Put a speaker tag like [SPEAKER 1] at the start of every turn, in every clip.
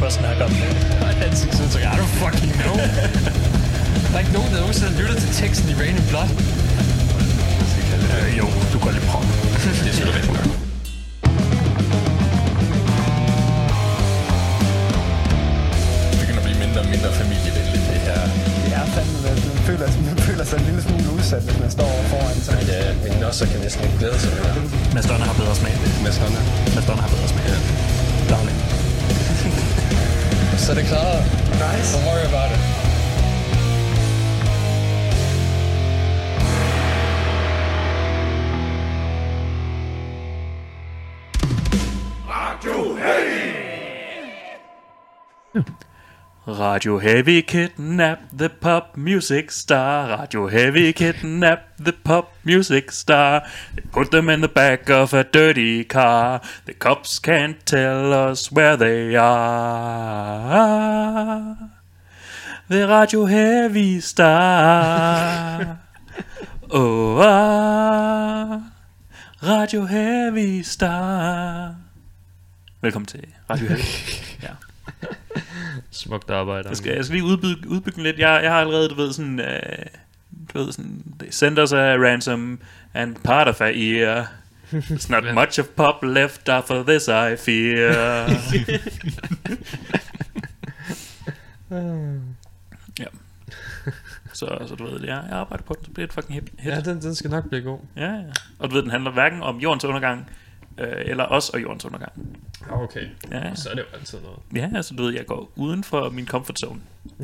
[SPEAKER 1] på
[SPEAKER 2] at snakke om det.
[SPEAKER 3] Og ansigtsudtryk, I don't fucking know. der er ikke nogen, der nogensinde har lyttet til teksten i Rain and Blood.
[SPEAKER 2] Øh, jo, du går lidt prøv.
[SPEAKER 1] Det er selvfølgelig
[SPEAKER 2] Radio Heavy kidnap the pop music star. Radio Heavy kidnap the pop music star. They put them in the back of a dirty car. The cops can't tell us where they are. The Radio Heavy star. Oh, ah. Radio Heavy star. Velkommen til Radio Heavy. Ja.
[SPEAKER 4] Smukt arbejde.
[SPEAKER 2] Jeg skal, jeg skal lige udbygge, udbygge den lidt. Jeg, jeg har allerede, du ved, sådan... Øh, du ved, sådan... They send us a ransom and part of a ear. There's not much of pop left after this, I fear. ja. Så, så du ved, jeg, jeg arbejder på den, så bliver det fucking hit.
[SPEAKER 4] Ja, den, den skal nok blive god.
[SPEAKER 2] Ja, ja. Og du ved, den handler hverken om jordens undergang, eller os og jordens undergang.
[SPEAKER 4] Okay.
[SPEAKER 2] Ja.
[SPEAKER 4] Så er det jo altid noget.
[SPEAKER 2] Ja, altså du ved, jeg går uden for min comfort zone.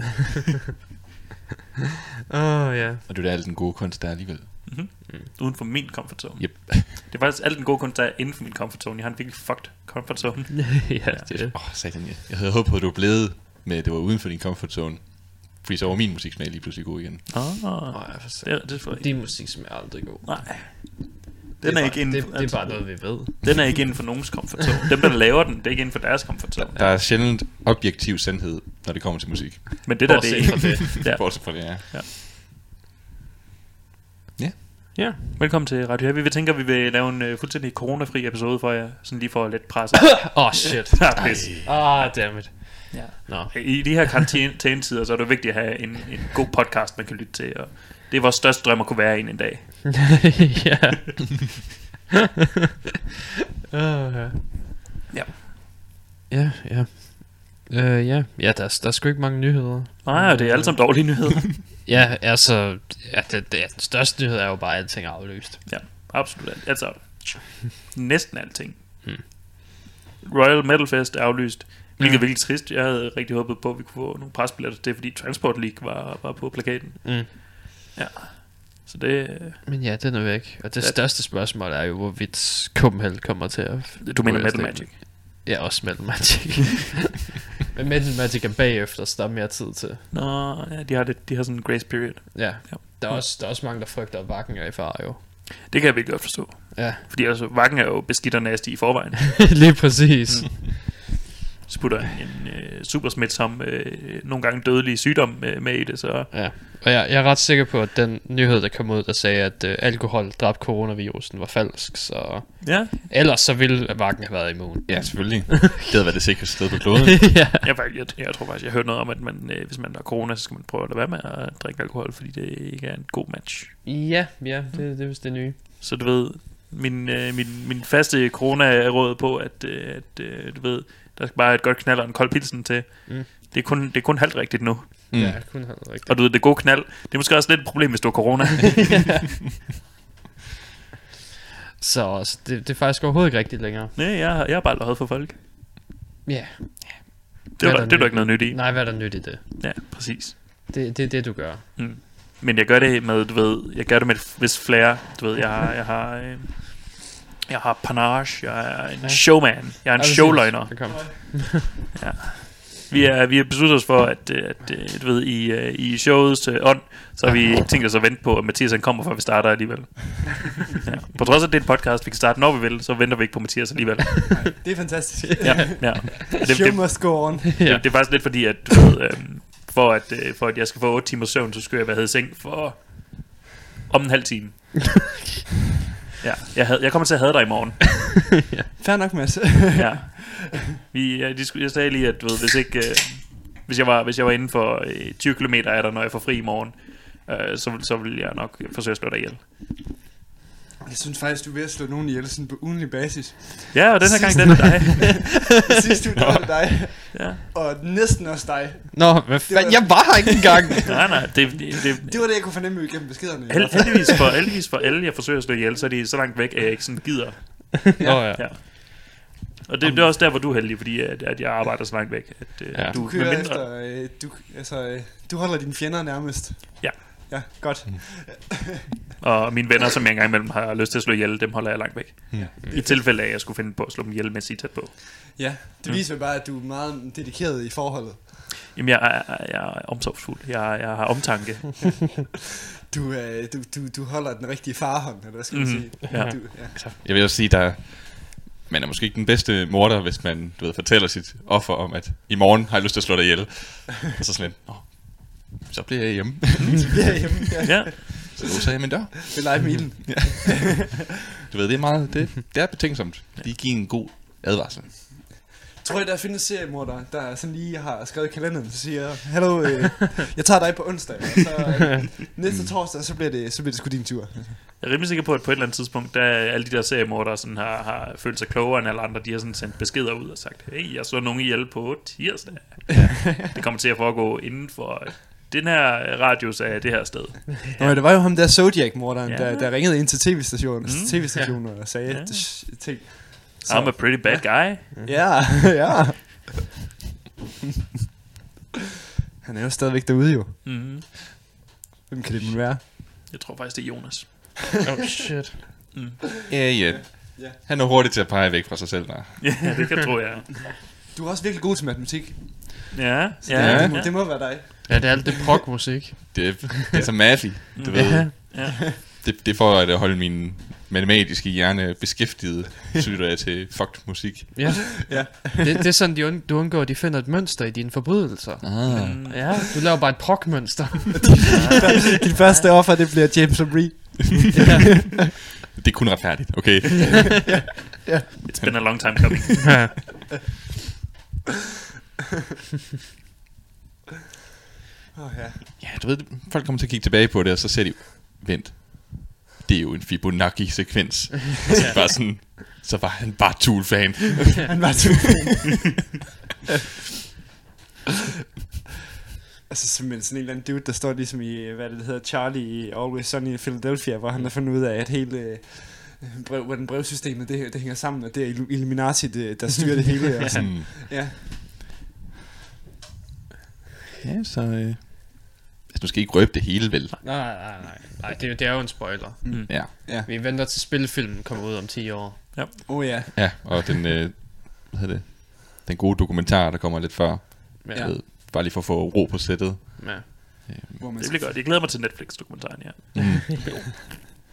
[SPEAKER 4] Åh, oh, ja.
[SPEAKER 5] Og det er da alt den gode kunst, der er alligevel.
[SPEAKER 2] Uden for min comfort zone.
[SPEAKER 5] Yep.
[SPEAKER 2] Det er faktisk alt den gode kunst, der er inden for min comfort zone. Jeg har en virkelig fucked comfort zone.
[SPEAKER 4] ja, det er
[SPEAKER 5] Åh, oh, satan, jeg, jeg havde håbet på, at du blevet med, at det var uden for din comfort zone. Fordi så var min musiksmag lige pludselig god igen.
[SPEAKER 2] Åh,
[SPEAKER 4] jeg forstår.
[SPEAKER 2] det, er- det ikke.
[SPEAKER 4] Din musik som er aldrig god.
[SPEAKER 2] Nej.
[SPEAKER 4] Det
[SPEAKER 2] Den er,
[SPEAKER 4] bare,
[SPEAKER 2] ikke inden
[SPEAKER 4] det,
[SPEAKER 2] for,
[SPEAKER 4] det er bare noget, vi ved.
[SPEAKER 2] den er ikke inden for nogens comfort zone. Dem, der laver den, det er ikke inden for deres comfort zone.
[SPEAKER 5] Der er sjældent objektiv sandhed, når det kommer til musik.
[SPEAKER 2] Men det der, det
[SPEAKER 4] Bortset
[SPEAKER 2] er
[SPEAKER 4] det.
[SPEAKER 2] ja.
[SPEAKER 5] Bortset fra det, ja.
[SPEAKER 4] Ja.
[SPEAKER 2] Velkommen til Radio Heavy. Vi tænker, vi vil lave en uh, fuldstændig coronafri episode for jer. Sådan lige for lidt pres.
[SPEAKER 4] Åh, oh, shit.
[SPEAKER 2] Ja, pis.
[SPEAKER 4] Ah, dammit.
[SPEAKER 2] Ja.
[SPEAKER 4] Nå.
[SPEAKER 2] I de her karantænetider, så er det vigtigt at have en, en god podcast, man kan lytte til. Og det er vores største drøm at kunne være en en dag.
[SPEAKER 4] ja. Åh, ja.
[SPEAKER 2] Ja.
[SPEAKER 4] Ja, ja. Øh, ja, ja der, er, der er sgu ikke mange nyheder.
[SPEAKER 2] Nej, og det er alle sammen dårlige nyheder.
[SPEAKER 4] Ja, altså, ja, det, det, den største nyhed er jo bare, at alting er aflyst.
[SPEAKER 2] Ja, absolut. alt. Altså, næsten alting.
[SPEAKER 4] Hmm.
[SPEAKER 2] Royal Metal Fest er aflyst. Hvilket er
[SPEAKER 4] Ja.
[SPEAKER 2] virkelig trist. Jeg havde rigtig håbet på, at vi kunne få nogle presbilletter til fordi Transport League var, var på plakaten.
[SPEAKER 4] Mm.
[SPEAKER 2] Så det,
[SPEAKER 4] Men ja, den er væk. Og det
[SPEAKER 2] Ja.
[SPEAKER 4] største spørgsmål er jo, hvorvidt Copenhagen kommer til at...
[SPEAKER 2] du mener Metal. Magic.
[SPEAKER 4] Ja, også Metal Magic. Men Metal Magic er bagefter, så der er mere tid til.
[SPEAKER 2] Nå, ja, de har, lidt, de har sådan en grace period.
[SPEAKER 4] Ja.
[SPEAKER 2] Ja.
[SPEAKER 4] Der er, også, der er også mange, der frygter, Vakken i fare jo.
[SPEAKER 2] Det kan jeg virkelig godt forstå.
[SPEAKER 4] Ja,
[SPEAKER 2] Fordi altså, Vakken er jo beskidt og nasty i forvejen.
[SPEAKER 4] lige præcis.
[SPEAKER 2] Så putter en, en øh, super smitsom, øh, nogle gange dødelig sygdom øh, med i det, så
[SPEAKER 4] Ja, og jeg, jeg er ret sikker på, at den nyhed, der kom ud, der sagde, at øh, alkohol dræbte coronavirusen, var falsk, så
[SPEAKER 2] ja.
[SPEAKER 4] ellers så ville Vakken have været immun.
[SPEAKER 5] Ja, selvfølgelig. det havde været det sikreste sted på kloden.
[SPEAKER 4] ja.
[SPEAKER 2] Jeg, jeg, jeg tror faktisk, jeg har hørt noget om, at man, øh, hvis man har corona, så skal man prøve at lade være med at drikke alkohol, fordi det ikke er en god match.
[SPEAKER 4] ja, ja, det, det er vist det nye.
[SPEAKER 2] Så du ved, min, øh, min, min faste corona-råd på, at, øh, at øh, du ved, der skal bare et godt knald og en kold pilsen til.
[SPEAKER 4] Mm.
[SPEAKER 2] Det, er kun, det er kun halvt rigtigt nu.
[SPEAKER 4] Mm. Ja, kun have rigtigt.
[SPEAKER 2] Og du ved, det gode knald, det er måske også lidt et problem, hvis du har corona.
[SPEAKER 4] Så, så det, det er faktisk overhovedet ikke rigtigt længere.
[SPEAKER 2] Nej, jeg, har- jeg har bare lavet for folk.
[SPEAKER 4] Ja.
[SPEAKER 2] Det er, der, det er ikke noget nyt i.
[SPEAKER 4] Nej, hvad er der nyt i det?
[SPEAKER 2] Ja, præcis.
[SPEAKER 4] Det, det er det, du gør.
[SPEAKER 2] Mm. Men jeg gør det med, du ved, jeg gør det med et vis flere. Du ved, jeg har, jeg har, øh, jeg har panache, jeg er en
[SPEAKER 4] Ja.
[SPEAKER 2] showman, jeg er en
[SPEAKER 4] Ja,
[SPEAKER 2] showløgner. Ja. Vi er, vi har besluttet os for, at, øh, at, at du ved, i, øh, i showets øh, ånd, så har vi tænkt os at vente på, at Mathias han kommer, før vi starter alligevel. Ja. På trods af, at det er en podcast, vi kan starte, når vi vil, så venter vi ikke på Mathias alligevel.
[SPEAKER 6] Det er fantastisk.
[SPEAKER 2] Ja, ja. Det,
[SPEAKER 6] Show
[SPEAKER 2] det,
[SPEAKER 6] must go on.
[SPEAKER 2] det, det, er faktisk lidt fordi, at, du ved, øhm, for, at, øh, for at jeg skal få 8 timers søvn, så skal jeg være i seng for om en halv time. Ja, jeg, havde, jeg kommer til at have dig i morgen.
[SPEAKER 6] Fair nok, Mads.
[SPEAKER 2] Ja. Vi, ja, de skulle, jeg sagde lige, at du ved, hvis ikke... Øh, hvis jeg var, hvis jeg var inden for øh, 20 km af dig, når jeg får fri i morgen, øh, så, så vil jeg nok forsøge at slå dig ihjel.
[SPEAKER 6] Jeg synes faktisk, du er ved at slå nogen ihjel sådan på ugenlig basis.
[SPEAKER 2] Ja, og den her gang, den er dig.
[SPEAKER 6] Sidste uge, der var det dig.
[SPEAKER 2] Ja.
[SPEAKER 6] Og næsten også dig.
[SPEAKER 4] Nå, hvad fanden?
[SPEAKER 6] var-
[SPEAKER 4] Jeg var her ikke engang.
[SPEAKER 2] Nej, nej, det, det, det,
[SPEAKER 6] Det var det, jeg kunne fornemme igennem beskederne.
[SPEAKER 2] held, heldigvis, for, heldigvis for alle, jeg forsøger at slå ihjel, så er de så langt væk, at jeg ikke sådan gider.
[SPEAKER 4] Nå ja.
[SPEAKER 2] Ja. Og det, det er også der, hvor du er heldig, fordi at, at jeg arbejder så langt væk. At, øh,
[SPEAKER 4] Ja.
[SPEAKER 2] du,
[SPEAKER 6] Du kører
[SPEAKER 2] mindre-
[SPEAKER 6] efter... Øh, du, altså, øh, du holder dine fjender nærmest.
[SPEAKER 2] Ja.
[SPEAKER 6] Ja, godt.
[SPEAKER 2] Og mine venner, som jeg engang imellem har lyst til at slå ihjel, dem holder jeg langt væk.
[SPEAKER 5] Mm.
[SPEAKER 2] I tilfælde af, at jeg skulle finde på at slå dem ihjel, mens I er tæt på.
[SPEAKER 6] Ja, det viser jo bare, at du er meget dedikeret i forholdet.
[SPEAKER 2] Jamen, jeg er, jeg er omsorgsfuld. Jeg, jeg har omtanke.
[SPEAKER 6] Du, øh, du, du, du holder den rigtige farhånd, eller hvad skal man
[SPEAKER 2] Mhm,
[SPEAKER 6] sige?
[SPEAKER 2] ja.
[SPEAKER 6] Du, ja.
[SPEAKER 5] Jeg vil også sige, der man er måske ikke den bedste morder, hvis man du ved, fortæller sit offer om, at i morgen har jeg lyst til at slå dig ihjel. Og så sådan lidt, så bliver jeg hjemme.
[SPEAKER 6] ja, jamen, ja.
[SPEAKER 2] Ja,
[SPEAKER 5] så sagde jeg min dør.
[SPEAKER 6] Det er med ilden.
[SPEAKER 5] Du ved, det er meget, det, det er betænksomt. De giver en god advarsel.
[SPEAKER 6] Tror jeg, der findes seriemordere, der sådan lige har skrevet i kalenderen, så siger, Hallo, øh, jeg tager dig på onsdag, og så øh, næste torsdag, så bliver det, så bliver det sgu din tur.
[SPEAKER 2] jeg er rimelig sikker på, at på et eller andet tidspunkt, der er alle de der seriemordere sådan har, har følt sig klogere end alle andre. De har sådan sendt beskeder ud og sagt, hey, jeg så nogen ihjel på tirsdag. det kommer til at foregå inden for den her radius af det her sted.
[SPEAKER 6] Nå, det var jo ham der Zodiac-morderen,
[SPEAKER 2] Ja.
[SPEAKER 6] ja. der, der ringede ind til tv-stationen,
[SPEAKER 2] Mm.
[SPEAKER 6] mm. tv-stationer og sagde,
[SPEAKER 2] Ja.
[SPEAKER 6] ja. ting.
[SPEAKER 2] I'm a pretty bad guy.
[SPEAKER 6] Ja, ja. Han er jo stadigvæk derude jo.
[SPEAKER 2] Mm-hmm.
[SPEAKER 6] Hvem kan det nu være?
[SPEAKER 2] Jeg tror faktisk, det er Jonas.
[SPEAKER 4] Oh shit.
[SPEAKER 5] Ja, ja.
[SPEAKER 6] Ja.
[SPEAKER 5] Han er hurtig til at pege væk fra sig selv. Der.
[SPEAKER 2] Ja, det kan jeg tro, jeg.
[SPEAKER 6] Du er også virkelig god til matematik.
[SPEAKER 2] Ja, ja,
[SPEAKER 6] Ja,
[SPEAKER 2] ja.
[SPEAKER 6] det, må, det må være dig.
[SPEAKER 4] Ja, det er alt det prog-musik.
[SPEAKER 5] Det, er, det er så mafi, du ved.
[SPEAKER 2] ja. ja.
[SPEAKER 5] Det, det er for at holde min matematiske hjerne beskæftiget, lytter jeg til fucked musik.
[SPEAKER 4] Ja.
[SPEAKER 6] Ja.
[SPEAKER 4] Det, det er sådan, de und, du undgår, at de finder et mønster i dine forbrydelser.
[SPEAKER 5] Ah.
[SPEAKER 4] Ja, du laver bare et prog-mønster.
[SPEAKER 6] Dit første offer, det bliver James Lee.
[SPEAKER 5] Det er kun retfærdigt, okay?
[SPEAKER 2] It's been a long time coming.
[SPEAKER 4] ja.
[SPEAKER 6] Oh, ja.
[SPEAKER 5] Ja, du ved, folk kommer til at kigge tilbage på det, og så ser de, vent, det er jo en Fibonacci-sekvens. Så, bare sådan, så var han bare Tool-fan.
[SPEAKER 6] Han var to. Altså simpelthen sådan en eller anden dude, der står ligesom i, hvad det hedder, Charlie i Always Sunny i Philadelphia, hvor han har fundet ud af, at hele øh, brev, hvordan brevsystemet det, det hænger sammen, og det er Illu- Illuminati, det, der styrer det hele. Og sådan.
[SPEAKER 5] Mm.
[SPEAKER 6] Ja.
[SPEAKER 5] Ja, så... Øh, altså, nu skal ikke røbe det hele, vel?
[SPEAKER 4] Nej, nej, nej, nej. Nej, det, det er jo en spoiler.
[SPEAKER 5] Ja.
[SPEAKER 6] Ja.
[SPEAKER 4] Vi venter til spilfilmen kommer ud om 10 år.
[SPEAKER 6] Oh ja.
[SPEAKER 5] Ja, og den, øh, hvad hedder det, den gode dokumentar, der kommer lidt før.
[SPEAKER 4] Ja.
[SPEAKER 5] Ja. Ved, bare lige for at få ro på sættet.
[SPEAKER 4] ja.
[SPEAKER 6] Hvor man
[SPEAKER 2] Det bliver godt. Jeg glæder mig til Netflix-dokumentaren, ja.
[SPEAKER 5] Mm.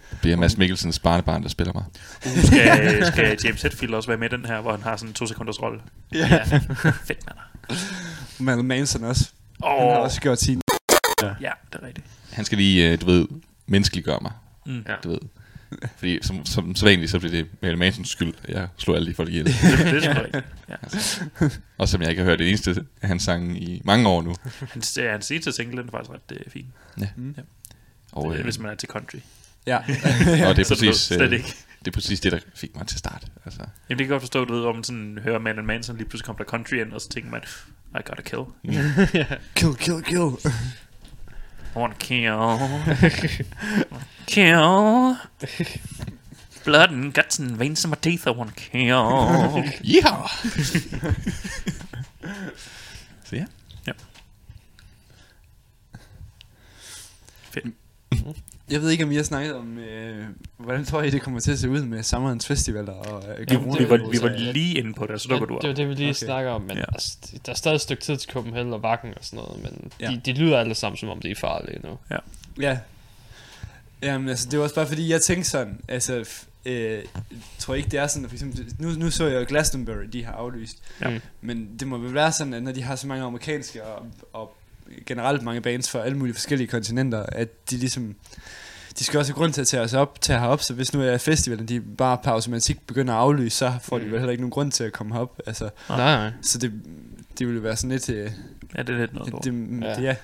[SPEAKER 5] Det bliver Mads Mikkelsens barnebarn, der spiller mig.
[SPEAKER 2] Uh, skal, skal James Hetfield også være med i den her, hvor han har sådan en to sekunders rolle?
[SPEAKER 6] Ja.
[SPEAKER 2] Fedt, man.
[SPEAKER 6] Marilyn Manson også. Han har
[SPEAKER 2] Åh,
[SPEAKER 6] også gjort sin.
[SPEAKER 2] Ja, det er rigtigt.
[SPEAKER 5] Han skal lige, øh, du ved, menneskeliggøre mig.
[SPEAKER 2] Mm.
[SPEAKER 4] Ja.
[SPEAKER 5] Du ved. Fordi som, som sædvanligt, så bliver det Marilyn Mansons skyld, at jeg slår alle de folk ihjel.
[SPEAKER 2] Det, det er rigtigt. Ja.
[SPEAKER 5] Og som jeg ikke har hørt det eneste af hans sange i mange år nu.
[SPEAKER 2] Hans, ja, hans seneste single den er faktisk ret øh, fin,
[SPEAKER 5] Og,
[SPEAKER 2] øh,
[SPEAKER 5] øh,
[SPEAKER 2] hvis man er til country.
[SPEAKER 6] Ja.
[SPEAKER 5] og det er
[SPEAKER 2] Så
[SPEAKER 5] præcis,
[SPEAKER 2] slet
[SPEAKER 5] øh,
[SPEAKER 2] ikke.
[SPEAKER 5] det er præcis det, der fik mig til start. Altså,
[SPEAKER 2] Jamen, det kan jeg godt forstå, du ved, om man sådan hører Marilyn Manson, lige pludselig kommer der country ind, og så tænker man, I gotta kill.
[SPEAKER 6] Kill, kill, kill.
[SPEAKER 2] I wanna kill. kill. Blood and guts and veins in my teeth, I wanna kill.
[SPEAKER 5] ja! så ja.
[SPEAKER 2] Fedt.
[SPEAKER 6] Jeg ved ikke, om I har snakket om, øh, hvordan tror I, det kommer til at se ud med sommerens festivaler og øh,
[SPEAKER 2] Vi,
[SPEAKER 6] corona-
[SPEAKER 2] vi, var, vi var lige inde på det, så der går du
[SPEAKER 4] det var
[SPEAKER 2] op.
[SPEAKER 4] det, vi lige
[SPEAKER 6] Okay.
[SPEAKER 4] snakker om, men
[SPEAKER 2] Ja.
[SPEAKER 4] ja. altså, der er stadig et stykke tid til Copenhagen og Vakken og sådan noget, men
[SPEAKER 6] Ja.
[SPEAKER 4] ja. de, de lyder alle sammen, som om de er farlige nu.
[SPEAKER 6] Ja. Jamen, altså, det var også bare fordi, jeg tænkte sådan, altså, øh, tror ikke, det er sådan, for eksempel, nu, nu så jeg jo Glastonbury, de har aflyst,
[SPEAKER 2] Ja.
[SPEAKER 4] Mm.
[SPEAKER 6] men det må vel være sådan, at når de har så mange amerikanske og, og generelt mange bands fra alle mulige forskellige kontinenter, at de ligesom, de skal også have grund til at tage os op, tage herop, så hvis nu er festivalen, de bare per automatik begynder at aflyse, så får de
[SPEAKER 4] Mm.
[SPEAKER 6] vel heller ikke nogen grund til at komme herop, altså,
[SPEAKER 2] Nej.
[SPEAKER 4] Nej,
[SPEAKER 6] så det, det ville være sådan lidt, øh,
[SPEAKER 2] Ja, det er lidt noget
[SPEAKER 6] det, det,
[SPEAKER 4] Ja.
[SPEAKER 6] ja.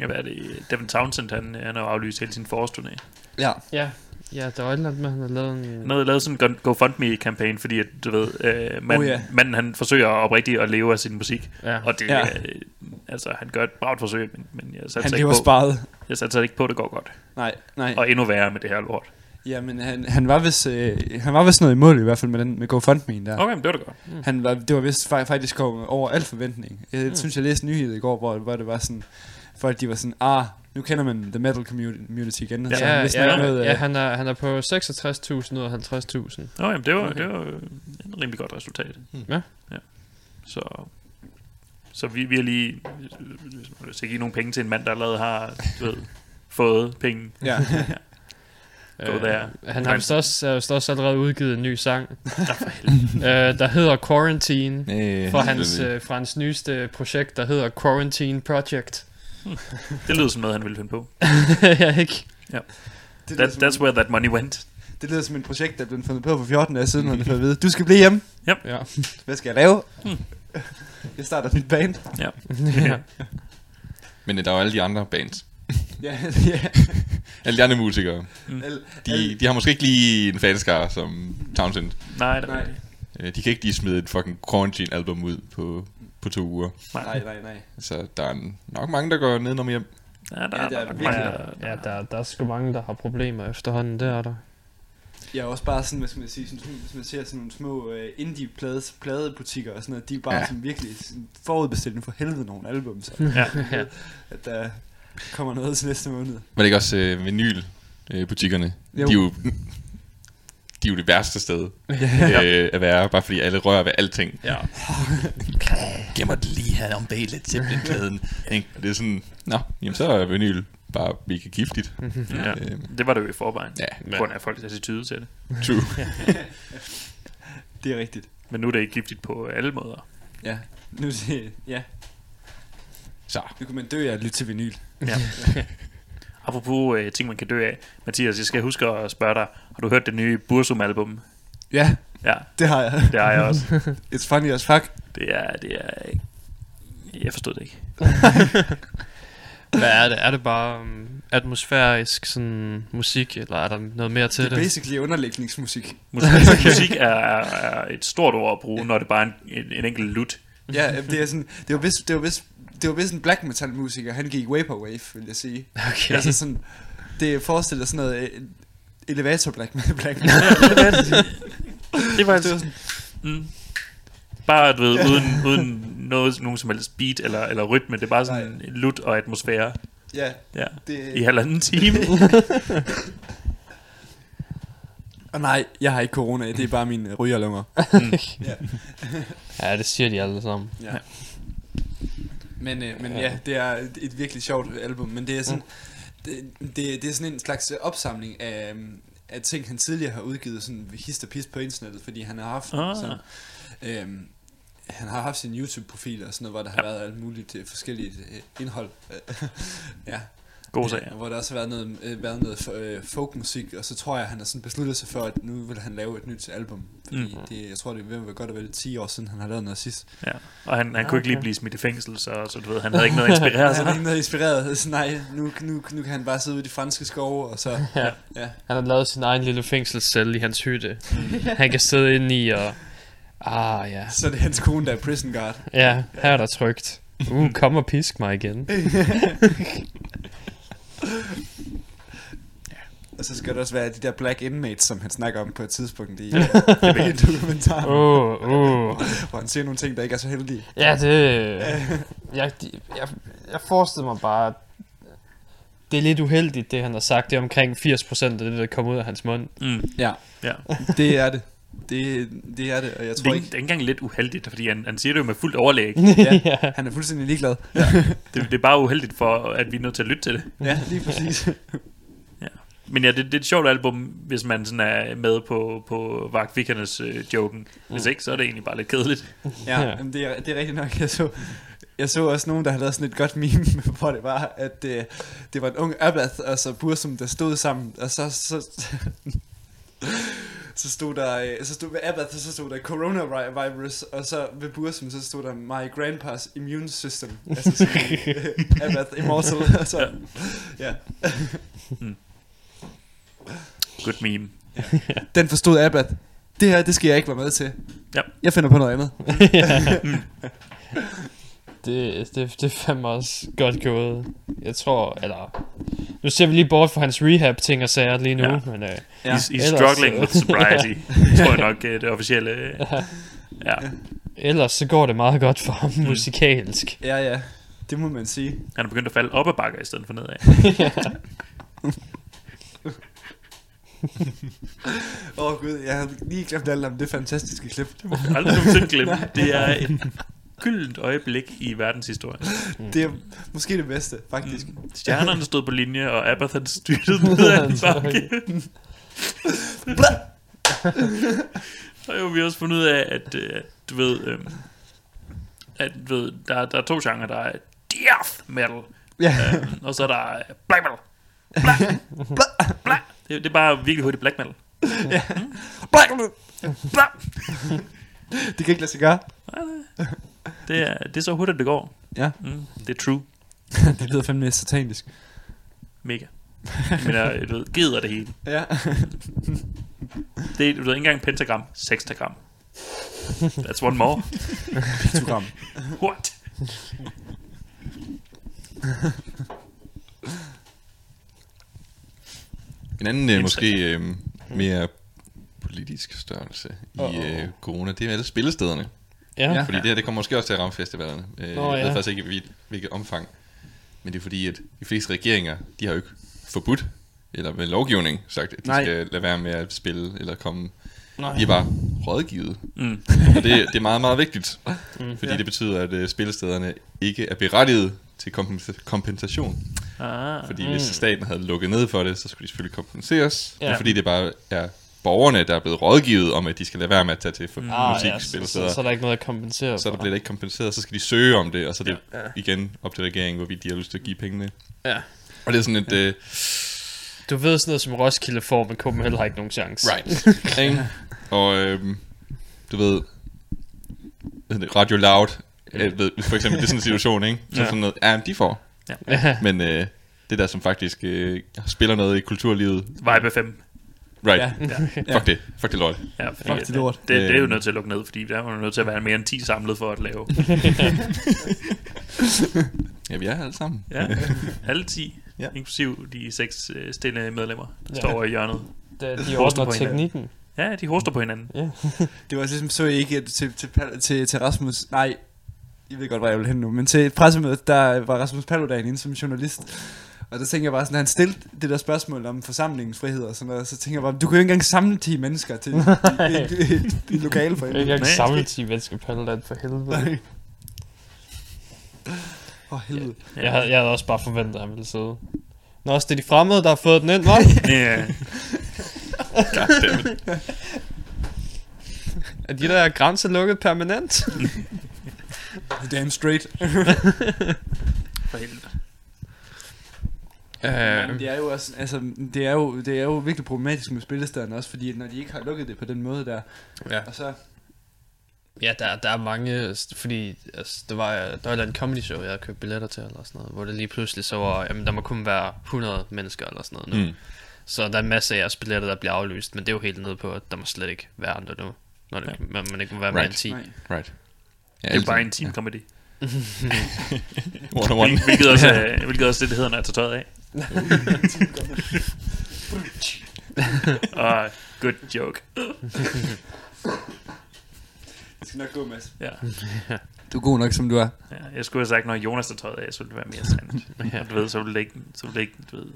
[SPEAKER 2] Ja, hvad er det? Devin Townsend, han, han har aflyst hele sin forårsturné.
[SPEAKER 6] ja,
[SPEAKER 4] Ja, ja, der var et eller andet med, at han har lavet en...
[SPEAKER 2] Han havde lavet sådan en Go- GoFundMe-kampagne, fordi at, du ved, øh, mand,
[SPEAKER 6] Oh, ja.
[SPEAKER 2] yeah. manden han forsøger oprigtigt at leve af sin musik.
[SPEAKER 4] Ja.
[SPEAKER 2] Og det,
[SPEAKER 6] Ja.
[SPEAKER 2] ja. øh, altså, han gør et bragt forsøg, men, men jeg
[SPEAKER 6] han
[SPEAKER 2] satser, ikke
[SPEAKER 6] lever
[SPEAKER 2] på,
[SPEAKER 6] sparet.
[SPEAKER 2] jeg satser ikke på, at det går godt.
[SPEAKER 6] Nej, nej.
[SPEAKER 2] Og endnu værre med det her lort.
[SPEAKER 6] Jamen, han, han var vist, øh, han var vist noget i mål i hvert fald med, den, med GoFundMe'en der.
[SPEAKER 2] Okay, men det var det godt.
[SPEAKER 6] Han var, det var vist fa- faktisk over al forventning. Jeg mm. synes, jeg læste en nyhed i går, hvor, hvor det var sådan, folk de var sådan, ah, nu kender man the metal community igen.
[SPEAKER 2] Ja,
[SPEAKER 6] så
[SPEAKER 4] Ja,
[SPEAKER 6] han
[SPEAKER 4] ja,
[SPEAKER 6] noget,
[SPEAKER 4] ja
[SPEAKER 6] øh,
[SPEAKER 4] han, er, han er på 66.000 ud af 50.000.
[SPEAKER 2] Nå, jamen, det var,
[SPEAKER 6] Okay.
[SPEAKER 2] det var øh, en rimelig godt resultat.
[SPEAKER 4] Ja.
[SPEAKER 2] ja. Så, så vi, vi har lige, hvis give nogle penge til en mand, der allerede har, du ved, fået penge.
[SPEAKER 6] Ja.
[SPEAKER 2] Go there.
[SPEAKER 4] Øh, han har vist også, vist også allerede udgivet en ny sang, øh, der hedder Quarantine,
[SPEAKER 5] Øh,
[SPEAKER 4] fra hans, øh, fra hans nyeste projekt, der hedder Quarantine Project.
[SPEAKER 2] Det lyder som noget, han ville finde på.
[SPEAKER 4] ja, ikke?
[SPEAKER 6] det,
[SPEAKER 2] That, that's where that money went.
[SPEAKER 6] det lyder som et projekt, der er blevet fundet på for 14 dage siden, har fået at vide, du skal blive hjemme.
[SPEAKER 4] Ja.
[SPEAKER 6] Hvad skal jeg lave? jeg starter nyt band.
[SPEAKER 2] Ja.
[SPEAKER 4] ja.
[SPEAKER 5] Men øh, der er jo alle de andre bands.
[SPEAKER 6] ja, ja.
[SPEAKER 5] Alle de andre musikere.
[SPEAKER 6] Al,
[SPEAKER 5] De, de har måske ikke lige en fanskare som Townsend.
[SPEAKER 2] Nej, det er
[SPEAKER 6] Nej.
[SPEAKER 5] Øh, De kan ikke lige smide et fucking Quarantine-album ud på, på to uger.
[SPEAKER 6] nej, nej, nej.
[SPEAKER 5] Så der er nok mange, der går ned om hjem.
[SPEAKER 2] Ja, der,
[SPEAKER 6] Ja,
[SPEAKER 2] ja,
[SPEAKER 6] er
[SPEAKER 2] der, er mange, der,
[SPEAKER 4] ja der, der er sgu mange, der har problemer efterhånden, det er der.
[SPEAKER 6] Jeg er også bare sådan, hvad skal man sige, sådan, hvis man ser sådan nogle små uh, indie plade, pladebutikker og sådan noget, de er bare
[SPEAKER 5] Ja.
[SPEAKER 6] ja. sådan virkelig sådan forudbestilling for helvede nogle album, så
[SPEAKER 2] Ja.
[SPEAKER 4] ja.
[SPEAKER 6] at der kommer noget til næste måned.
[SPEAKER 5] Var det ikke også øh, vinyl-butikkerne?
[SPEAKER 6] Jo.
[SPEAKER 5] De er jo, de er jo det værste sted øh, at være, bare fordi alle rører ved alting.
[SPEAKER 4] ja.
[SPEAKER 5] Gemmer det lige her om bag lidt? Og det er sådan, nå, jamen så er vinyl bare mega giftigt.
[SPEAKER 2] ja.
[SPEAKER 5] Øh,
[SPEAKER 2] Det var det jo i forvejen.
[SPEAKER 5] ja,
[SPEAKER 2] På grund af folks attitude til det.
[SPEAKER 5] true.
[SPEAKER 6] Det er rigtigt.
[SPEAKER 2] Men nu er det ikke giftigt på alle måder.
[SPEAKER 6] Ja. Nu, det, ja.
[SPEAKER 5] Så,
[SPEAKER 6] nu kan man dø af at lytte til vinyl.
[SPEAKER 2] Ja. Apropos øh, ting, man kan dø af. Mathias, jeg skal huske at spørge dig. Har du hørt det nye Bursum-album?
[SPEAKER 6] Ja,
[SPEAKER 2] Ja,
[SPEAKER 6] det har jeg.
[SPEAKER 2] det har jeg også.
[SPEAKER 6] It's funny as fuck.
[SPEAKER 2] Det er, det er... Jeg forstod det ikke.
[SPEAKER 4] Hvad er det? Er det bare um, atmosfærisk sådan, musik, eller er der noget mere til
[SPEAKER 6] Det
[SPEAKER 4] det?
[SPEAKER 6] er basically underlægningsmusik.
[SPEAKER 2] Musik, musik er, er, er et stort ord at bruge, når det bare er en, en, en enkelt lut.
[SPEAKER 6] Ja, det er sådan, det var vist, det var vist, det var vist en black metal musiker, han gik vaporwave, vil jeg sige.
[SPEAKER 4] Okay.
[SPEAKER 6] Altså sådan, det forestiller sådan noget øh, elevator black metal. Black metal.
[SPEAKER 2] Det var,
[SPEAKER 6] det var sådan,
[SPEAKER 2] mm, bare, du ved, uden, uden noget, nogen som helst beat eller, eller rytme. Det er bare sådan en lut og atmosfære.
[SPEAKER 6] ja,
[SPEAKER 2] Ja.
[SPEAKER 6] det,
[SPEAKER 2] I halvanden time.
[SPEAKER 6] Og nej, jeg har ikke corona, det er bare mine rygerlunger.
[SPEAKER 4] Ja, det siger de alle sammen.
[SPEAKER 6] Ja. Men, øh, men ja, det er et, virkelig sjovt album, men det er sådan, det, det, det er sådan en slags opsamling af, øhm, af ting, han tidligere har udgivet, sådan hist og pis på internettet, fordi han har haft
[SPEAKER 2] Ah.
[SPEAKER 6] sådan, øhm, han har haft sin YouTube-profil og sådan noget, hvor der har
[SPEAKER 2] Ja.
[SPEAKER 6] været alt muligt øh, forskelligt øh, indhold. ja.
[SPEAKER 2] God sag.
[SPEAKER 6] Øh, Hvor der også har været noget, øh, været noget øh, folkmusik, og så tror jeg, at han har sådan besluttet sig for, at nu vil han lave et nyt album. Fordi
[SPEAKER 2] Mm.
[SPEAKER 6] mm. det, jeg tror, det er ved at være godt og vel 10 år siden, han har lavet noget sidst.
[SPEAKER 2] Ja. Og han, han
[SPEAKER 4] Ah,
[SPEAKER 2] kunne ikke lige
[SPEAKER 4] okay.
[SPEAKER 2] blive smidt i fængsel, så, så du ved, han havde ikke noget at inspirere
[SPEAKER 6] han er ikke noget inspireret. Så nej, nu, nu, nu kan han bare sidde ude i de franske skove, og så...
[SPEAKER 4] Ja.
[SPEAKER 6] ja.
[SPEAKER 4] Han har lavet sin egen lille fængselscelle i hans hytte. Han kan sidde inde i og... Ah, ja.
[SPEAKER 6] Så er det hans kone, der er prison guard.
[SPEAKER 4] Ja, her er der trygt. Uh, kom og pisk mig igen.
[SPEAKER 6] Og så skal der også være de der black inmates, som han snakker om på et tidspunkt i, i dokumentaren,
[SPEAKER 4] Åh, oh, åh. Oh.
[SPEAKER 6] hvor han siger nogle ting, der ikke er så heldige.
[SPEAKER 4] Ja, det... Jeg, jeg, jeg forestiller mig bare, at det er lidt uheldigt, det han har sagt. Det er omkring 80% af det, der kommer ud af hans mund.
[SPEAKER 2] Mm,
[SPEAKER 6] Ja,
[SPEAKER 2] ja.
[SPEAKER 6] det er det. Det, det er det, og jeg
[SPEAKER 2] Det er,
[SPEAKER 6] tror
[SPEAKER 2] ikke, det er ikke engang lidt uheldigt, fordi han, han siger det jo med fuldt overlæg.
[SPEAKER 6] Ja, han er fuldstændig ligeglad.
[SPEAKER 2] Det, det er bare uheldigt for, at vi er nødt til at lytte til det.
[SPEAKER 6] Ja, lige præcis.
[SPEAKER 2] Men ja, det, det er et sjovt album, hvis man sådan er med på, på Vagt Vikernes øh, joken. Hvis ikke, så er det egentlig bare lidt kedeligt.
[SPEAKER 6] Ja,
[SPEAKER 4] Ja.
[SPEAKER 6] jamen, det, er, det er rigtigt nok. Jeg så, jeg så også nogen, der havde lavet sådan et godt meme, hvor det var, at det, det var en ung Abath og så Bursum, der stod sammen, og så, så, så stod der, øh, så stod ved Abath, så stod der coronavirus, og så ved Bursum, så stod der my grandpa's immune system. Altså sådan, øh, Abath immortal, og så, ja.
[SPEAKER 2] Good meme.
[SPEAKER 6] Den forstod Abath. Det her, det skal jeg ikke være med til.
[SPEAKER 2] Ja.
[SPEAKER 6] Jeg finder på noget andet.
[SPEAKER 4] Det, det, det er fandme også godt gået. Jeg tror, eller... Nu ser vi lige bort fra hans rehab-ting og sager lige nu,
[SPEAKER 2] Ja.
[SPEAKER 4] ja. men øh,
[SPEAKER 2] Ja. He's, he's
[SPEAKER 4] Ellers,
[SPEAKER 2] struggling with sobriety. tror jeg nok øh, det officielle. øh, Ja.
[SPEAKER 4] ellers så går det meget godt for ham musikalsk.
[SPEAKER 6] Ja, ja. Det må man sige.
[SPEAKER 2] Han er begyndt at falde op ad bakker i stedet for nedad.
[SPEAKER 6] Åh oh, gud, jeg havde lige glemt alt om det fantastiske klip. Det, må,
[SPEAKER 2] Jeg aldrig nogensinde glemme. Det er et gyldent øjeblik i verdenshistorien.
[SPEAKER 6] det er måske det bedste, faktisk.
[SPEAKER 2] Mm. Stjernerne stod på linje, og Abath han styrtede ned ad en bakke. Så har jo vi også fundet ud af, at øh, du ved, øh, at du ved, der, der er to genrer, der er death metal,
[SPEAKER 6] Ja.
[SPEAKER 2] øh, og så er der øh, black metal. Black, black, black. Det, det er bare virkelig hurtigt black metal.
[SPEAKER 6] Black!
[SPEAKER 2] Black.
[SPEAKER 6] Det kan ikke lade sig gøre.
[SPEAKER 2] Det er, det er så hurtigt, det går.
[SPEAKER 6] Ja.
[SPEAKER 2] Mm, det er true.
[SPEAKER 6] det lyder fandme satanisk.
[SPEAKER 2] Mega. Men jeg, du ved, gider det hele.
[SPEAKER 6] Ja.
[SPEAKER 2] Det er, du ved, ikke engang pentagram, sextagram. That's one more.
[SPEAKER 6] Piktogram.
[SPEAKER 2] What?
[SPEAKER 5] En anden øh, måske øh, mere politisk størrelse i øh, corona, det er alle spillestederne.
[SPEAKER 4] Ja.
[SPEAKER 6] Ja.
[SPEAKER 5] Fordi det her, det kommer måske også til at ramme festivalerne. Øh,
[SPEAKER 4] Nå,
[SPEAKER 5] jeg ved
[SPEAKER 4] ja.
[SPEAKER 5] faktisk ikke, i hvil- hvilket omfang. Men det er fordi, at de fleste regeringer, de har jo ikke forbudt, eller med lovgivning sagt, at de
[SPEAKER 6] Nej.
[SPEAKER 5] skal lade være med at spille, eller komme.
[SPEAKER 4] Nej.
[SPEAKER 5] De er bare rådgivet.
[SPEAKER 2] Mm.
[SPEAKER 5] Og det, det er meget, meget vigtigt.
[SPEAKER 4] Mm.
[SPEAKER 5] Fordi
[SPEAKER 6] Ja.
[SPEAKER 5] det betyder, at øh, spillestederne ikke er berettiget til kompensa- kompensation.
[SPEAKER 2] Ah.
[SPEAKER 5] Fordi
[SPEAKER 4] Mm.
[SPEAKER 5] hvis staten havde lukket ned for det, så skulle de selvfølgelig kompenseres. Ja. Men fordi det bare er borgerne, der er blevet rådgivet om, at de skal lade være med at tage til for
[SPEAKER 4] Ah,
[SPEAKER 5] musik,
[SPEAKER 4] ja, så, så, så, er der ikke noget at kompensere
[SPEAKER 5] så der bliver det ikke kompenseret, så skal de søge om det, og så er det
[SPEAKER 4] Ja.
[SPEAKER 5] igen op til regeringen, hvorvidt de har lyst til at give pengene.
[SPEAKER 4] Ja.
[SPEAKER 5] Og det er sådan et... Øh,
[SPEAKER 4] Du ved sådan noget som Roskilde får, men Copenhagen har ikke nogen chance.
[SPEAKER 5] right. Ikke? og øhm, du ved, Radio Loud, øh, ved, for eksempel, det er sådan en situation, ikke? Så
[SPEAKER 2] Ja.
[SPEAKER 5] sådan noget, ja, de får.
[SPEAKER 4] Ja.
[SPEAKER 5] Men øh, det der, som faktisk øh, spiller noget i kulturlivet,
[SPEAKER 2] Vibe 5.
[SPEAKER 5] right,
[SPEAKER 6] Ja.
[SPEAKER 2] Ja,
[SPEAKER 5] fuck det, fuck det lort.
[SPEAKER 2] ja
[SPEAKER 6] Fuck det lort.
[SPEAKER 2] Det, det, er jo
[SPEAKER 5] Øhm.
[SPEAKER 2] nødt til at lukke ned, fordi der er man nødt til at være mere end 10 samlet for at lave.
[SPEAKER 5] Ja, vi er alle sammen.
[SPEAKER 2] Ja, alle 10,
[SPEAKER 5] Ja.
[SPEAKER 2] ja. inklusiv de seks øh, stille medlemmer, der
[SPEAKER 4] Ja.
[SPEAKER 2] står over i hjørnet.
[SPEAKER 4] De, de
[SPEAKER 2] Hoster
[SPEAKER 4] ordner teknikken.
[SPEAKER 2] Ja, de hoster på hinanden.
[SPEAKER 4] Ja.
[SPEAKER 6] Det var ligesom så I ikke at til, til, til, til Rasmus... Nej, jeg ved godt, hvor jeg vil hen nu. Men til et pressemøde, der var Rasmus Paludan inde som journalist. Og der tænker jeg bare sådan, han stillede det der spørgsmål om forsamlingens frihed og sådan noget, så tænker jeg bare, du kan jo ikke engang samle 10 mennesker til et, lokale for
[SPEAKER 4] Jeg kan
[SPEAKER 6] helvede.
[SPEAKER 4] ikke samle 10 mennesker på land for helvede.
[SPEAKER 6] Åh, oh, helvede.
[SPEAKER 2] Ja.
[SPEAKER 4] Jeg, havde, jeg havde også bare forventet, at han ville sidde. Nå, også det er de fremmede, der har fået den ind, hva'?
[SPEAKER 2] Ja,
[SPEAKER 5] Goddammit.
[SPEAKER 4] er de der grænser lukket permanent?
[SPEAKER 6] Damn straight.
[SPEAKER 2] for helvede.
[SPEAKER 6] Men
[SPEAKER 4] øh,
[SPEAKER 6] det er jo også, altså, det er jo, det er jo virkelig problematisk med spillestederne også, fordi når de ikke har lukket det på den måde der,
[SPEAKER 4] ja.
[SPEAKER 6] og så,
[SPEAKER 4] ja, der, der er mange, fordi altså, der var, der var et comedy show, jeg havde købt billetter til, eller sådan noget, hvor det lige pludselig så var, jamen der må kun være 100 mennesker, eller sådan noget nu.
[SPEAKER 5] Mm.
[SPEAKER 4] Så der er en masse af jeres billetter, der bliver aflyst, men det er jo helt nede på, at der må slet ikke være andre nu. Når det, man, man ikke må være mere end
[SPEAKER 5] Right.
[SPEAKER 4] 10.
[SPEAKER 6] nej.
[SPEAKER 5] Right. Ja,
[SPEAKER 2] Det er bare en team comedy.
[SPEAKER 5] One on one.
[SPEAKER 2] Hvil- Hvilket også, hvilket også det, det hedder, når jeg tager tøjet af. Og good joke.
[SPEAKER 6] Det skal nok gå, Mads.
[SPEAKER 2] Ja.
[SPEAKER 6] Du er god nok, som du er.
[SPEAKER 2] Ja, jeg skulle have sagt, når Jonas der tøjet af, så ville det være mere sandt. ja. Du ved, så ville det ikke, så ville det ikke, du ved,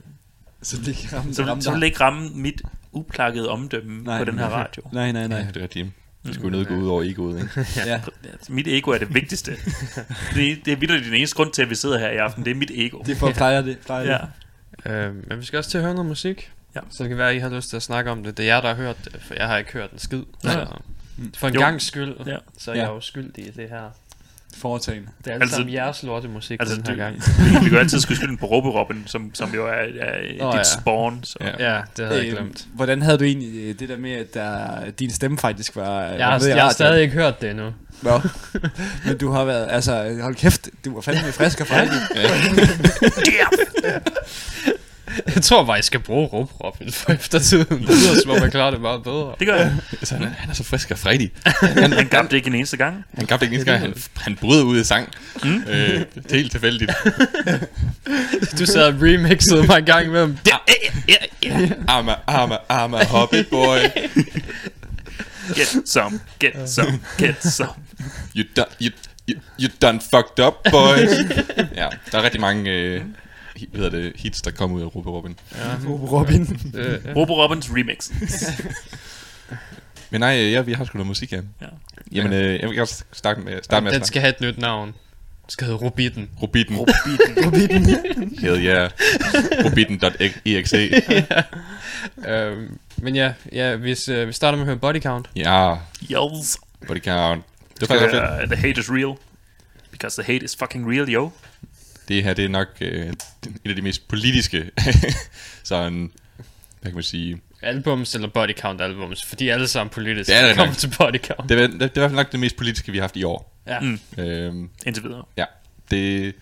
[SPEAKER 6] Så det ikke ramme,
[SPEAKER 2] så, ville, så ville det ikke ramme mit uplakkede omdømme nej, på den her radio.
[SPEAKER 6] Nej, nej, nej.
[SPEAKER 5] Ja, det er rigtigt. Det skulle noget gå ud over egoet, ikke?
[SPEAKER 6] Ja.
[SPEAKER 2] Altså, mit ego er det vigtigste. det, det er vildt den eneste grund til, at vi sidder her i aften. Det er mit ego.
[SPEAKER 6] Det er for at pleje det. Pleje
[SPEAKER 2] Ja.
[SPEAKER 6] det.
[SPEAKER 4] Øh, men vi skal også til at høre noget musik.
[SPEAKER 2] Ja.
[SPEAKER 4] Så det kan være, at I har lyst til at snakke om det. Det er jer, der har hørt det, for jeg har ikke hørt en skid.
[SPEAKER 2] Ja.
[SPEAKER 4] Så for en
[SPEAKER 2] Jo.
[SPEAKER 4] gang skyld,
[SPEAKER 2] Ja.
[SPEAKER 4] så er
[SPEAKER 6] Ja.
[SPEAKER 4] jeg jo skyldig i det her.
[SPEAKER 6] Foretagende.
[SPEAKER 4] Det er alt
[SPEAKER 2] Altså-
[SPEAKER 4] sammen jeres lortemusik
[SPEAKER 2] Altså,
[SPEAKER 4] den her
[SPEAKER 2] det-
[SPEAKER 4] gang.
[SPEAKER 2] vi kan altid skyde skylden på Robin, som, som jo er, er
[SPEAKER 4] Åh,
[SPEAKER 2] dit
[SPEAKER 4] ja.
[SPEAKER 2] spawn. Så.
[SPEAKER 5] Ja.
[SPEAKER 4] Ja, det havde jeg
[SPEAKER 6] Øh,
[SPEAKER 4] glemt.
[SPEAKER 6] Hvordan havde du egentlig øh, det der med, at der, din stemme faktisk var...
[SPEAKER 4] Jeg har, jeg har stadig ikke hørt det endnu.
[SPEAKER 6] Nå. Men du har været... Altså, hold kæft, du var fandme frisk og frejdig.
[SPEAKER 4] Jeg tror bare, jeg skal bruge Rob Robin for eftertiden. Det lyder som om, jeg klarer det meget bedre.
[SPEAKER 2] Det gør jeg.
[SPEAKER 5] Altså, han, er, han er så frisk og fredig.
[SPEAKER 2] Han, han gabte ikke en eneste gang.
[SPEAKER 5] Han gabte ikke eneste gang, han, han bryder ud i sang. Mm. Øh, det er helt tilfældigt.
[SPEAKER 4] Du sad og remixede mig en gang imellem.
[SPEAKER 5] I'm a, I'm a, I'm a hobbit boy.
[SPEAKER 2] Get some, get some, get some.
[SPEAKER 5] You done, you, you, you done fucked up, boys. ja, der er rigtig mange øh, hvad hedder det, hits, der kommer ud af Rube Robin.
[SPEAKER 6] Robin.
[SPEAKER 4] Øh,
[SPEAKER 2] Robo Robins remix.
[SPEAKER 5] Men nej, ja, vi har sgu noget musik, ja.
[SPEAKER 2] Ja.
[SPEAKER 5] Jamen, øh, jeg vil gerne starte med, starte med
[SPEAKER 4] den skal have et nyt navn. Den skal hedde Robitten.
[SPEAKER 5] Robitten.
[SPEAKER 2] Robiten.
[SPEAKER 5] Hell yeah. Robitten.exe.
[SPEAKER 4] Øhm, men ja, ja hvis øh, vi starter med at høre Body Count.
[SPEAKER 5] Ja,
[SPEAKER 2] Yells.
[SPEAKER 5] body count. Det var faktisk fedt.
[SPEAKER 2] Uh, the hate is real. Because the hate is fucking real, yo.
[SPEAKER 5] Det her, det er nok øh, en af de mest politiske, sådan, hvad kan man sige,
[SPEAKER 4] Albums eller Body Count albums, for de er alle sammen politiske.
[SPEAKER 5] Det er det
[SPEAKER 4] kommer
[SPEAKER 5] nok.
[SPEAKER 4] til Body Count.
[SPEAKER 5] det er, det, det er i hvert fald nok det mest politiske, vi har haft i år.
[SPEAKER 4] Ja.
[SPEAKER 2] Mm.
[SPEAKER 5] Øhm,
[SPEAKER 2] Indtil videre.
[SPEAKER 5] ja, det,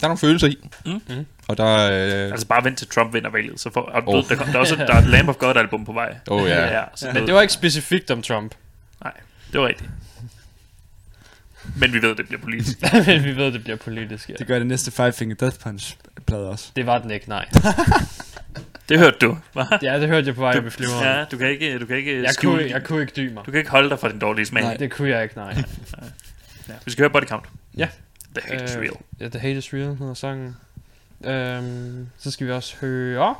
[SPEAKER 5] der er nogle følelser i.
[SPEAKER 2] Mm.
[SPEAKER 5] Og der er, øh,
[SPEAKER 2] Altså bare vent til Trump vinder valget. Så for, og
[SPEAKER 5] Oh.
[SPEAKER 2] oh. der, der, er også der er et Lamb of God album på vej.
[SPEAKER 5] oh ja,
[SPEAKER 2] ja så
[SPEAKER 4] Men det var ikke specifikt om Trump.
[SPEAKER 2] Nej, det var rigtigt. Men vi ved, det bliver politisk.
[SPEAKER 4] Men vi ved, det bliver politisk, ja.
[SPEAKER 6] Det gør det næste Five Finger Death Punch plade også.
[SPEAKER 4] Det var den ikke, nej.
[SPEAKER 2] Det hørte du, hva'?
[SPEAKER 4] Ja, det hørte jeg på vej op i flyveren.
[SPEAKER 2] Ja, du kan ikke, du kan ikke
[SPEAKER 4] Jeg
[SPEAKER 2] skjule
[SPEAKER 4] kunne, jeg kunne ikke dy mig.
[SPEAKER 2] Du kan ikke holde dig fra din dårlige smag.
[SPEAKER 6] Nej.
[SPEAKER 4] Det kunne jeg ikke, nej.
[SPEAKER 2] Ja. Vi skal høre Body Count.
[SPEAKER 4] Ja.
[SPEAKER 2] The hate is
[SPEAKER 4] Øh,
[SPEAKER 2] real.
[SPEAKER 4] Ja, The Hate is Real hedder sangen. Øhm, så skal vi også høre...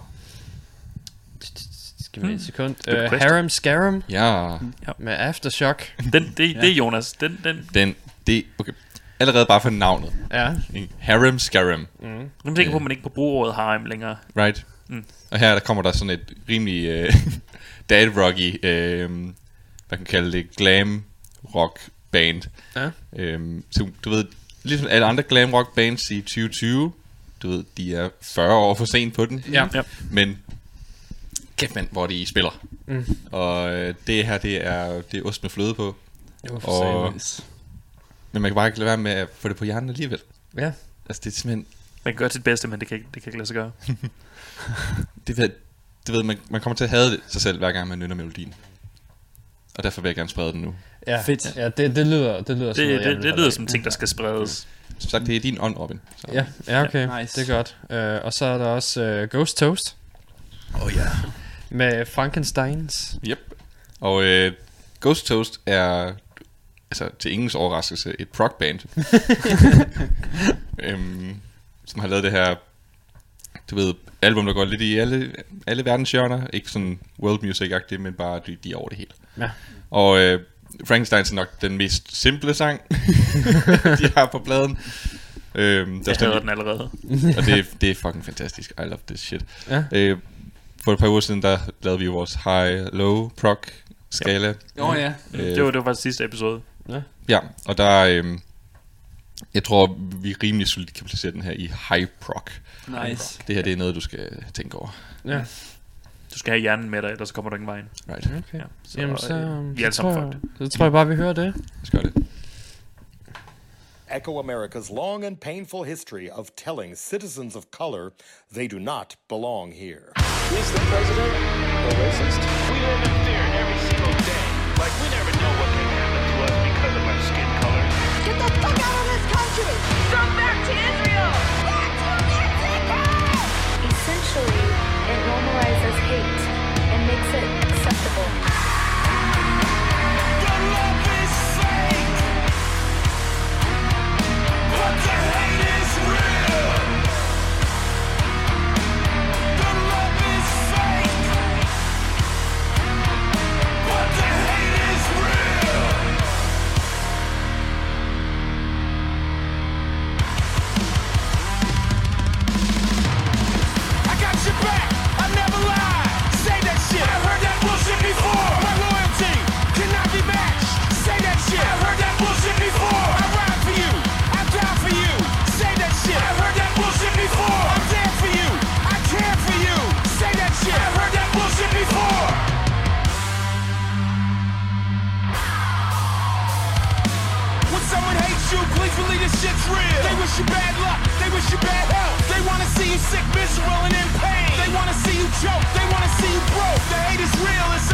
[SPEAKER 4] Skal vi
[SPEAKER 2] Hmm.
[SPEAKER 4] et sekund.
[SPEAKER 2] Good
[SPEAKER 4] Uh. Harem Scarum
[SPEAKER 5] ja,
[SPEAKER 4] med Aftershock.
[SPEAKER 2] Den, det, det er Jonas. Den, den,
[SPEAKER 5] den, det, okay, allerede bare for navnet.
[SPEAKER 4] Ja.
[SPEAKER 5] Harem Scarum,
[SPEAKER 4] Mm.
[SPEAKER 2] nu tænker på, at man ikke på bruge ordet harem længere.
[SPEAKER 5] right?
[SPEAKER 2] Mm.
[SPEAKER 5] Og her der kommer der sådan et rimelig øh, dad rocky, øh, hvad kan man kalde det, glam rock band.
[SPEAKER 4] Ja.
[SPEAKER 5] Øhm, så du ved, ligesom alle andre glam rock bands i 2020, du ved, de er 40 år for sent på den.
[SPEAKER 4] Ja.
[SPEAKER 2] Ja.
[SPEAKER 5] Men kæft mand, hvor de spiller.
[SPEAKER 4] Mm.
[SPEAKER 5] Og øh, det her, det er, det er ost med fløde på.
[SPEAKER 4] Hvorfor
[SPEAKER 5] Og,
[SPEAKER 4] sagde
[SPEAKER 5] men man kan bare ikke lade være med at få det på hjernen alligevel.
[SPEAKER 4] Ja.
[SPEAKER 5] Altså det er simpelthen,
[SPEAKER 2] Man kan gøre sit bedste, men det kan, ikke- det kan ikke lade sig gøre.
[SPEAKER 5] det ved, det ved man, man kommer til at have sig selv, hver gang man nynner melodien. Og derfor vil jeg gerne sprede den nu.
[SPEAKER 4] Ja,
[SPEAKER 6] Fedt.
[SPEAKER 4] Ja, det, det lyder, det lyder
[SPEAKER 2] Det,
[SPEAKER 4] som noget,
[SPEAKER 2] det, det
[SPEAKER 4] have
[SPEAKER 2] lyder som ting, der skal spredes.
[SPEAKER 5] Som sagt, det er din ånd, Robin. Så.
[SPEAKER 4] Ja, ja okay.
[SPEAKER 6] Ja, nice.
[SPEAKER 4] Det er godt. Uh, og så er der også uh, Ghost Toast
[SPEAKER 5] Oh, ja.
[SPEAKER 4] med Frankensteins.
[SPEAKER 5] Yep. Og øh, Ghost Toast er, altså til ingens overraskelse, et prog band. øhm, som har lavet det her, du ved, album, der går lidt i alle, alle verdens hjørner. Ikke sådan world music-agtigt, men bare de, de er over det hele.
[SPEAKER 4] Ja.
[SPEAKER 5] Og øh, Frankenstein er nok den mest simple sang, de har på pladen. Øhm, der
[SPEAKER 2] Jeg
[SPEAKER 5] står
[SPEAKER 2] hader den allerede.
[SPEAKER 5] og det, det er fucking fantastisk. I love this shit.
[SPEAKER 4] Ja.
[SPEAKER 5] Øh, for et par uger siden, der lavede vi vores high-low prog skala.
[SPEAKER 6] Åh oh, ja.
[SPEAKER 5] Øh,
[SPEAKER 2] Det var, det var faktisk sidste episode.
[SPEAKER 5] Ja, og der øh, jeg tror, vi rimelig solidt kan placere den her i high prog.
[SPEAKER 6] Nice.
[SPEAKER 5] Det her, det er noget, du skal tænke over.
[SPEAKER 4] Ja.
[SPEAKER 2] Du skal have hjernen med dig, ellers så kommer du ingen vej ind.
[SPEAKER 5] Right,
[SPEAKER 4] Okay.
[SPEAKER 2] Ja, så,
[SPEAKER 4] Jamen, så,
[SPEAKER 2] øh, vi er alle
[SPEAKER 4] så, tror
[SPEAKER 2] sammen fucked.
[SPEAKER 4] så tror jeg bare, vi hører det.
[SPEAKER 5] lad os gøre det.
[SPEAKER 7] echo America's long and painful history of telling citizens of color they do not belong here.
[SPEAKER 8] Is the president a racist?
[SPEAKER 9] We live in fear every single day. Like we never know what because of our skin color.
[SPEAKER 10] Get the fuck out of this country! Come back to Israel! Back to Mexico!
[SPEAKER 11] Essentially, it normalizes hate and makes it acceptable.
[SPEAKER 9] The love is fake. Og shit's real.
[SPEAKER 12] They wish you bad luck, they wish you bad health. They wanna see you sick, miserable, and in pain. They wanna see you choke, they wanna see you broke. The hate is real, it's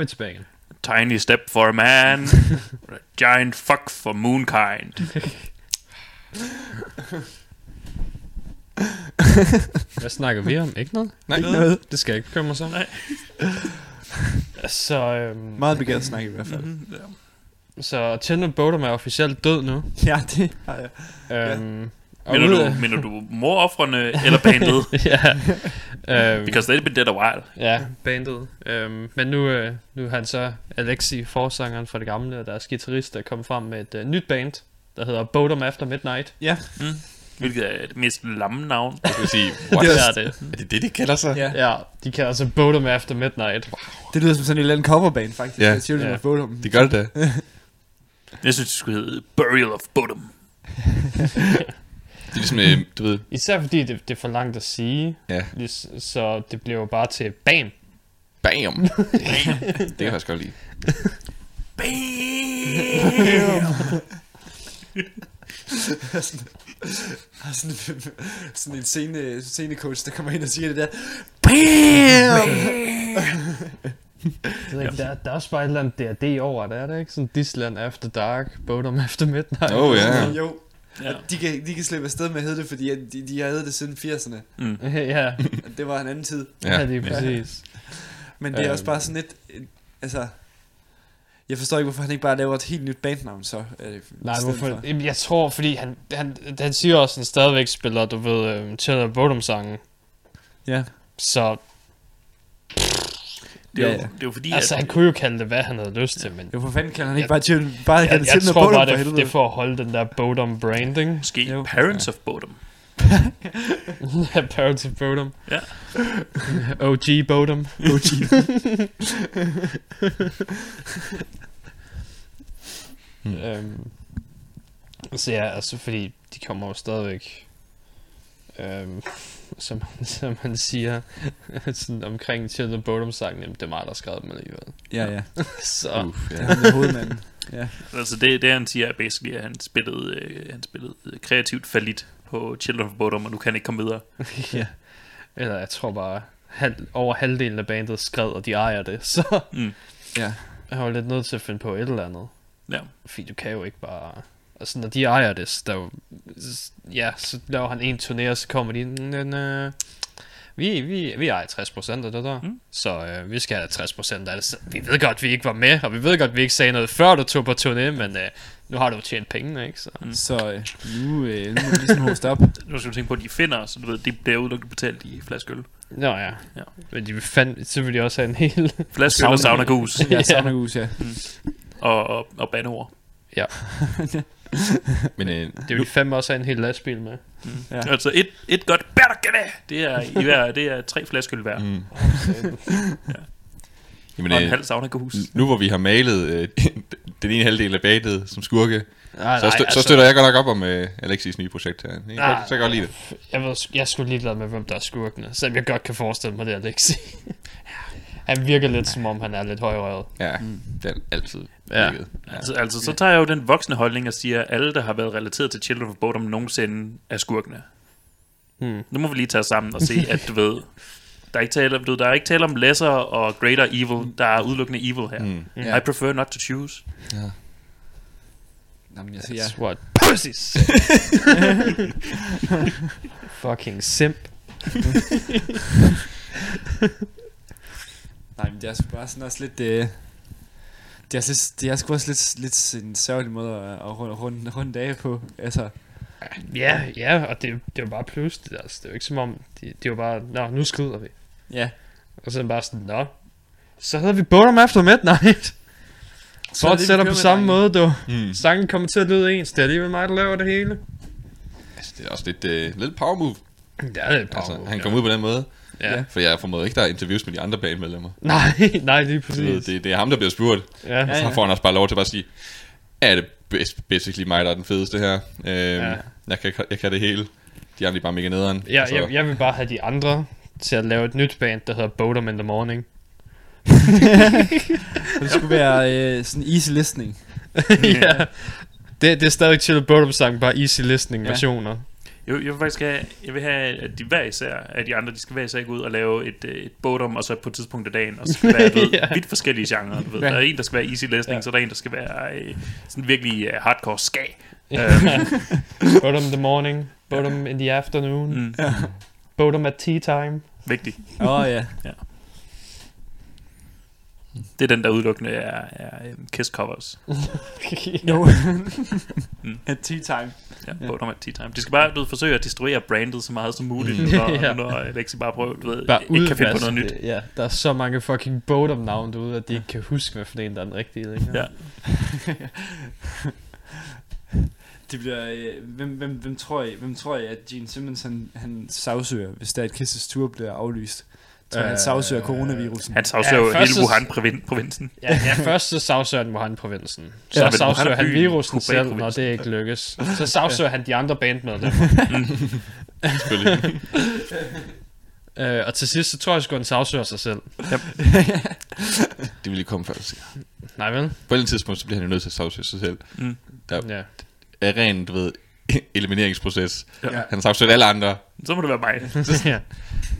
[SPEAKER 4] vi tilbage igen.
[SPEAKER 2] Tiny step for a man. a giant fuck for moonkind.
[SPEAKER 4] Hvad snakker vi om? Ikke noget?
[SPEAKER 5] Nej,
[SPEAKER 6] Ikke noget.
[SPEAKER 4] Det skal jeg ikke bekymre sig om.
[SPEAKER 2] Nej.
[SPEAKER 4] Så, øhm,
[SPEAKER 6] Meget begavet snak i hvert fald.
[SPEAKER 4] så Chandler Bodum er officielt død nu.
[SPEAKER 6] Ja, det har jeg.
[SPEAKER 4] Øhm,
[SPEAKER 2] Mener
[SPEAKER 4] ud
[SPEAKER 2] du, mener du moroffrene eller bandet?
[SPEAKER 4] ja. Øhm,
[SPEAKER 2] Because they've been dead a while.
[SPEAKER 4] Ja, bandet. Øhm, men nu, øh, nu er han så Alexi, forsangeren fra det gamle, og deres guitarist, der kom frem med et øh, nyt band, der hedder Bodum After Midnight.
[SPEAKER 6] Ja.
[SPEAKER 2] Mm. Hvilket er det mest lamme navn.
[SPEAKER 5] Jeg vil sige,
[SPEAKER 4] Det
[SPEAKER 5] what?
[SPEAKER 4] er det.
[SPEAKER 5] Er det det, de kalder sig?
[SPEAKER 6] Ja.
[SPEAKER 4] Ja, de kalder sig Bodum After Midnight.
[SPEAKER 6] Det lyder som sådan en eller anden coverband, faktisk.
[SPEAKER 5] Ja.
[SPEAKER 6] Ja. Children
[SPEAKER 4] Ja.
[SPEAKER 6] of Bodom.
[SPEAKER 5] De gør det da.
[SPEAKER 2] Jeg synes, det skulle hedde Burial of Bodom.
[SPEAKER 5] Det er ligesom, øh, du ved,
[SPEAKER 4] Især fordi det, det er for langt at sige,
[SPEAKER 5] ja,
[SPEAKER 4] så det bliver jo bare til BAM.
[SPEAKER 5] bam. det kan jeg faktisk godt lide.
[SPEAKER 6] har sådan, sådan en scene, scenecoach, der kommer ind og siger det der.
[SPEAKER 4] Jeg ved ikke, der, der er også bare et eller andet D&D over det, er det ikke? Sådan Disland After Dark, Bodum After Midnight.
[SPEAKER 5] Oh, ja.
[SPEAKER 6] Jo.
[SPEAKER 2] Ja.
[SPEAKER 6] De, kan, de kan slippe afsted med at hedde det, fordi de, de har heddet det siden 80'erne.
[SPEAKER 2] Mm.
[SPEAKER 4] ja,
[SPEAKER 6] Det var en anden tid.
[SPEAKER 4] ja,
[SPEAKER 5] Ja.
[SPEAKER 4] lige præcis.
[SPEAKER 6] Men det er også
[SPEAKER 4] Øhm.
[SPEAKER 6] bare sådan lidt... øh, Altså... Jeg forstår ikke, hvorfor han ikke bare laver et helt nyt bandnavn, så. Øh,
[SPEAKER 4] Nej, hvorfor?
[SPEAKER 6] for.
[SPEAKER 4] Jamen, jeg tror, fordi han, han, han siger også, at han stadigvæk spiller, du ved, um, Chandler Bodum sangen.
[SPEAKER 6] Ja.
[SPEAKER 4] Så
[SPEAKER 2] Det er,
[SPEAKER 6] Ja,
[SPEAKER 2] jo,
[SPEAKER 6] ja.
[SPEAKER 2] det er jo fordi,
[SPEAKER 4] altså,
[SPEAKER 2] at...
[SPEAKER 4] han kunne jo kalde det, hvad han havde lyst til, men
[SPEAKER 6] Jo, for fanden kan han
[SPEAKER 4] Jeg-
[SPEAKER 6] ikke bare chill, bare
[SPEAKER 4] jeg,
[SPEAKER 6] kalde
[SPEAKER 4] jeg,
[SPEAKER 6] det til
[SPEAKER 4] tror bare,
[SPEAKER 6] for
[SPEAKER 4] det, det er for at holde den der Bodum branding.
[SPEAKER 2] Måske
[SPEAKER 6] Jo.
[SPEAKER 2] Parents of Bodom.
[SPEAKER 4] Ja, Parents of Bodum.
[SPEAKER 2] Ja.
[SPEAKER 4] OG Bodum.
[SPEAKER 6] OG.
[SPEAKER 4] Øhm, så ja, altså fordi de kommer jo stadigvæk, øhm, som, som man siger, sådan omkring Chandler Bodum sangen, jamen det er mig, der har skrevet dem alligevel.
[SPEAKER 6] ja, ja.
[SPEAKER 4] Så
[SPEAKER 5] Uff,
[SPEAKER 6] Det
[SPEAKER 5] ja.
[SPEAKER 6] der er hovedmanden. Ja.
[SPEAKER 2] Altså det, det han siger er basically, at han spillede, øh, han spillede øh, kreativt falit på Children of Bodom, og nu kan han ikke komme videre.
[SPEAKER 4] ja. Eller jeg tror bare, halv, over halvdelen af bandet skred, og de ejer det, så
[SPEAKER 2] Mm.
[SPEAKER 6] ja.
[SPEAKER 4] jeg var lidt nødt til at finde på et eller andet.
[SPEAKER 2] Ja.
[SPEAKER 4] Fordi du kan jo ikke bare... Altså, når de ejer det, så, der, er jo- ja, så laver han en turné, og så kommer de... Øh, vi, vi, vi ejer 60% af det der,
[SPEAKER 2] Mm.
[SPEAKER 4] mm. så øh, vi skal have 60% af det. Så vi ved godt, vi ikke var med, og vi ved godt, vi ikke sagde noget før du tog på turné, men øh, nu har du jo tjent penge, ikke? Så.
[SPEAKER 2] Mm.
[SPEAKER 6] Så øh, nu, øh, nu må vi ligesom hoste op.
[SPEAKER 2] Nu skal du tænke på, at de finder, så du ved, de bliver udelukkende betalt i flaske øl.
[SPEAKER 4] Nå ja.
[SPEAKER 2] Ja.
[SPEAKER 4] ja. Men de vil fandme, så vil de også have en hel...
[SPEAKER 2] Flaske øl og sauna gus
[SPEAKER 6] Ja, saunagus, ja.
[SPEAKER 2] og, og, og bandeord.
[SPEAKER 5] Men øh,
[SPEAKER 4] Det vil fandme også have en hel lastbil med.
[SPEAKER 6] Ja.
[SPEAKER 2] Altså et, et godt it! Det er, i hver, det er tre flaske øl hver. Mm.
[SPEAKER 5] mm. Jamen,
[SPEAKER 2] Og en
[SPEAKER 5] øh,
[SPEAKER 2] halv sauna gus.
[SPEAKER 5] nu hvor vi har malet øh, den ene halvdel af badet som skurke,
[SPEAKER 4] Nej,
[SPEAKER 5] så, stø-
[SPEAKER 4] altså-
[SPEAKER 5] så støtter jeg godt nok op om øh, Alexis nye projekt her. Jeg kan,
[SPEAKER 4] Nej.
[SPEAKER 5] godt, så kan jeg godt lide det.
[SPEAKER 4] Jeg, ved, jeg er sgu ligeglad med, hvem der er skurkene, selvom jeg godt kan forestille mig det, Alexi. han virker lidt som om, han er lidt højrøret.
[SPEAKER 5] Ja, det er altid
[SPEAKER 4] Ja.
[SPEAKER 5] virket. Ja.
[SPEAKER 2] Altså, altså, så tager jeg jo den voksne holdning og siger, at alle, der har været relateret til Children of Bodom nogensinde, er skurkene.
[SPEAKER 4] Hmm.
[SPEAKER 2] Nu må vi lige tage sammen og se, at du ved, der er ikke tale om, du der er ikke tale om lesser og greater evil, der er udelukkende evil her.
[SPEAKER 5] Mm.
[SPEAKER 6] Ja.
[SPEAKER 2] I prefer not to choose.
[SPEAKER 6] Jamen, jeg siger,
[SPEAKER 4] That's what said. Fucking simp.
[SPEAKER 6] Nej, men det er sgu bare sådan også lidt... Øh, det er, lidt, det er sgu også lidt, lidt en sørgelig måde at, at runde, runde, runde dage på. Altså,
[SPEAKER 4] Ja, ja, og det, det jo bare pludseligt, altså. Det er jo ikke som om, det, det jo bare, nå, nu skrider vi.
[SPEAKER 6] ja.
[SPEAKER 4] Og så er det bare sådan, nå, så hedder vi Bottom After Midnight.
[SPEAKER 6] Så er det, vi
[SPEAKER 4] Fortsætter på samme måde, du.
[SPEAKER 5] Mm.
[SPEAKER 4] Sangen kommer til at lyde ens. Det er alligevel mig, der laver det hele.
[SPEAKER 5] Altså, det er også lidt, øh, lidt power move.
[SPEAKER 4] Det er lidt
[SPEAKER 5] Altså,
[SPEAKER 4] power,
[SPEAKER 5] han
[SPEAKER 4] ja.
[SPEAKER 5] kom ud på den måde.
[SPEAKER 4] Ja.
[SPEAKER 5] For jeg formoder ikke, der er interviews med de andre bandmedlemmer.
[SPEAKER 4] Nej, nej, lige
[SPEAKER 5] Du ved,
[SPEAKER 4] præcis.
[SPEAKER 5] det, det er ham, der bliver spurgt.
[SPEAKER 4] Ja,
[SPEAKER 5] Og så får han også bare lov til bare at sige, er det bas- basically mig, der er den fedeste her. Øhm,
[SPEAKER 4] Ja.
[SPEAKER 5] jeg, kan, jeg kan det hele. De andre er bare mega nederen.
[SPEAKER 4] Ja,
[SPEAKER 5] Og så-
[SPEAKER 4] jeg, jeg vil bare have de andre til at lave et nyt band, der hedder Bodum in the Morning.
[SPEAKER 6] Det skulle være øh, sådan easy listening.
[SPEAKER 4] ja. Det, det er stadig chill Bodum sang, bare easy listening
[SPEAKER 6] Ja.
[SPEAKER 2] Jeg, jeg vil faktisk have, jeg vil have, at de hver især, at de andre, de skal hver især gå ud og lave et, øh, et bottom, og så på et tidspunkt af dagen, og så skal være du ved,
[SPEAKER 4] Ja.
[SPEAKER 2] vidt forskellige genrer. Du ved.
[SPEAKER 4] Ja.
[SPEAKER 2] Der er en, der skal være easy listening,
[SPEAKER 4] Ja.
[SPEAKER 2] så er der en, der skal være øh, sådan virkelig øh, hardcore ska.
[SPEAKER 4] Ja.
[SPEAKER 2] Øhm,
[SPEAKER 4] Bottom in the morning, bottom in the afternoon,
[SPEAKER 2] Mm.
[SPEAKER 6] Ja.
[SPEAKER 4] bottom at tea time.
[SPEAKER 2] vigtigt.
[SPEAKER 6] Åh oh, ja.
[SPEAKER 2] Ja. Det er den, der udelukkende er, er um, Kiss covers.
[SPEAKER 6] Jo.
[SPEAKER 2] Mm.
[SPEAKER 6] At tea time.
[SPEAKER 2] Ja,
[SPEAKER 6] Ja.
[SPEAKER 2] Bottom at Tea Time. De skal bare du forsøge at destruere brandet så meget som muligt,
[SPEAKER 4] Mm.
[SPEAKER 2] mm. når,
[SPEAKER 4] Ja.
[SPEAKER 2] ja. når Alexi bare prøver, du ved,
[SPEAKER 4] Bare
[SPEAKER 2] ikke kan finde på noget nyt.
[SPEAKER 4] Ja, der er så mange fucking bottom navn derude, at de ikke kan huske, hvad for en, der er den rigtige. Længere.
[SPEAKER 2] Ja.
[SPEAKER 6] Det bliver, øh, hvem, hvem, hvem, tror I, hvem tror I, at Gene Simmons han, han sagsøger, hvis der et Kisses Tour bliver aflyst? Tror han
[SPEAKER 4] Øh,
[SPEAKER 6] sagsøger coronavirusen?
[SPEAKER 2] Han sagsøger
[SPEAKER 4] Ja,
[SPEAKER 2] ja,
[SPEAKER 4] først
[SPEAKER 2] hele
[SPEAKER 4] så-
[SPEAKER 2] Wuhan-provinsen.
[SPEAKER 4] Ja, ja, først så sagsøger han Wuhan-provinsen. Så
[SPEAKER 2] Ja,
[SPEAKER 4] sagsøger
[SPEAKER 2] Wuhan er
[SPEAKER 4] han virusen selv, når det ikke lykkes. Så sagsøger han de andre bandmedlemmer.
[SPEAKER 5] Selvfølgelig.
[SPEAKER 4] øh, og til sidst, så tror jeg sgu, han sagsøger sig selv.
[SPEAKER 5] Det vil lige komme først.
[SPEAKER 4] Nej vel?
[SPEAKER 5] På et eller andet tidspunkt, så bliver han jo nødt til at sagsøge sig selv.
[SPEAKER 2] Mm.
[SPEAKER 5] Der
[SPEAKER 4] Ja.
[SPEAKER 5] er ren, du ved, elimineringsproces.
[SPEAKER 2] Ja.
[SPEAKER 5] Han har sagsøgt alle andre.
[SPEAKER 2] Så må det være mig.
[SPEAKER 4] ja.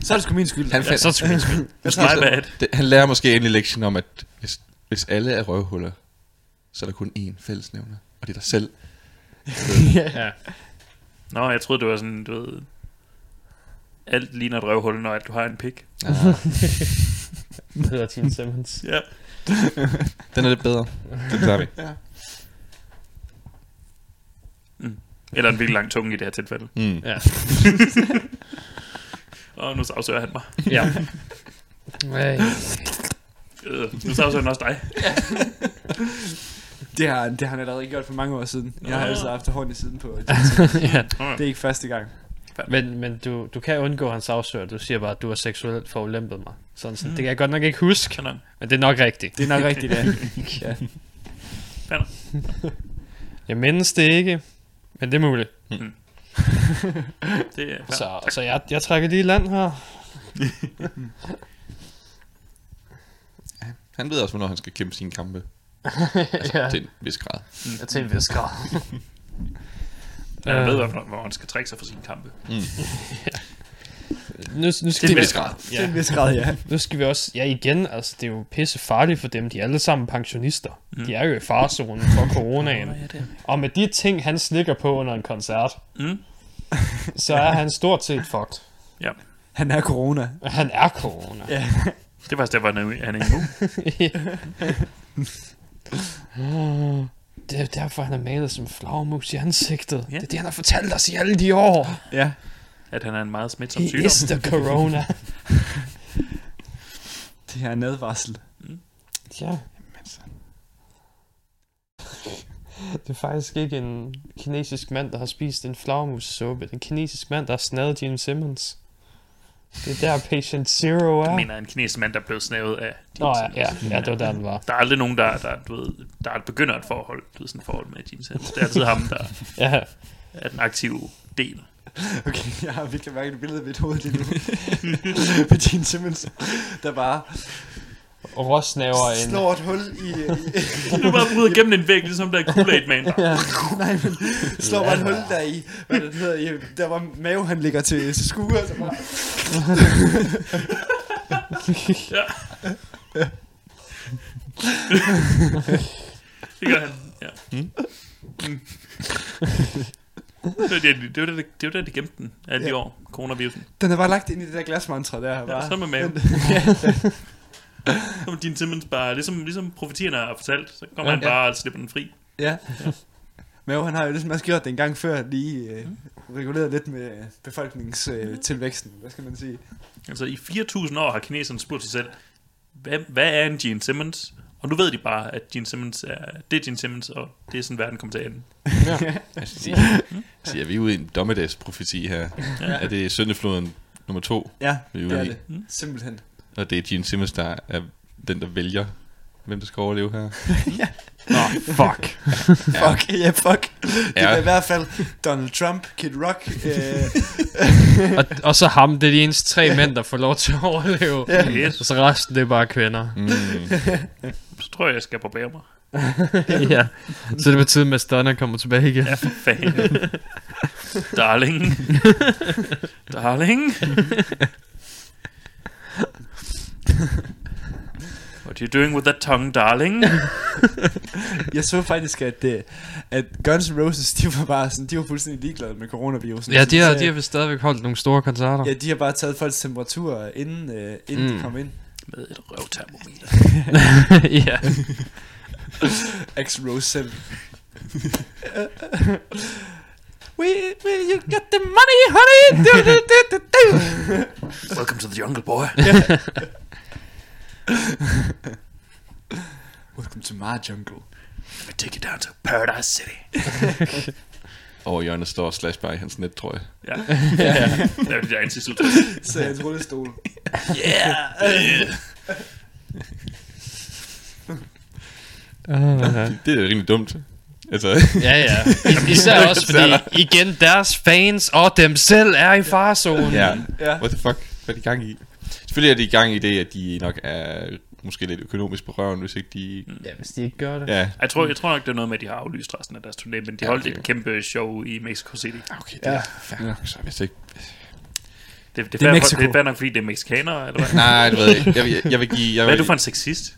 [SPEAKER 6] Så er det sgu min skyld.
[SPEAKER 5] Han,
[SPEAKER 2] Ja, så er det sgu min skyld. My bad.
[SPEAKER 5] det, han lærer måske endelig lektion om, at hvis, hvis alle er røvhuller, så er der kun én fællesnævner, og det er dig selv.
[SPEAKER 4] ja.
[SPEAKER 2] Nå, jeg troede, det var sådan, du ved... Alt ligner et røvhul, når at du har en pik.
[SPEAKER 5] Ah,
[SPEAKER 4] Det hedder Gene Simmons.
[SPEAKER 2] Ja.
[SPEAKER 5] den er lidt bedre. Den tager vi.
[SPEAKER 2] Eller en virkelig lang tunge i det her tilfælde.
[SPEAKER 5] Mm.
[SPEAKER 4] Ja.
[SPEAKER 2] Og nu sagsøger han mig.
[SPEAKER 4] ja. Hey.
[SPEAKER 2] Øh, nu sagsøger han også dig.
[SPEAKER 6] Det har, det har han allerede gjort for mange år siden. Jeg har altid haft horn i siden på.
[SPEAKER 4] ja.
[SPEAKER 6] Det er ikke første gang.
[SPEAKER 4] Men, men du, du kan undgå hans afsøger. Du siger bare, at du har seksuelt forulæmpet mig. Sådan, sådan.
[SPEAKER 2] Mm.
[SPEAKER 4] Det kan jeg godt nok ikke huske,
[SPEAKER 2] Kan han?
[SPEAKER 4] men det er nok rigtigt.
[SPEAKER 6] Det er nok rigtigt, ja. ja.
[SPEAKER 4] Jeg mindes det ikke, men det er muligt.
[SPEAKER 2] Det er fair.
[SPEAKER 4] Så, så jeg, jeg trækker lige i land her.
[SPEAKER 5] Han ved også, hvornår han skal kæmpe sine kampe. Altså,
[SPEAKER 4] ja.
[SPEAKER 5] til en vis grad.
[SPEAKER 4] Jeg til en vis grad.
[SPEAKER 2] Han
[SPEAKER 4] Øh.
[SPEAKER 2] ved, hvor, hvor han skal trække sig for sine kampe.
[SPEAKER 4] Nu, nu skal
[SPEAKER 2] Til en
[SPEAKER 4] vi,
[SPEAKER 2] vis grad.
[SPEAKER 6] Til en vis grad, ja.
[SPEAKER 4] nu skal vi også, ja igen, altså det er jo pisse farligt for dem, de er alle sammen pensionister. Mm. De er jo i farzonen for coronaen.
[SPEAKER 2] Ja.
[SPEAKER 4] Og med de ting, han slikker på under en koncert,
[SPEAKER 2] Mm.
[SPEAKER 4] så er han stort set fucked.
[SPEAKER 2] Ja.
[SPEAKER 6] Han er corona.
[SPEAKER 4] Han er corona.
[SPEAKER 6] Ja.
[SPEAKER 2] Det er faktisk derfor, han er, immun.
[SPEAKER 4] Det er derfor, han er malet som flagmus i ansigtet.
[SPEAKER 2] Ja.
[SPEAKER 4] Det er det, han har fortalt os i alle de år.
[SPEAKER 6] Ja.
[SPEAKER 2] At han er en meget smitsom
[SPEAKER 4] He
[SPEAKER 2] sygdom.
[SPEAKER 4] is the corona.
[SPEAKER 6] Det er en advarsel.
[SPEAKER 4] ja. Det er faktisk ikke en kinesisk mand, der har spist en flagmussuppe. Det er en kinesisk mand, der har snadet Gene Simmons. Det er der patient zero er.
[SPEAKER 2] Jeg mener, en kinesisk mand, der er blevet snævet af
[SPEAKER 4] Nå ja, ja, ja, det var der, den var.
[SPEAKER 2] Der er aldrig nogen, der, der, du ved, der begynder et forhold, du ved, sådan et forhold med Gene Simmons. Det er altid ham, der
[SPEAKER 4] Ja,
[SPEAKER 2] er den aktive del.
[SPEAKER 6] Okay, jeg har virkelig mærket et billede i mit hoved lige nu. Med Gene Simmons, der bare
[SPEAKER 4] råsnaver en...
[SPEAKER 6] slår et hul i... i
[SPEAKER 2] Du bare bryder igennem en væg, ligesom der er Kool-Aid Man.
[SPEAKER 4] Ja.
[SPEAKER 6] nej, men slår bare et hul der i, hvad det hedder, i, der var mave, han ligger til, skue, og så bare...
[SPEAKER 2] Ja. det gør han, ja. Mm. Det var det, det, var det, det var der, de gemte den alle de
[SPEAKER 6] Ja.
[SPEAKER 2] år, coronavirusen.
[SPEAKER 6] Den er bare lagt ind i det der glasmantra der.
[SPEAKER 2] Ja,
[SPEAKER 6] Bare.
[SPEAKER 2] så med mave. Som Gene Simmons bare, ligesom, ligesom profetierne har fortalt, så kommer
[SPEAKER 4] Ja.
[SPEAKER 2] han bare og slipper den fri.
[SPEAKER 6] Ja. Mave, han har jo ligesom også gjort det en gang før, lige øh, reguleret lidt med befolkningstilvæksten, øh, hvad skal man sige.
[SPEAKER 2] Altså i 4.000 år har kineserne spurgt sig selv, hvad, hvad er en Gene Simmons? Og nu ved de bare, at Gene Simmons er, det er Gene Simmons, og det er sådan, verden kommer til at ende.
[SPEAKER 5] Altså, siger, siger, vi er ude i en dommedagsprofeti her.
[SPEAKER 2] Ja.
[SPEAKER 5] Er det Søndefloden nummer to?
[SPEAKER 6] Ja,
[SPEAKER 5] Vi er
[SPEAKER 6] det
[SPEAKER 5] ude
[SPEAKER 6] er
[SPEAKER 5] i.
[SPEAKER 6] det. Simpelthen.
[SPEAKER 5] Og det er Gene Simmons, der er den, der vælger, hvem der skal overleve her.
[SPEAKER 4] Nå, fuck.
[SPEAKER 6] Fuck, ja, fuck. Det
[SPEAKER 5] Ja.
[SPEAKER 6] er i hvert fald Donald Trump, Kid Rock. Øh,
[SPEAKER 4] og, og så ham, det er de eneste tre mænd, der får lov til at overleve.
[SPEAKER 6] Ja.
[SPEAKER 2] Yes.
[SPEAKER 4] Og så resten, det er bare kvinder.
[SPEAKER 5] Mm.
[SPEAKER 2] Tror jeg, jeg skal barbere mig.
[SPEAKER 4] ja, så det betyder, at Mads Donner kommer tilbage igen.
[SPEAKER 2] Ja, for fanden. Darling. Darling. What are you doing with that tongue, darling?
[SPEAKER 6] Jeg så faktisk, at, uh, at Guns N' Roses, de var bare sådan, de var fuldstændig ligeglade med coronavirusen.
[SPEAKER 4] Ja, de har, de har vist stadigvæk holdt nogle store koncerter.
[SPEAKER 6] Ja, de har bare taget folks temperatur, inden, uh, inden.
[SPEAKER 4] Mm.
[SPEAKER 6] de kom ind.
[SPEAKER 2] Med et røvtermometer.
[SPEAKER 4] ja.
[SPEAKER 6] X-Rose selv. we, we, you got the money, honey! Do, do, do, do, do.
[SPEAKER 2] Welcome to the jungle, boy.
[SPEAKER 6] Welcome to my jungle.
[SPEAKER 2] Let me take you down to Paradise City.
[SPEAKER 5] Over hjørnet står Slash by hans net, tror jeg.
[SPEAKER 2] Ja. ja. Det er det der ansigtsudtryk.
[SPEAKER 6] Så hans rullestol.
[SPEAKER 2] Yeah!
[SPEAKER 4] Uh,
[SPEAKER 5] Det er rimelig dumt. Altså,
[SPEAKER 4] ja, ja. Især også fordi, igen, deres fans og dem selv er i farzonen.
[SPEAKER 5] ja.
[SPEAKER 6] Ja.
[SPEAKER 5] What the fuck? Hvad er de i gang i? Selvfølgelig er de i gang i det, at de nok er måske lidt økonomisk på røven, hvis ikke de...
[SPEAKER 4] Ja, hvis de ikke gør det.
[SPEAKER 5] Ja,
[SPEAKER 2] Jeg tror, jeg tror nok, det er noget med, at de har aflyst resten af deres turné, men de
[SPEAKER 5] Ja,
[SPEAKER 2] holdt
[SPEAKER 5] okay.
[SPEAKER 2] et kæmpe show i Mexico City.
[SPEAKER 5] okay, det er fair nok, så hvis ikke...
[SPEAKER 2] Det, det,
[SPEAKER 6] Det er Mexico.
[SPEAKER 2] Det er nok, fordi det er mexikanere, eller hvad?
[SPEAKER 5] Nej, det ved jeg ikke. Jeg, vil- jeg vil give... Jeg
[SPEAKER 2] Hvad er
[SPEAKER 5] vil,
[SPEAKER 2] du for en sexist?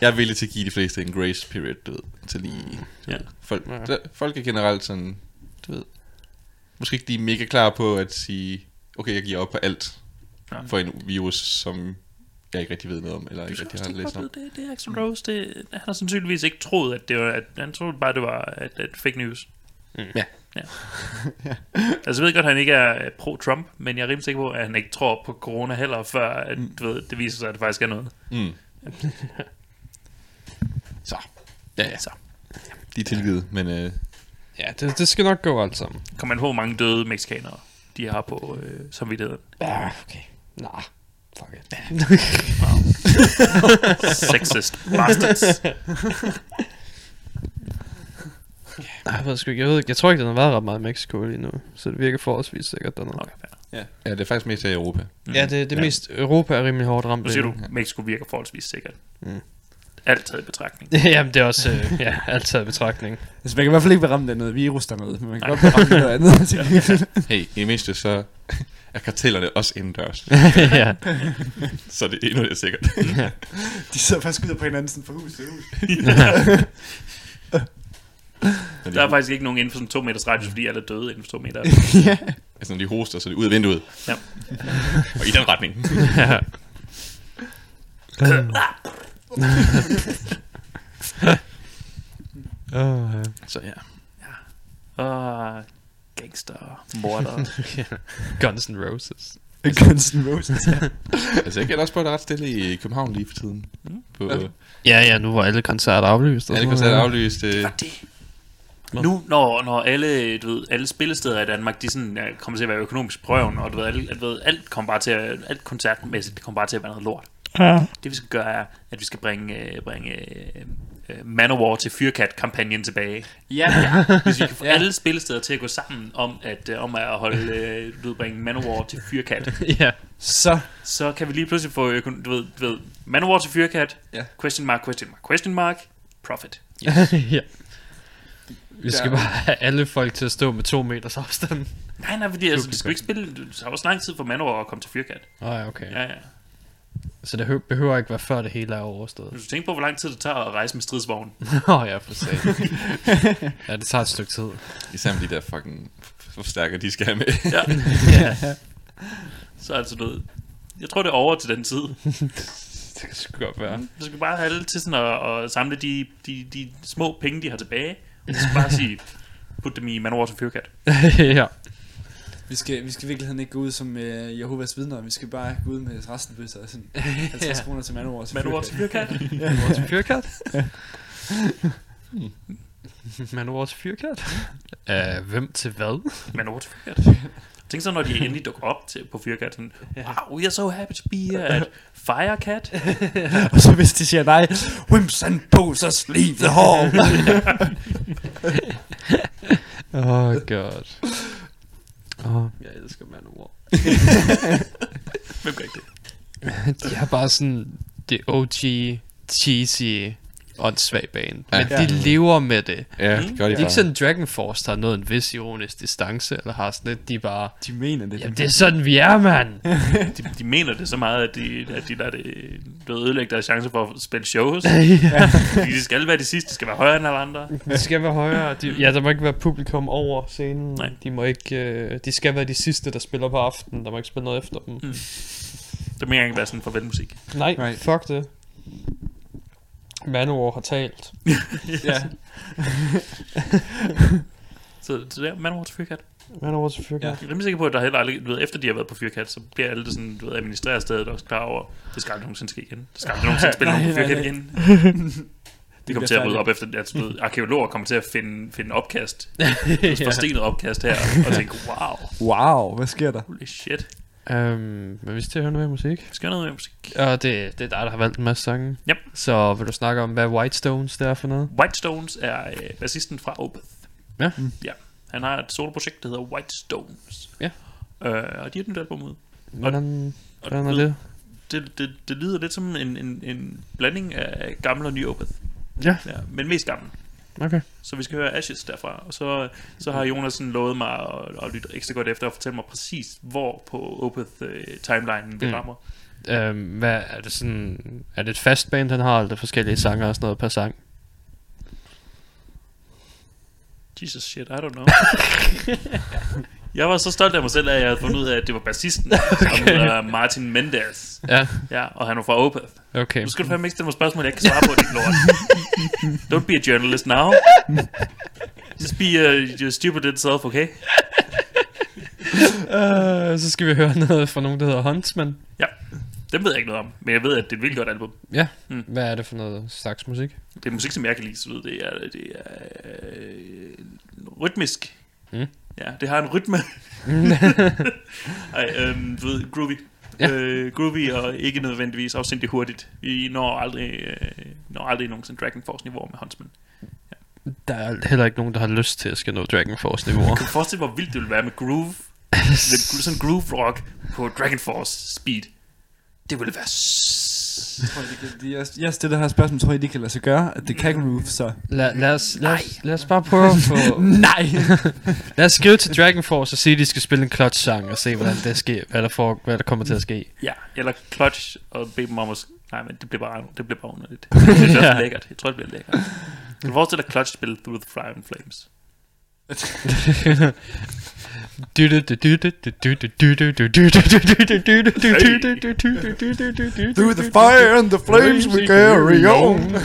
[SPEAKER 5] Jeg er villig til at give de fleste en grace period, du ved, til lige...
[SPEAKER 2] Ja.
[SPEAKER 5] folk,
[SPEAKER 4] Ja.
[SPEAKER 5] folk er generelt sådan, du ved, måske ikke de er mega klar på at sige, okay, jeg giver op på alt
[SPEAKER 2] Ja.
[SPEAKER 5] for en virus, som jeg ikke rigtig ved noget om, eller
[SPEAKER 2] Du
[SPEAKER 5] ikke rigtig har læst om.
[SPEAKER 2] det, det er Axel Rose. Det, han har sandsynligvis ikke troet, at det var... At, han troede bare, det var at, at fake news.
[SPEAKER 4] Mm.
[SPEAKER 5] Ja.
[SPEAKER 2] ja. altså, jeg ved godt, at han ikke er pro-Trump, men jeg er rimelig sikker på, at han ikke tror på corona heller, før at, du ved, det viser sig, at det faktisk er noget.
[SPEAKER 5] Mm. så, ja, ja,
[SPEAKER 2] Så
[SPEAKER 5] de er tilgivet, men øh,
[SPEAKER 4] Ja, det, det skal nok gå alt sammen.
[SPEAKER 2] kom man på, hvor mange døde mexikanere de har på øh, samvittigheden.
[SPEAKER 4] Ja, okay. Nah, fuck it.
[SPEAKER 2] Sexist bastards.
[SPEAKER 4] Ej, jeg ved sgu ikke, jeg ved ikke, jeg tror ikke, den har været ret meget i Mexico lige nu, så det virker forholdsvis sikkert dernede.
[SPEAKER 2] Okay, fair.
[SPEAKER 5] ja, det er faktisk mest af Europa.
[SPEAKER 2] Mm.
[SPEAKER 4] Ja, det, det er mest, Europa er rimelig hårdt ramt.
[SPEAKER 2] Nu siger du, Mexico virker forholdsvis sikkert.
[SPEAKER 4] Mm.
[SPEAKER 2] Alt taget i betragtning.
[SPEAKER 4] Jamen, det er også, øh, ja, alt taget i betragtning.
[SPEAKER 6] Altså, man kan i hvert fald ikke blive ramt af noget virus dernede, men man kan godt blive ramt af noget andet.
[SPEAKER 5] Hey, i det mindste så er kartellerne også indendørs,
[SPEAKER 4] ja.
[SPEAKER 5] så det er endnu mere sikkert.
[SPEAKER 6] De sidder faktisk ud på hinanden sådan fra hus til hus.
[SPEAKER 2] Der er faktisk ikke nogen inden for sådan to meters radius, fordi alle er døde inden for to meter.
[SPEAKER 6] ja.
[SPEAKER 5] altså, når de hoster, så er det ud af vinduet.
[SPEAKER 2] Ja.
[SPEAKER 5] Og i den retning.
[SPEAKER 4] ja. oh, ja.
[SPEAKER 5] Så ja.
[SPEAKER 2] Og gangster, morder.
[SPEAKER 4] Guns N' Roses.
[SPEAKER 6] Guns N' Roses. ja.
[SPEAKER 5] Altså, jeg kan også på, at der er ret stille i København lige for tiden. På,
[SPEAKER 6] Ja.
[SPEAKER 5] ja.
[SPEAKER 4] Ja, nu var alle koncerter aflyst.
[SPEAKER 5] Alle koncerter aflyst. Øh,
[SPEAKER 2] det. Nu, når, når alle, du ved, alle spillesteder i Danmark, de sådan, ja, kommer til at være økonomisk prøven, og du ved, du ved, alt kommer bare til at, alt koncertmæssigt, det kommer bare til at være noget lort.
[SPEAKER 6] Ja.
[SPEAKER 2] Det vi skal gøre er, at vi skal bringe, øh, bringe øh, øh, Manowar til Fyrkat-kampagnen tilbage.
[SPEAKER 6] Ja.
[SPEAKER 2] Hvis vi kan få
[SPEAKER 6] Ja.
[SPEAKER 2] ja. alle spillesteder til at gå sammen om at, øh, om at holde, øh, du ved, bringe Manowar til Fyrkat,
[SPEAKER 4] ja.
[SPEAKER 6] Så.
[SPEAKER 2] så kan vi lige pludselig få, du ved, du ved Manowar til Fyrkat,
[SPEAKER 6] Ja.
[SPEAKER 2] question mark, question mark, question mark, profit.
[SPEAKER 4] ja. Vi skal
[SPEAKER 6] Ja.
[SPEAKER 4] bare have alle folk til at stå med to meters afstand.
[SPEAKER 2] Nej, nej, fordi altså, vi skal ikke spille, det tager også lang tid for Manowar at komme til Fyrkat.
[SPEAKER 4] Åh, oh, ja, okay.
[SPEAKER 2] Ja, ja.
[SPEAKER 4] Så det hø- behøver ikke være før det hele er overstået.
[SPEAKER 2] Hvis du tænker på, hvor lang tid det tager at rejse med stridsvogn.
[SPEAKER 4] Åh oh, ja, for sag. ja, det tager et stykke tid.
[SPEAKER 5] især med de der fucking forstærker, de skal have med.
[SPEAKER 2] Ja.
[SPEAKER 4] ja.
[SPEAKER 2] Så altså noget. Jeg tror, det er over til den tid.
[SPEAKER 4] Det kan sgu godt være.
[SPEAKER 2] Du skal bare have alle til sådan at, at samle de, de, de små penge, de har tilbage. Og så skal bare sige, put dem i Manowar til Fyrkat.
[SPEAKER 4] ja.
[SPEAKER 6] Vi skal, vi skal i virkeligheden ikke gå ud som uh, Jehovas vidner. Vi skal bare gå ud med resten bøsser. Sådan 50
[SPEAKER 4] Ja.
[SPEAKER 6] kroner til Manowar til
[SPEAKER 2] Manowar til Fyrkat.
[SPEAKER 4] Manowar til fyrkat? Manowar til fyrkat? Uh, hvem til hvad?
[SPEAKER 2] Manowar til Fyrkat. Tænk så, når de endelig dukker op til, på Fyrkat. Sådan, wow, we are so happy to be here at Firecat.
[SPEAKER 6] Og så hvis de siger nej, Wimps and posers leave the hall.
[SPEAKER 4] Oh god. Oh, jeg elsker Manowar.
[SPEAKER 2] Hvem gør ikke det?
[SPEAKER 4] De har bare sådan det OG cheesy, åndssvag band.
[SPEAKER 5] Ja.
[SPEAKER 4] Men
[SPEAKER 6] Ja.
[SPEAKER 4] de lever med det.
[SPEAKER 5] Ja, det gør de
[SPEAKER 4] Det er ikke sådan, Dragon Force der har nået en vis ironisk distance, eller har sådan lidt, de bare,
[SPEAKER 6] De mener det.
[SPEAKER 4] jamen det er sådan, vi er, mand.
[SPEAKER 2] De, de mener det så meget, at de, at de lader det blevet ødelægge deres chance for at spille shows.
[SPEAKER 4] ja.
[SPEAKER 2] De skal være de sidste, de skal være højere end alle andre.
[SPEAKER 4] De skal være højere. De, ja, der må ikke være publikum over scenen.
[SPEAKER 2] Nej.
[SPEAKER 4] De må ikke, øh, de skal være de sidste, der spiller på aftenen. Der må ikke spille noget efter dem.
[SPEAKER 2] Mm. Det må ikke engang være sådan forventet musik.
[SPEAKER 4] Nej,
[SPEAKER 6] Right.
[SPEAKER 4] fuck det. Manowar har talt.
[SPEAKER 6] Ja.
[SPEAKER 2] Så, så der, Manowar til Fyrkat.
[SPEAKER 4] Manowar til Fyrkat.
[SPEAKER 6] Ja.
[SPEAKER 2] Jeg er rimelig sikker på, at der heller aldrig, du ved, efter de har været på Fyrkat, så bliver alle det sådan, du ved, administrerer stedet også klar over, det skal aldrig nogensinde ske igen. Det skal aldrig nogensinde spille nogen på Fyrkat igen. Det kommer til at rydde op efter, at ved, arkeologer kommer til at finde, finde opkast. Forstenet opkast her, og tænke, wow,
[SPEAKER 6] Wow, hvad sker der?
[SPEAKER 2] holy shit.
[SPEAKER 4] Um, men vi skal til at høre noget mere musik.
[SPEAKER 2] Vi skal have noget mere musik.
[SPEAKER 4] Og det, det er dig, der har valgt en masse sange.
[SPEAKER 2] Yep.
[SPEAKER 4] Så vil du snakke om, hvad White Stones det er for noget?
[SPEAKER 2] White Stones er øh, bassisten fra Opeth.
[SPEAKER 4] Ja.
[SPEAKER 2] Ja. Han har et soloprojekt, der hedder White Stones.
[SPEAKER 4] Ja.
[SPEAKER 2] Øh, og de har et nyt album ud.
[SPEAKER 4] Hvordan,
[SPEAKER 2] Og
[SPEAKER 4] hvordan er det?
[SPEAKER 2] Det, det, det lyder lidt som en, en, en blanding af gammel og ny Opeth.
[SPEAKER 4] Ja,
[SPEAKER 2] Ja, men mest gammel.
[SPEAKER 4] Okay.
[SPEAKER 2] Så vi skal høre Ashes derfra. Og så, så har Jonas sådan lovet mig at, at lytte ekstra godt efter og fortælle mig præcis, hvor på Opeth-timelinen vi
[SPEAKER 4] Mm.
[SPEAKER 2] rammer.
[SPEAKER 4] Um, hvad er det sådan... Er det et fast band, han har, eller er forskellige sanger og sådan noget per sang?
[SPEAKER 2] Jesus shit, I don't know. jeg var så stolt af mig selv, at jeg havde fundet ud af, at det var bassisten, som hedder Martin Mendez.
[SPEAKER 4] Ja,
[SPEAKER 2] Ja, og han var fra Opeth.
[SPEAKER 4] okay.
[SPEAKER 2] Nu skal du fandme ikke stille mig spørgsmål, jeg ikke kan svare på, dit lort. Don't be a journalist now. Just be uh, your stupid little self, okay?
[SPEAKER 4] Uh, så skal vi høre noget fra nogen, der hedder Huntsman.
[SPEAKER 2] Ja, dem ved jeg ikke noget om, men jeg ved, at det er et vildt godt album.
[SPEAKER 4] Ja,
[SPEAKER 2] Mm.
[SPEAKER 4] hvad er det for noget slags musik?
[SPEAKER 2] Det er musik, som jeg kan lide, så ved det er, det er øh, rytmisk.
[SPEAKER 4] Mm.
[SPEAKER 2] Ja, det har en rytme. Ej, øhm, du ved, groovy.
[SPEAKER 4] Ja.
[SPEAKER 2] Øh, groovy og ikke nødvendigvis afsindig hurtigt. Vi når aldrig, øh, når aldrig nogensinde Dragon Force niveau med Huntsman.
[SPEAKER 4] Der er heller ikke nogen, der har lyst til at skal nå Dragon Force niveau.
[SPEAKER 2] Kan du forestille hvor vildt det ville være med groove? med sådan groove rock på Dragon Force speed. Det ville være
[SPEAKER 6] tror, de kan, de, jeg, jeg stiller her spørgsmål, tror I, de kan lade sig gøre, at det kan groove, så...
[SPEAKER 4] Lad, lad, os, lad, os, lad os bare prøve at få...
[SPEAKER 6] Nej!
[SPEAKER 4] lad os skrive til Dragon Force og sige, at de skal spille en clutch sang og se, hvordan det sker, hvad der, får, hvad der kommer til at ske.
[SPEAKER 2] Ja, eller clutch og bede dem om at... Nej, men det bliver bare, det bliver bare underligt. Det
[SPEAKER 4] Ja.
[SPEAKER 2] ja. lækkert. Jeg tror, det bliver lækkert. Kan du forestille dig clutch spille Through the Fire and Flames?
[SPEAKER 6] Through the fire and the flames we carry on.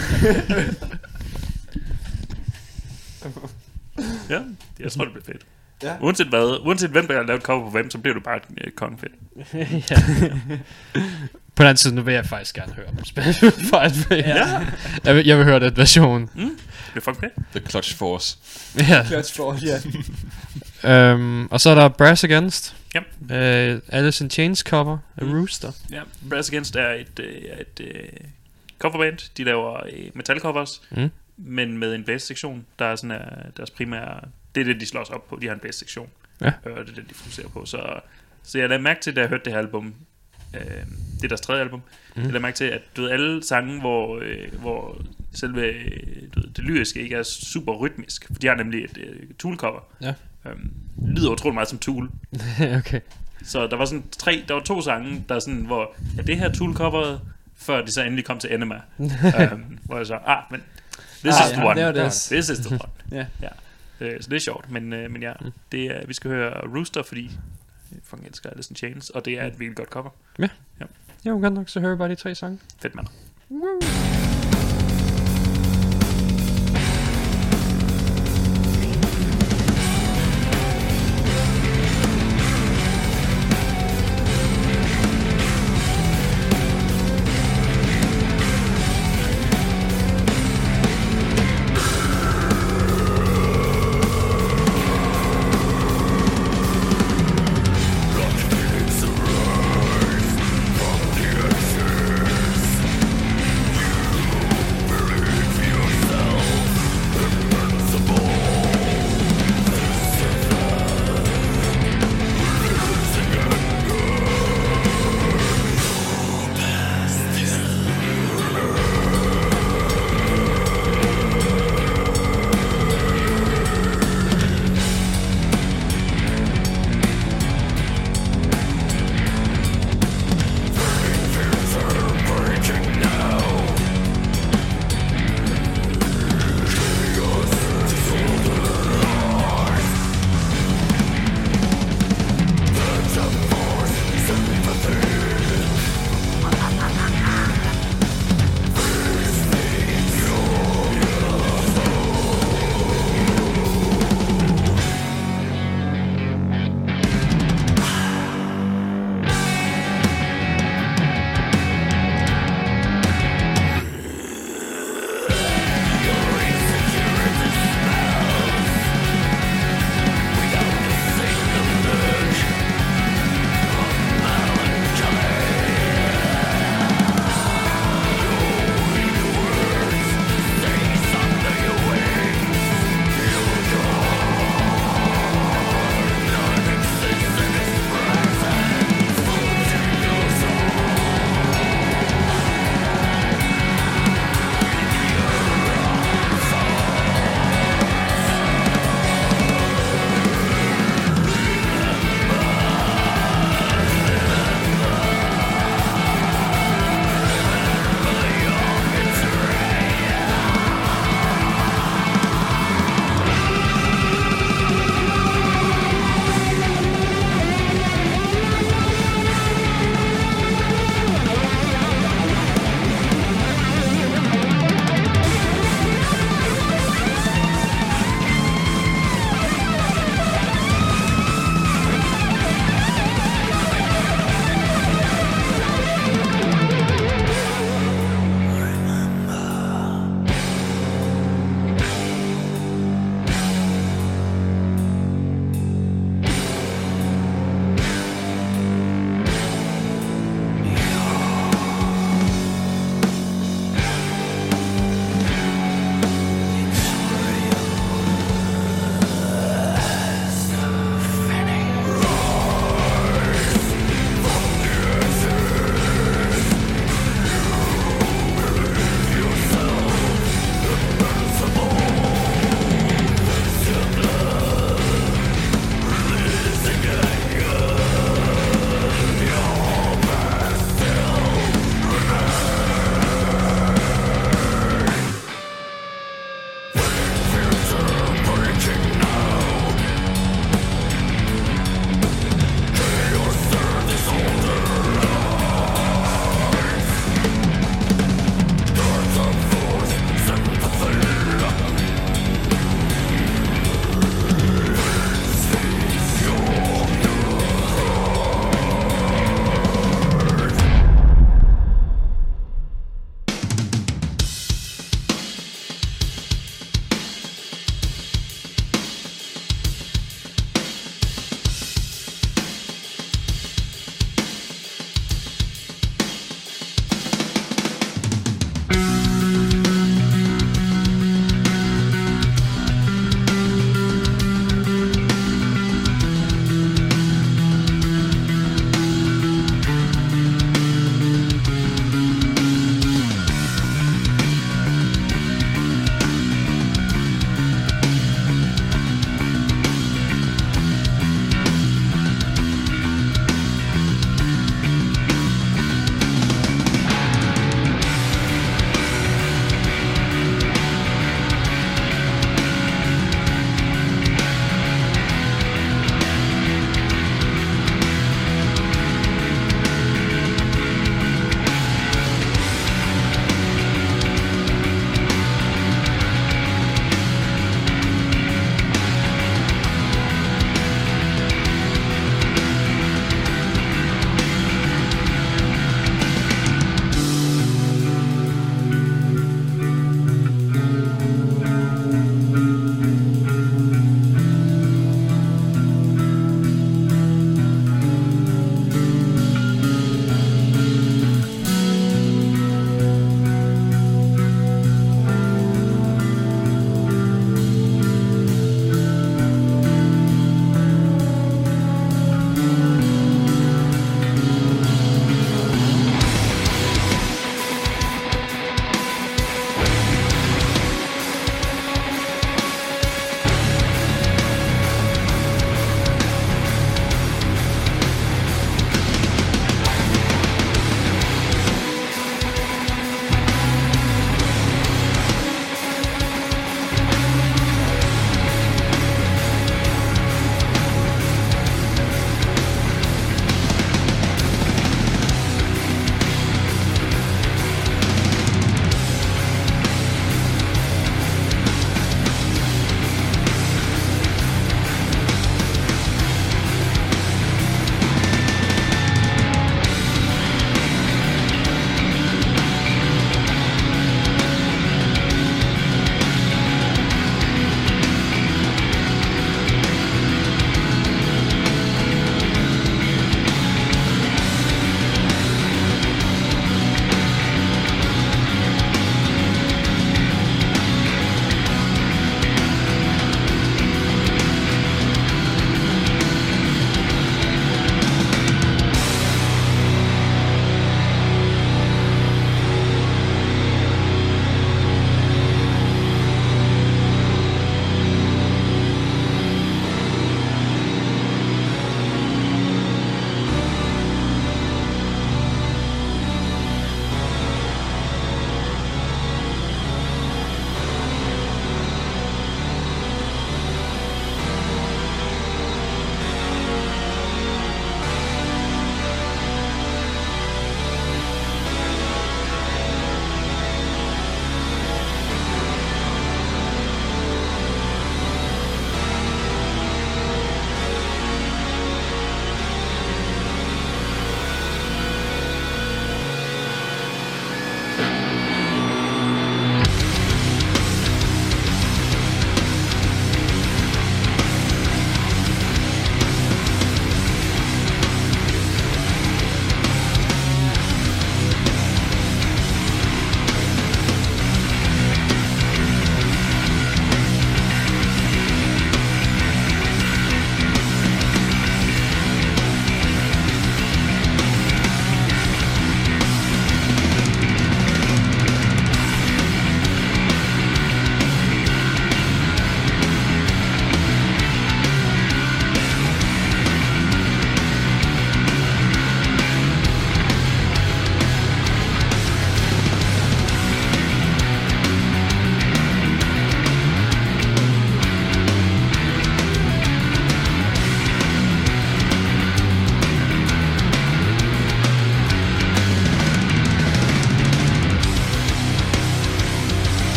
[SPEAKER 2] Ja, jeg tror, det bliver fedt.
[SPEAKER 6] Ja.
[SPEAKER 2] Uanset hvad, uanset hvem der har lavet cover på hvem, så bliver du bare øh, kongefedt.
[SPEAKER 4] ja. På den anden side, nu vil jeg faktisk gerne høre dem spille Fire Flames.
[SPEAKER 2] Ja.
[SPEAKER 4] Jeg vil, jeg vil høre den version.
[SPEAKER 2] Mm, det bliver fucking fedt.
[SPEAKER 5] The Clutch Force.
[SPEAKER 4] Ja.
[SPEAKER 6] Clutch Force, ja.
[SPEAKER 4] Um, og så er der Brass Against.
[SPEAKER 2] Ja.
[SPEAKER 4] Uh, Alice in Chains cover af
[SPEAKER 2] Mm.
[SPEAKER 4] Rooster.
[SPEAKER 2] Ja, Brass Against er et, øh, er et øh, coverband. De laver øh, metalcovers,
[SPEAKER 4] Mm.
[SPEAKER 2] men med en bass-sektion, der er sådan er deres primære... Det er det, de slår sig op på. De har en bass-sektion.
[SPEAKER 4] Ja.
[SPEAKER 2] Øh, Og det er det, de fokuserer på. Så, så jeg lagde mærke til, da jeg hørte det her album, øh, det er deres tredje album, mm. jeg lagde mærke til, at du ved, alle sange, hvor, øh, hvor selve øh, du ved, det lyriske ikke er super rytmisk, for de har nemlig et øh, Tool-cover,
[SPEAKER 4] Ja.
[SPEAKER 2] øhm, lyder utrolig meget som Tool.
[SPEAKER 4] okay.
[SPEAKER 2] Så der var sådan tre, der var to sange, der er sådan, hvor er det her Tool coveret, før de så endelig kom til Enema. um, hvor jeg så, ah, men this
[SPEAKER 6] Ah,
[SPEAKER 2] is the
[SPEAKER 6] ja,
[SPEAKER 2] one.
[SPEAKER 6] det det.
[SPEAKER 2] This is the one.
[SPEAKER 6] Ja.
[SPEAKER 2] ja. Øh, så det er sjovt, men, øh, men ja, det er, vi skal høre Rooster, fordi fucking elsker Alice in Chains, og det er et virkelig godt cover.
[SPEAKER 4] Ja.
[SPEAKER 2] Ja.
[SPEAKER 4] Jo, godt nok, så hører vi bare de tre sange.
[SPEAKER 2] Fedt mand.
[SPEAKER 12] From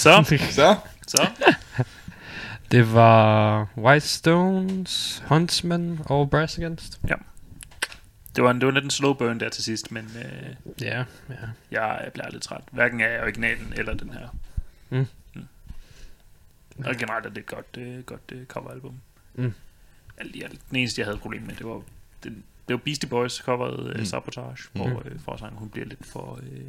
[SPEAKER 2] Så.
[SPEAKER 5] Så.
[SPEAKER 2] Så.
[SPEAKER 4] Det var White Stones, Huntsman og Brass Against.
[SPEAKER 2] Ja. Det var, en, det var lidt en slow burn der til sidst, men øh,
[SPEAKER 4] Ja, ja.
[SPEAKER 2] jeg bliver lidt træt. Hverken af originalen eller den her.
[SPEAKER 4] Mm.
[SPEAKER 2] Mm. Og generelt er det et godt, øh, godt øh, coveralbum.
[SPEAKER 4] Mm.
[SPEAKER 2] Alt i alt. Den eneste, jeg havde problem med, det var, den, det var Beastie Boys coveret øh,
[SPEAKER 5] Mm.
[SPEAKER 2] Sabotage,
[SPEAKER 5] Mhm.
[SPEAKER 2] hvor øh, forsangen, hun bliver lidt for... Øh,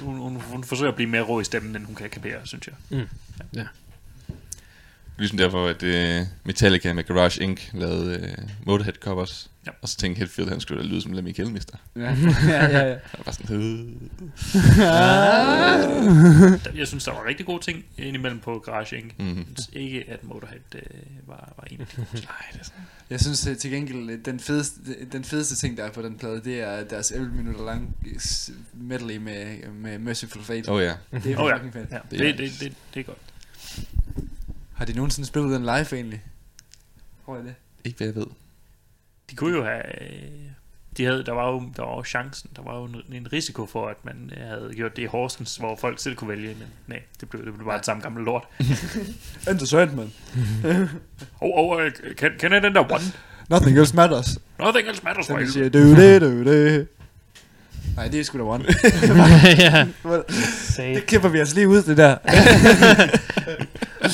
[SPEAKER 2] hun, hun, hun forsøger at blive mere rå i stemmen, end hun kan kapere, synes jeg.
[SPEAKER 4] Mm. Ja.
[SPEAKER 5] Ligesom derfor, at uh, Metallica med Garage Inc. lavede uh, Motorhead covers.
[SPEAKER 2] Ja.
[SPEAKER 5] Og så tænkte Hetfield, han skulle da lyde som Lemmy Kilmister.
[SPEAKER 6] Ja. Ja, ja, ja.
[SPEAKER 5] Og var sådan, øh.
[SPEAKER 2] Der- Jeg synes, der var rigtig gode ting indimellem på Garage Inc.
[SPEAKER 5] Mhm.
[SPEAKER 2] Jeg synes ikke, at Motorhead øh, var, var en af de.
[SPEAKER 5] Nej, det er sådan.
[SPEAKER 6] Jeg synes øh, til gengæld, øh, den fedeste, den fedeste ting, der er på den plade, det er deres 11 minutter lang medley med, med Merciful Fate.
[SPEAKER 5] Åh ja.
[SPEAKER 6] Det er
[SPEAKER 2] Åh ja.
[SPEAKER 6] fucking fedt.
[SPEAKER 2] Ja,
[SPEAKER 5] Det er
[SPEAKER 2] det, det, det, det er godt.
[SPEAKER 6] Har de nogensinde spillet den live egentlig? Hvor er det?
[SPEAKER 5] Ikke hvad jeg ved.
[SPEAKER 2] De kunne jo have... øh, De havde, der, var jo, der var jo chancen, der var jo en, en risiko for, at man øh, havde gjort det i Horsens, hvor folk selv kunne vælge, men nej, det blev, det blev bare et samme gamle lort.
[SPEAKER 6] Interessant, man.
[SPEAKER 2] Og, og øh, kan, kender I den der one?
[SPEAKER 6] Nothing else matters.
[SPEAKER 2] Nothing else matters you.
[SPEAKER 6] siger, du det, du det. Nej, det er sgu da one.
[SPEAKER 4] ja.
[SPEAKER 6] det klipper vi os lige ud, det der.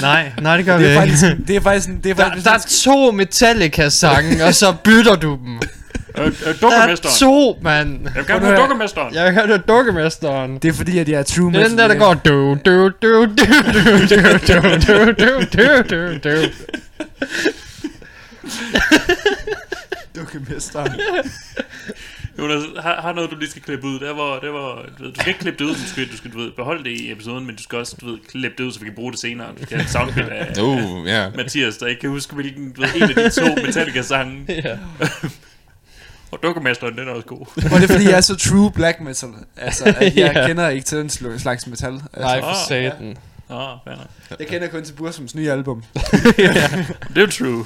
[SPEAKER 4] Nej, nej, det gør
[SPEAKER 6] det
[SPEAKER 4] vi
[SPEAKER 6] er
[SPEAKER 4] ikke.
[SPEAKER 6] faktisk, det er faktisk, det er
[SPEAKER 4] Der,
[SPEAKER 6] faktisk
[SPEAKER 4] der er to Metallica-sange, og så bytter du dem.
[SPEAKER 2] Øh, øh,
[SPEAKER 4] Der er to, mand.
[SPEAKER 2] Jeg vil gerne have dukkemesteren.
[SPEAKER 4] Jeg vil gerne dukkemesteren.
[SPEAKER 6] Det er fordi, at jeg er true
[SPEAKER 4] Det er den der, der går du, du, du, du, du, du, du, du, du, du, du.
[SPEAKER 6] Dukkemesteren.
[SPEAKER 2] Jonas, har, har noget, du lige skal klippe ud. Det var, det var, du, ved, du skal ikke klippe det ud, du skal, du skal du ved, beholde det i episoden, men du skal også du ved, klippe det ud, så vi kan bruge det senere. Du skal have et soundbit af
[SPEAKER 5] Uh, ja.
[SPEAKER 2] Mathias, der ikke kan huske, hvilken du ved, en af de to Metallica-sange.
[SPEAKER 4] Ja.
[SPEAKER 2] Og dukkemesteren, den er også god.
[SPEAKER 6] Og det er fordi, jeg er så true black metal. Altså, at jeg
[SPEAKER 4] Ja.
[SPEAKER 6] kender ikke til den sl- slags metal. Altså,
[SPEAKER 4] Nej, for
[SPEAKER 2] Ah,
[SPEAKER 4] satan.
[SPEAKER 2] Åh, oh.
[SPEAKER 6] Jeg kender kun til Bursums nye album.
[SPEAKER 2] Det er true.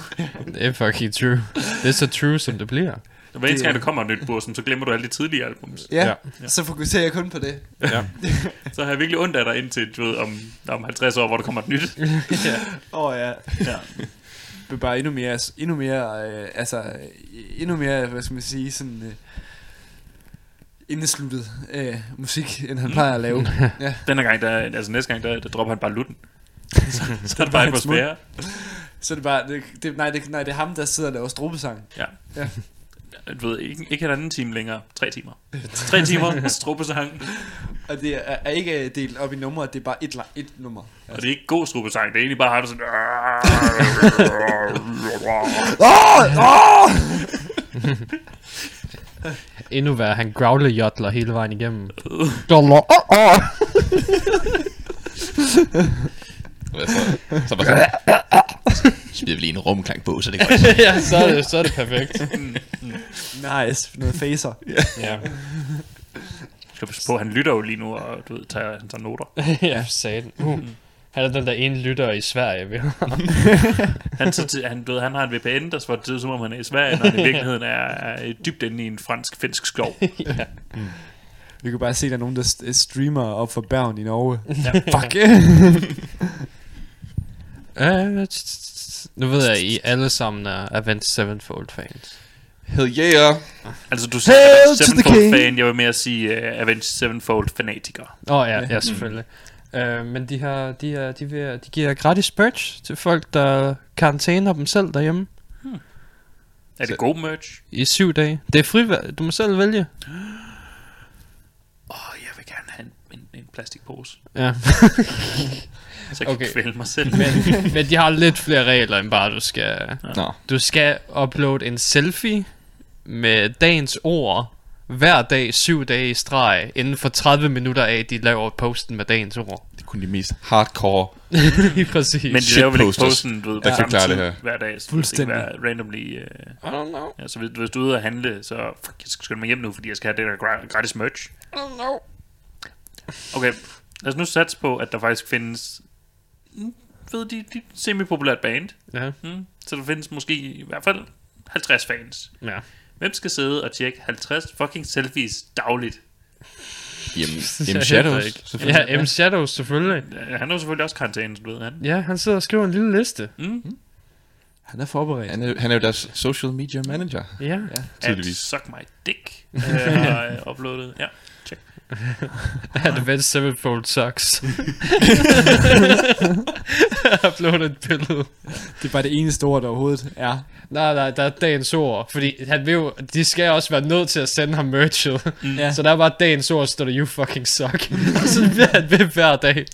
[SPEAKER 4] Det er fucking true. Det er så true, som det bliver.
[SPEAKER 2] Hver eneste gang, der kommer et nyt Bursum, så glemmer du alle de tidligere albums.
[SPEAKER 6] Ja,
[SPEAKER 4] Ja.
[SPEAKER 6] ja. så fokuserer jeg kun på det.
[SPEAKER 4] Ja.
[SPEAKER 2] Så har jeg virkelig ondt af dig indtil, du ved, om, om 50 år, hvor der kommer et nyt.
[SPEAKER 6] Åh oh, ja.
[SPEAKER 2] Ja.
[SPEAKER 6] Det er bare endnu mere, endnu mere, øh, altså, endnu mere, hvad skal man sige, sådan... Øh, indesluttet øh, musik, end han plejer at lave. ja.
[SPEAKER 2] Denne gang, der, altså næste gang, der, der dropper han bare lutten. så, så er det bare
[SPEAKER 6] mund.
[SPEAKER 2] atmosfære.
[SPEAKER 6] Så er det bare, det, det, nej, det, nej, det er ham, der sidder og laver strobesang.
[SPEAKER 2] Ja.
[SPEAKER 6] Ja.
[SPEAKER 2] Du ved, ikke, ikke en anden time længere. Tre timer. Tre timer strubesang.
[SPEAKER 6] Og det er, er ikke delt op i numre, det er bare et, et nummer.
[SPEAKER 2] Og det er ikke god strubesang. Det er egentlig bare ham, sådan...
[SPEAKER 4] Endnu værre, han growler jodler hele vejen igennem.
[SPEAKER 5] Så? Så bare sådan, så smider vi lige en rumklang på, så det er godt.
[SPEAKER 4] ja, så er det, så er det perfekt.
[SPEAKER 6] Nice, noget facer.
[SPEAKER 4] ja.
[SPEAKER 2] Skal passe på, han lytter jo lige nu, og du ved, tager, han tager noter.
[SPEAKER 4] ja, satan. Uh. Han er den der ene lytter i Sverige, vi har.
[SPEAKER 2] han, så, til- han, du ved, han har en VPN, der det til, som om han er i Sverige, når han i virkeligheden er, er dybt inde i en fransk-finsk skov.
[SPEAKER 4] ja.
[SPEAKER 6] Vi kan bare se, at der er nogen, der st- streamer op for Bergen i Norge.
[SPEAKER 2] Ja.
[SPEAKER 6] Fuck.
[SPEAKER 4] Uh, nu ved jeg, I alle sammen er Avenged Sevenfold fans.
[SPEAKER 5] Hell yeah!
[SPEAKER 2] Altså, du siger Avenged Sevenfold fan, jeg vil mere sige uh, Avenged Sevenfold fanatiker.
[SPEAKER 4] Åh oh, ja, ja, selvfølgelig. Uh, men de har, de, er, de, vil, de giver gratis merch til folk, der karantæner dem selv derhjemme
[SPEAKER 2] Er det god merch?
[SPEAKER 4] i syv dage. Det er frivalg. Du må selv vælge.
[SPEAKER 2] Åh, oh, jeg vil gerne have en, en, en plastikpose.
[SPEAKER 4] Ja.
[SPEAKER 2] Så jeg kan
[SPEAKER 4] Okay.
[SPEAKER 2] kvæle mig selv.
[SPEAKER 4] men, men de har lidt flere regler end bare, du skal...
[SPEAKER 5] Nå.
[SPEAKER 4] Du skal uploade en selfie med dagens ord hver dag, syv dage i streg, inden for 30 minutter af, de laver posten med dagens ord.
[SPEAKER 5] Det er kun de mest hardcore
[SPEAKER 4] Lige præcis.
[SPEAKER 2] Men de laver vel ikke posten, du ved,
[SPEAKER 5] kan
[SPEAKER 2] samme tid
[SPEAKER 5] det her.
[SPEAKER 2] hver dag. Så
[SPEAKER 6] Fuldstændig.
[SPEAKER 2] Det være randomly... Uh,
[SPEAKER 4] I don't know.
[SPEAKER 2] ja, så hvis, hvis du er ude at handle, så fuck, jeg skal skynde mig hjem nu, fordi jeg skal have det der gra- gratis merch.
[SPEAKER 4] I don't know.
[SPEAKER 2] Okay, lad os nu satse på, at der faktisk findes... mm, Ved de, de semi-populært band.
[SPEAKER 4] Ja.
[SPEAKER 2] Mm, så der findes måske i hvert fald 50 fans.
[SPEAKER 4] Ja.
[SPEAKER 2] Hvem skal sidde og tjekke 50 fucking selfies dagligt?
[SPEAKER 5] Jamen, M. Shadows.
[SPEAKER 4] Ja, M. Shadows, selvfølgelig.
[SPEAKER 2] Ja, Han er jo selvfølgelig også karantæne, du ved han.
[SPEAKER 4] Ja, han sidder og skriver en lille liste.
[SPEAKER 2] Mm.
[SPEAKER 6] Han er forberedt.
[SPEAKER 5] Han er, han er jo deres social media manager,
[SPEAKER 4] Ja.
[SPEAKER 6] Ja.
[SPEAKER 2] At
[SPEAKER 5] tydeligvis.
[SPEAKER 2] suck my dick. Øh, har jeg uploadet. Ja.
[SPEAKER 4] Advanced Sevenfold sucks. Upload et billede.
[SPEAKER 6] Det er bare det eneste ord, der overhovedet er.
[SPEAKER 4] Nej, nej, der er dagens ord. Fordi han vil jo, de skal også være nødt til at sende ham merchet. Mm.
[SPEAKER 6] Ja.
[SPEAKER 4] Så der er bare dagens ord, står der, you fucking suck. Og så bliver han ved hver dag.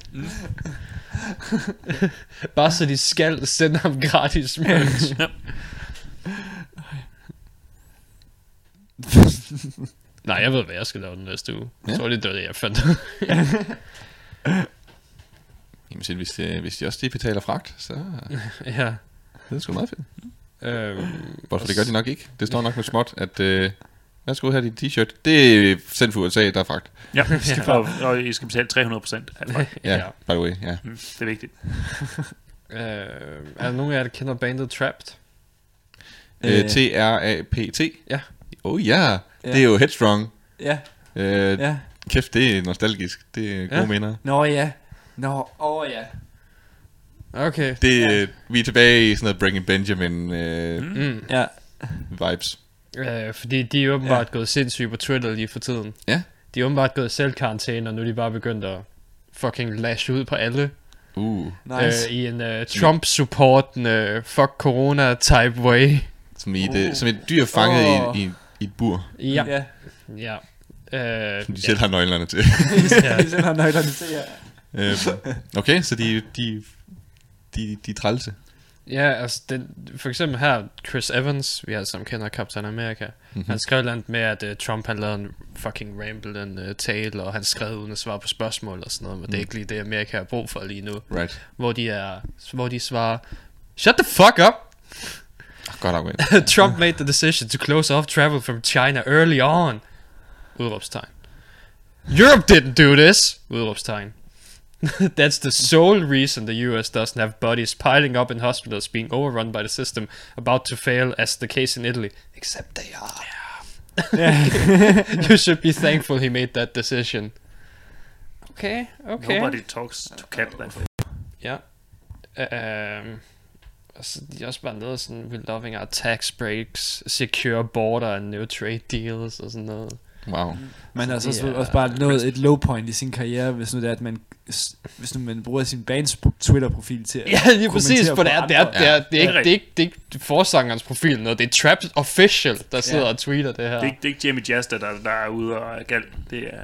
[SPEAKER 4] bare så de skal sende ham gratis merch.
[SPEAKER 2] Ja.
[SPEAKER 4] Nej, jeg ved, hvad jeg skal lave den næste uge.
[SPEAKER 5] Ja.
[SPEAKER 4] Ja. Så er det det, jeg fandt.
[SPEAKER 5] Jamen, selv hvis, de, hvis de også de betaler fragt, så
[SPEAKER 4] ja.
[SPEAKER 5] det er sgu meget fedt.
[SPEAKER 4] Øhm,
[SPEAKER 5] Hvorfor det gør de nok ikke. Det står nok med småt, at... Øh, værsgo her din t-shirt. Det er sendt fra USA, der er fragt.
[SPEAKER 2] Ja, og, og I skal betale 300 procent af.
[SPEAKER 5] Ja,
[SPEAKER 4] Ja.
[SPEAKER 5] yeah, by the way, ja.
[SPEAKER 2] Mm, det er vigtigt.
[SPEAKER 4] øh, er der nogen af jer, der kender bandet Trapped?
[SPEAKER 5] Øh, T-R-A-P-T.
[SPEAKER 4] Ja.
[SPEAKER 5] Oh ja, yeah.
[SPEAKER 6] Ja.
[SPEAKER 5] det er jo Headstrong.
[SPEAKER 6] Ja,
[SPEAKER 5] Øh,
[SPEAKER 6] ja.
[SPEAKER 5] Kæft, det er nostalgisk. Det er gode
[SPEAKER 4] Ja.
[SPEAKER 5] minder.
[SPEAKER 6] Nå ja. Nå, åh ja.
[SPEAKER 4] Okay.
[SPEAKER 5] Det, ja. Vi er tilbage i sådan noget Bringing Benjamin øh, mm.
[SPEAKER 4] Mm.
[SPEAKER 6] Ja.
[SPEAKER 5] vibes.
[SPEAKER 4] Øh, fordi de er åbenbart ja. gået sindssygt på Twitter lige for tiden.
[SPEAKER 5] Ja.
[SPEAKER 4] De er åbenbart gået i selvkarantæne, og nu er de bare begyndt at fucking lash ud på alle.
[SPEAKER 5] Uh,
[SPEAKER 6] Nice.
[SPEAKER 4] Øh, I en uh, Trump-supportende fuck corona type way.
[SPEAKER 5] som, i det, som et dyr fanget
[SPEAKER 6] Åh.
[SPEAKER 5] i, i, i et bur,
[SPEAKER 4] Ja.
[SPEAKER 6] Ja.
[SPEAKER 4] Ja. Øh,
[SPEAKER 5] som de selv har nøglerne til.
[SPEAKER 4] ja.
[SPEAKER 6] Vi selv har nøglerne til her.
[SPEAKER 5] Øhm, okay, så de, de, de, de er trælse.
[SPEAKER 4] Ja, altså, den, for eksempel her, Chris Evans, vi alle sammen kender Captain America, mm-hmm. han skrev et eller andet med, at uh, Trump han lavede en fucking ramble, en uh, tale, og han skrev uden at svare på spørgsmål og sådan noget, men mm. det er ikke lige det, Amerika har brug for lige nu.
[SPEAKER 5] Right.
[SPEAKER 4] Hvor de er, hvor de svarer, Shut the fuck up!
[SPEAKER 5] Godt win.
[SPEAKER 4] Trump made the decision to close off travel from China early on. Udråbstegn. Europe didn't do this. Udråbstegn. That's the sole reason the US doesn't have bodies piling up in hospitals being overrun by the system about to fail as the case in Italy. Except they are. you should be thankful he made that decision. Okay, okay.
[SPEAKER 2] Nobody talks to cat that way.
[SPEAKER 4] Ja. Um, altså, de er også bare noget sådan, we're loving our tax breaks, secure border and no trade deals og sådan noget.
[SPEAKER 5] Wow.
[SPEAKER 6] Man har altså
[SPEAKER 4] det
[SPEAKER 6] også, også bare nået et low point i sin karriere, hvis nu det er, at man hvis nu man bruger sin bands pro- Twitter-profil til at
[SPEAKER 4] Ja, lige præcis, for det er,
[SPEAKER 6] på
[SPEAKER 4] det er, det er, det er, det er ikke, det er ikke forsangerens profil, noget. det er Trap Official, der sidder
[SPEAKER 6] Ja.
[SPEAKER 4] og tweeter det her.
[SPEAKER 2] Det er, ikke, det er ikke Jamie Jasta, der, der er ude og er gal. Det er,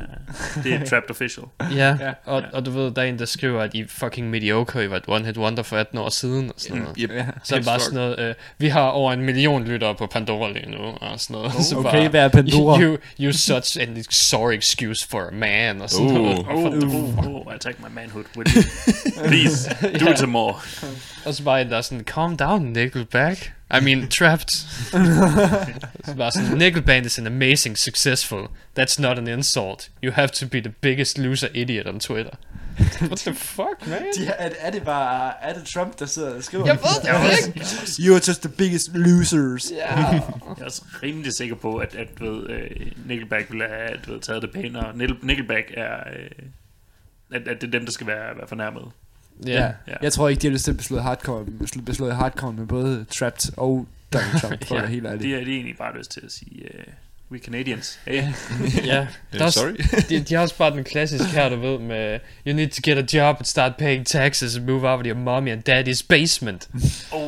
[SPEAKER 2] det er Trapped Official.
[SPEAKER 4] Ja,
[SPEAKER 6] Ja.
[SPEAKER 4] og, og du ved, der er en, der skriver, at I er fucking mediocre, I var et one-hit wonder for 18 år siden, og sådan noget.
[SPEAKER 5] Yep.
[SPEAKER 4] Så er det bare sådan noget, øh, vi har over en million lyttere på Pandora lige nu, og sådan noget. Så
[SPEAKER 6] Okay, hvad er Pandora?
[SPEAKER 4] You, you such an sorry excuse for a man, og sådan noget.
[SPEAKER 2] Oh, oh, oh, I take my manhood with you. Please, do it some more.
[SPEAKER 4] Og så bare en, der er calm down, Nickelback. I mean, trapped. så bare sådan, is an amazing successful. That's not an insult. You have to be the biggest loser idiot on Twitter. What the fuck, man?
[SPEAKER 6] De, er, er, det bare er det Trump, der sidder og skriver?
[SPEAKER 4] Jeg ved det ikke.
[SPEAKER 6] You're just the biggest losers.
[SPEAKER 4] Ja.
[SPEAKER 2] Jeg er også rimelig sikker på, at, at ved, øh, Nickelback ville have du ved, taget det pænere. Nickel- Nickelback er... Øh, at, at det er dem, der skal være, være fornærmet.
[SPEAKER 6] Ja.
[SPEAKER 2] Ja.
[SPEAKER 6] Jeg tror ikke, de har lyst til at beslå hardcore, beslå, beslå hardcore med både Trapped og Donald Trump, for at
[SPEAKER 2] Ja,
[SPEAKER 6] være helt ærlig.
[SPEAKER 2] De er, de er egentlig bare lyst til at sige, uh, we Canadians. Hey.
[SPEAKER 4] Ja, der er,
[SPEAKER 5] sorry.
[SPEAKER 4] de, de har også bare den klassiske her, du ved, med You need to get a job and start paying taxes and move out of your mommy and daddy's basement.
[SPEAKER 2] Oh,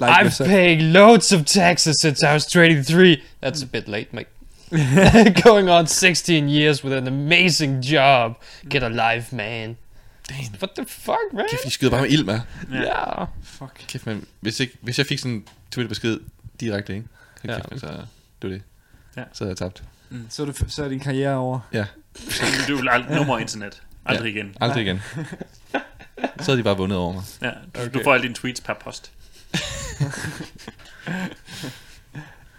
[SPEAKER 6] Like
[SPEAKER 4] I'm
[SPEAKER 6] yourself.
[SPEAKER 4] paying loads of taxes since I was 23. That's a bit late, mate. Going on 16 years with an amazing job. Get a life, man. Damn. What the fuck, man?
[SPEAKER 5] Kæft, de skyder bare med ild, med.
[SPEAKER 4] Ja.
[SPEAKER 6] Fuck.
[SPEAKER 5] Kæft, man. Hvis, ikke, hvis jeg fik sådan en Twitter-besked direkte, ikke?
[SPEAKER 4] Ja.
[SPEAKER 5] Ja. Kæft, så det var det.
[SPEAKER 2] Ja.
[SPEAKER 5] Så havde jeg tabt.
[SPEAKER 6] Så er, det, så er din karriere over.
[SPEAKER 5] Ja,
[SPEAKER 2] du vil aldrig nummer internet. Aldrig igen.
[SPEAKER 5] aldrig igen. Så havde de bare vundet over mig.
[SPEAKER 2] Ja, du,
[SPEAKER 4] Okay.
[SPEAKER 2] du får alle dine tweets per post.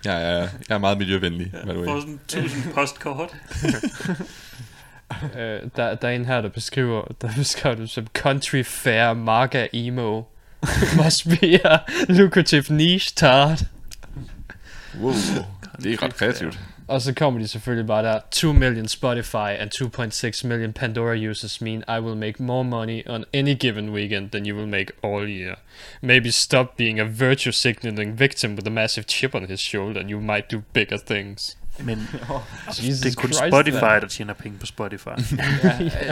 [SPEAKER 5] Jeg er, jeg er meget miljøvenlig, the
[SPEAKER 2] Du får sådan 1000 postkort.
[SPEAKER 4] Øh, der, der er en her, der beskriver, der beskriver det som country fair marga emo. Must be a lucrative niche tart.
[SPEAKER 5] Wow. Det er ret kreativt.
[SPEAKER 4] Og så kommer de selvfølgelig bare der 2 million Spotify and 2.6 million Pandora users mean I will make more money on any given weekend than you will make all year. Maybe stop being a virtue signaling victim with a massive chip on his shoulder and you might do bigger things.
[SPEAKER 2] Men
[SPEAKER 4] Jesus
[SPEAKER 2] det er kun
[SPEAKER 4] Christ,
[SPEAKER 2] Spotify,
[SPEAKER 4] mand.
[SPEAKER 2] der tjener penge på Spotify.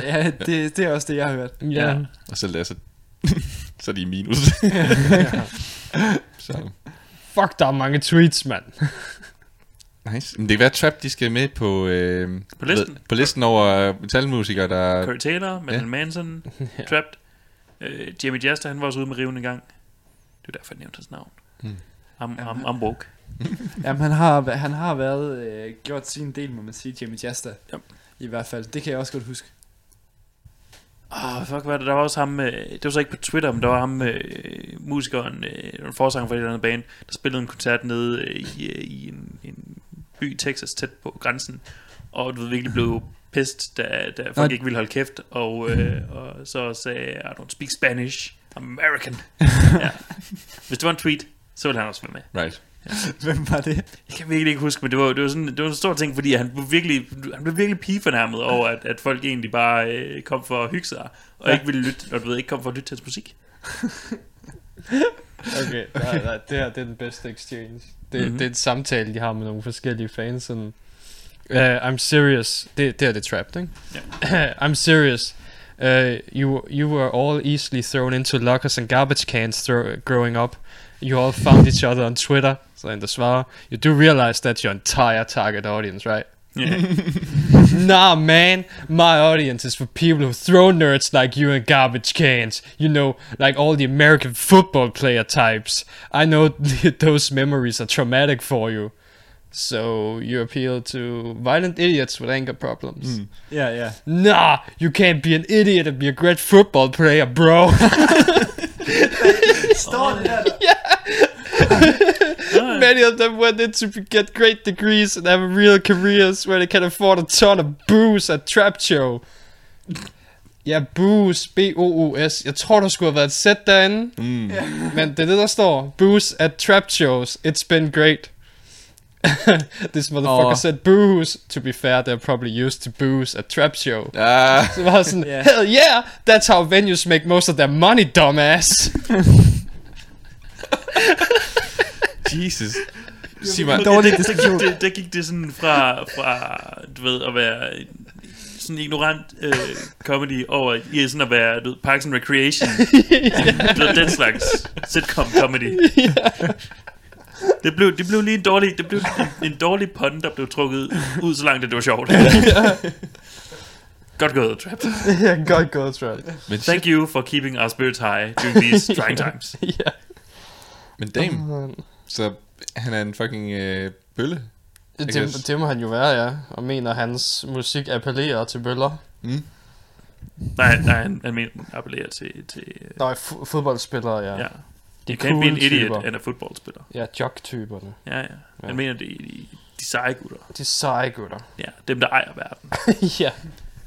[SPEAKER 6] Ja, ja det, det er også det, jeg har hørt.
[SPEAKER 4] Ja.
[SPEAKER 2] Ja.
[SPEAKER 5] Og der, så, så er de i minus. så,
[SPEAKER 4] Fuck, der er mange tweets, mand.
[SPEAKER 5] Nice. Men det kan være, at Trap, de skal med på, øh,
[SPEAKER 2] På listen?
[SPEAKER 5] ved- på listen over øh, metalmusikere, der...
[SPEAKER 2] Corey Taylor, Marilyn Manson, Trapped. Øh, Jamie Jasta, han var også ude med riven en gang. Det er derfor, jeg nævnte hans navn.
[SPEAKER 5] Mm.
[SPEAKER 2] I'm, I'm, I'm woke.
[SPEAKER 6] Jamen, han har, han har været, øh, gjort sin del, må man sige, Jamie Jasta.
[SPEAKER 2] Ja.
[SPEAKER 6] I hvert fald. Det kan jeg også godt huske.
[SPEAKER 2] Åh, oh, fuck, hvad det? Der var også ham, øh, det var så ikke på Twitter, men der var ham, øh, musikeren, øh, en forsanger for et eller andet band, der spillede en koncert nede øh, i, øh, i en, en by i Texas, tæt på grænsen, og du ved, virkelig blev pissed, da, da folk
[SPEAKER 6] Nå.
[SPEAKER 2] ikke ville holde kæft, og, øh, og så sagde, I don't speak Spanish, I'm American. ja. Hvis det var en tweet, så ville han også være med.
[SPEAKER 5] Right.
[SPEAKER 6] Hvem var det?
[SPEAKER 2] Jeg kan virkelig ikke huske, men det var, det var, sådan, det var en stor ting, fordi han blev virkelig, han blev virkelig pigefornærmet over, at, at folk egentlig bare øh, kom for at hygge sig, og
[SPEAKER 6] Ja.
[SPEAKER 2] ikke ville lytte, og du ved, ikke kom for at lytte til hans musik.
[SPEAKER 4] Okay, nej, nej, det her det er den bedste exchange. Det,
[SPEAKER 2] Mhm.
[SPEAKER 4] mm-hmm. det er en samtale, de har med nogle forskellige fans. Sådan, uh, I'm serious. Det, det er det trapped, ikke? I'm serious. Uh, you you were all easily thrown into lockers and garbage cans throw, growing up. You all found each other on Twitter. Så en der svarer, you do realize that's your entire target audience, right?
[SPEAKER 2] Yeah.
[SPEAKER 4] nah, man. My audience is for people who throw nerds like you in garbage cans. You know, like all the American football player types. I know those memories are traumatic for you. So you appeal to violent idiots with anger problems.
[SPEAKER 5] Mm.
[SPEAKER 6] Yeah, ja.
[SPEAKER 4] Nah, you can't be an idiot and be a great football player, bro.
[SPEAKER 6] Står det
[SPEAKER 4] Many of them went in to get great degrees and have real careers where they can afford a ton of booze at trap show. Ja, booze, B-O-O-S. Jeg tror, der skulle have været et sæt derinde.
[SPEAKER 5] Mm.
[SPEAKER 4] Men det er det, der står. Booze at trap shows. It's been great. This motherfucker
[SPEAKER 6] Åh.
[SPEAKER 4] said booze. To be fair, they're probably used to booze at trap show.
[SPEAKER 5] Ah,
[SPEAKER 4] Så var sådan,
[SPEAKER 6] Ja.
[SPEAKER 4] hell yeah, that's how venues make most of their money, dumbass.
[SPEAKER 5] Jesus. Sig mig,
[SPEAKER 6] Dårlig
[SPEAKER 2] det, det,
[SPEAKER 6] distinktion.
[SPEAKER 2] det, der gik det sådan fra, fra, du ved, at være en sådan ignorant øh, comedy over i sådan at være du, Parks and Recreation. ved, den slags sitcom comedy. Det blev, det blev lige en dårlig, det blev en, en dårlig pun, der blev trukket ud så langt, at det var sjovt. Godt gået, Trap.
[SPEAKER 4] ja, godt gået, Trap.
[SPEAKER 5] Men
[SPEAKER 2] Thank you for keeping our spirits high during these trying times.
[SPEAKER 4] ja.
[SPEAKER 5] Men Dame, så han er en fucking øh, bølle.
[SPEAKER 4] Det, det må han jo være, ja. Og mener, at hans musik appellerer til bøller.
[SPEAKER 5] Mm.
[SPEAKER 2] Nej, nej han, han mener, han appellerer til... til øh,
[SPEAKER 4] Der er fu- fodboldspillere, ja.
[SPEAKER 2] ja.
[SPEAKER 4] De
[SPEAKER 2] You can't be an
[SPEAKER 4] cool
[SPEAKER 2] idiot
[SPEAKER 4] typer.
[SPEAKER 2] and a footballspiller.
[SPEAKER 4] Ja, jock-typerne.
[SPEAKER 2] Ja, ja. Han
[SPEAKER 4] Ja.
[SPEAKER 2] mener, det er de, de seje gutter.
[SPEAKER 4] De seje gutter.
[SPEAKER 2] Ja, dem, der ejer verden.
[SPEAKER 4] ja.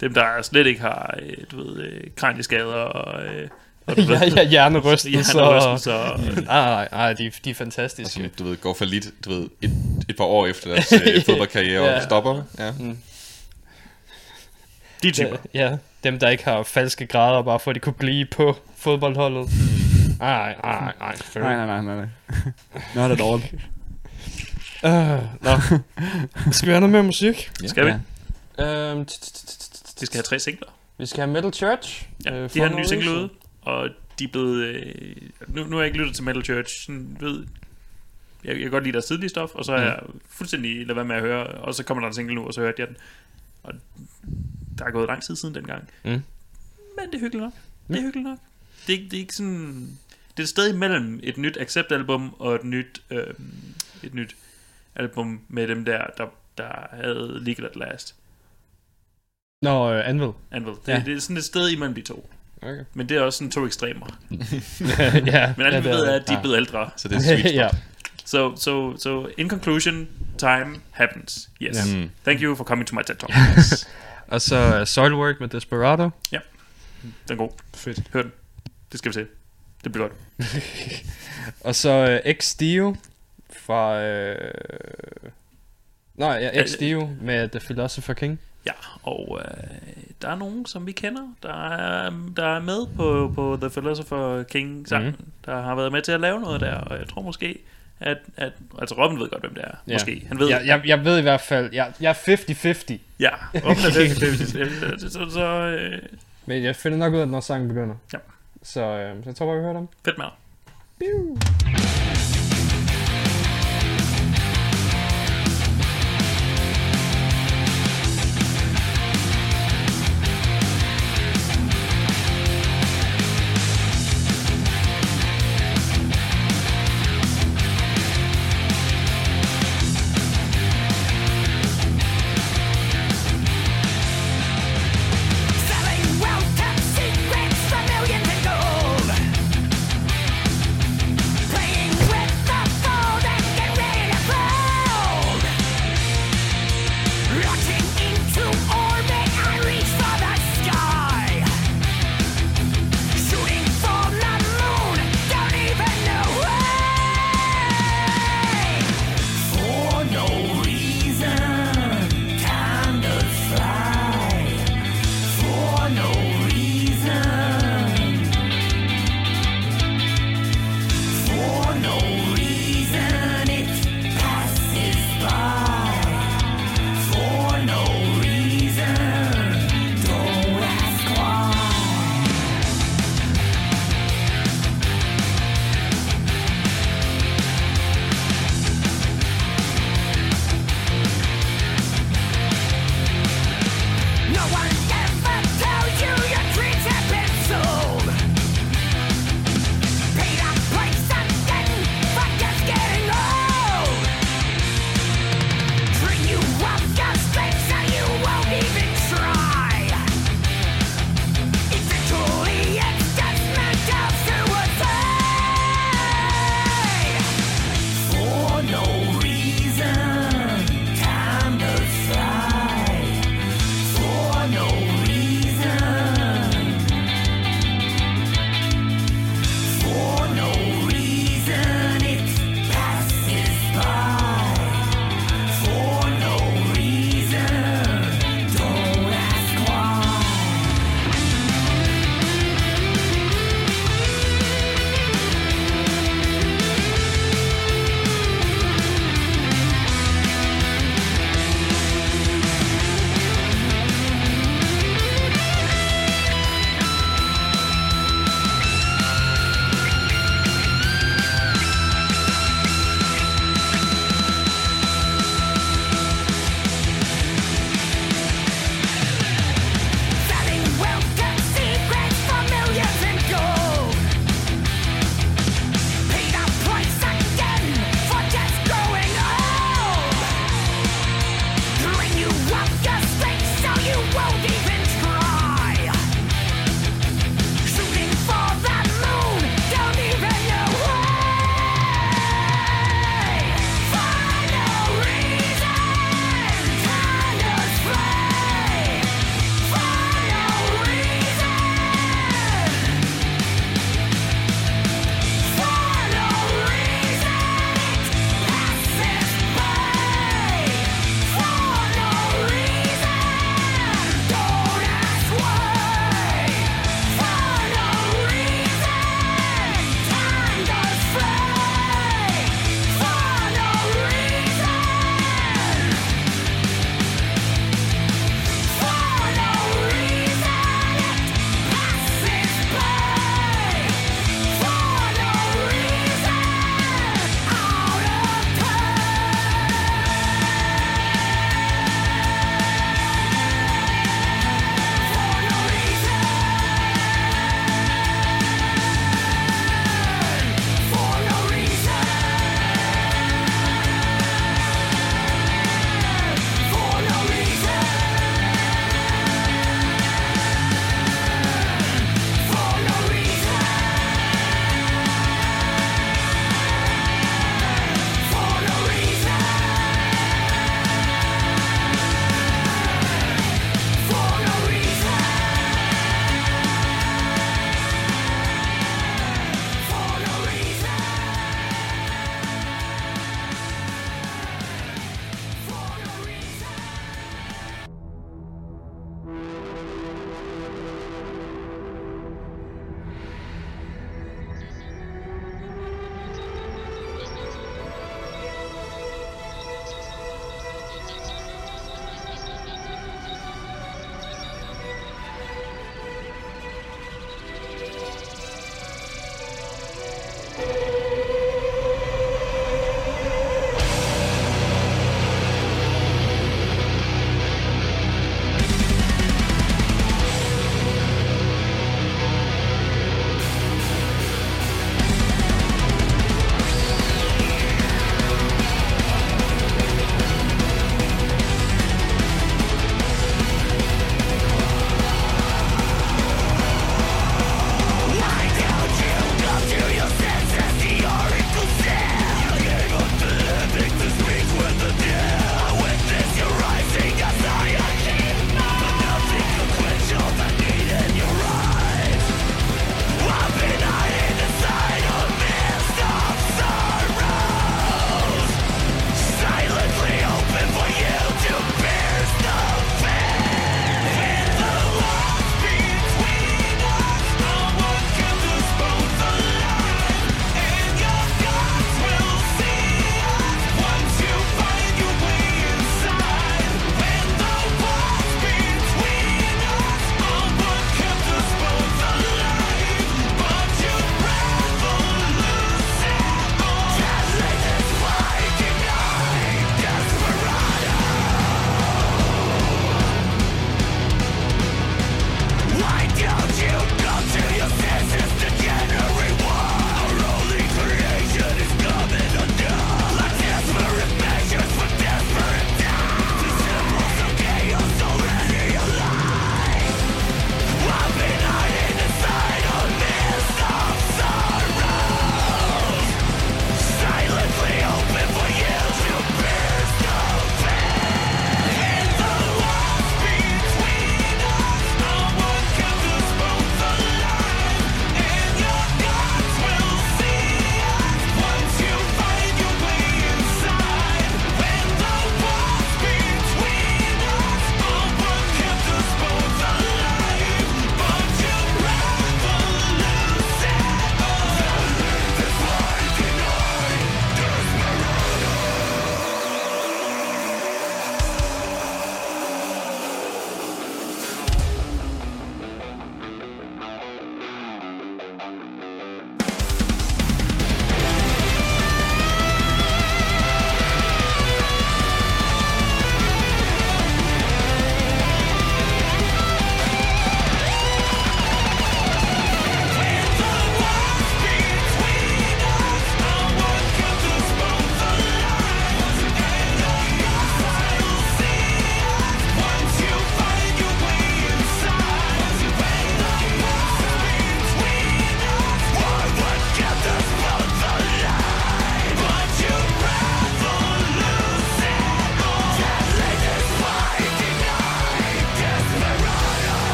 [SPEAKER 2] Dem, der slet ikke har, øh, du ved, øh, kranieskader og... Øh,
[SPEAKER 4] ja, ja, hjernerystelser.
[SPEAKER 2] hjernerystelser og-
[SPEAKER 4] nej, nej, nej, de, de er fantastiske.
[SPEAKER 5] som, du ved, går for lidt, du ved, et, et par år efter deres øh, fodboldkarriere
[SPEAKER 4] Ja.
[SPEAKER 5] og stopper. Ja.
[SPEAKER 4] Mm.
[SPEAKER 2] De typer.
[SPEAKER 4] Ja, dem der ikke har falske grader, bare for at de kunne blive på fodboldholdet. Nej, nej, nej, nej.
[SPEAKER 6] Nej, nej, nej, nej. Not at all.
[SPEAKER 4] Uh, nå. Skal vi have noget mere musik?
[SPEAKER 2] Skal vi?
[SPEAKER 4] Øhm,
[SPEAKER 2] Vi skal have tre singler.
[SPEAKER 4] Vi skal have Metal Church.
[SPEAKER 2] Ja,
[SPEAKER 4] øh,
[SPEAKER 2] de har en ny single ude, og de er blevet... Øh, nu, nu har jeg ikke lyttet til Metal Church, sådan, ved, jeg, jeg kan godt lide deres tidlige stof, og så har
[SPEAKER 4] Mm.
[SPEAKER 2] jeg fuldstændig ladet være med at høre, og så kommer der en single nu, og så hørte jeg den. Og der er gået lang tid siden dengang.
[SPEAKER 4] Mm.
[SPEAKER 2] Men det er hyggeligt nok. Det er hyggeligt nok. Det er, det er ikke sådan... Det er et sted imellem et nyt Accept-album og et nyt, øh, et nyt album med dem der, der, der havde Legal at Last.
[SPEAKER 4] Nå, øh, Anvil.
[SPEAKER 2] Anvil. Det,
[SPEAKER 4] Ja.
[SPEAKER 2] det er sådan et sted imellem de to.
[SPEAKER 4] Okay.
[SPEAKER 2] Men det er også sådan to ekstremer.
[SPEAKER 4] ja,
[SPEAKER 2] Men alle
[SPEAKER 4] ja,
[SPEAKER 2] vi ved er, at de er blevet ældre.
[SPEAKER 5] Så det er sweet spot.
[SPEAKER 4] ja.
[SPEAKER 2] So, so, so, in conclusion, time happens. Yes.
[SPEAKER 4] Ja.
[SPEAKER 5] Mm.
[SPEAKER 2] Thank you for coming to my TED Talk.
[SPEAKER 4] Og så uh, Soilwork med Desperado.
[SPEAKER 2] ja, den er god.
[SPEAKER 6] Fedt.
[SPEAKER 2] Hør den. Det skal vi se. Det bliver godt.
[SPEAKER 4] Og så uh, X Dio fra... Øh... Nej, ja, X Dio med The Philosopher King.
[SPEAKER 2] Ja, og øh, der er nogen, som vi kender, der er, der er med på, på The Philosopher King sangen,
[SPEAKER 4] Mhm.
[SPEAKER 2] mm. der har været med til at lave noget der, og jeg tror måske, at, at altså Robin ved godt, hvem det er.
[SPEAKER 4] Ja.
[SPEAKER 2] Måske. Han ved,
[SPEAKER 4] Jeg, jeg, jeg ved i hvert fald, jeg, jeg er 50-50.
[SPEAKER 2] ja, Robin er 50-50. så, så, så øh,
[SPEAKER 4] Men jeg finder nok ud af, når sangen begynder.
[SPEAKER 2] Ja.
[SPEAKER 4] Så, øh, så jeg tror bare, vi hører dem.
[SPEAKER 2] fedt med dig.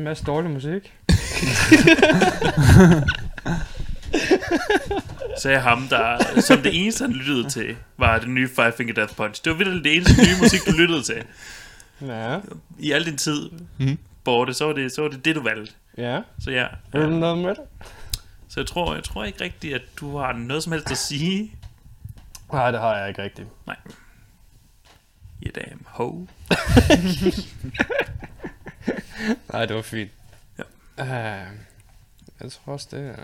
[SPEAKER 4] En masse dårlig musik.
[SPEAKER 2] sagde ham, der som det eneste, han lyttede til, var det nye Five Finger Death Punch. Det var virkelig det eneste nye musik, du lyttede til.
[SPEAKER 4] Ja.
[SPEAKER 2] I al din tid
[SPEAKER 5] Mhm.
[SPEAKER 2] borte, så var det, så var det det, du valgte.
[SPEAKER 4] Ja.
[SPEAKER 2] Så ja.
[SPEAKER 4] Er du noget med det?
[SPEAKER 2] Så jeg tror, jeg tror ikke rigtigt, at du har noget som helst at sige.
[SPEAKER 4] Nej, det har jeg ikke rigtigt.
[SPEAKER 2] Nej. You damn ho.
[SPEAKER 4] Nej, det var fint.
[SPEAKER 2] Ja.
[SPEAKER 4] Uh, jeg tror også, det er...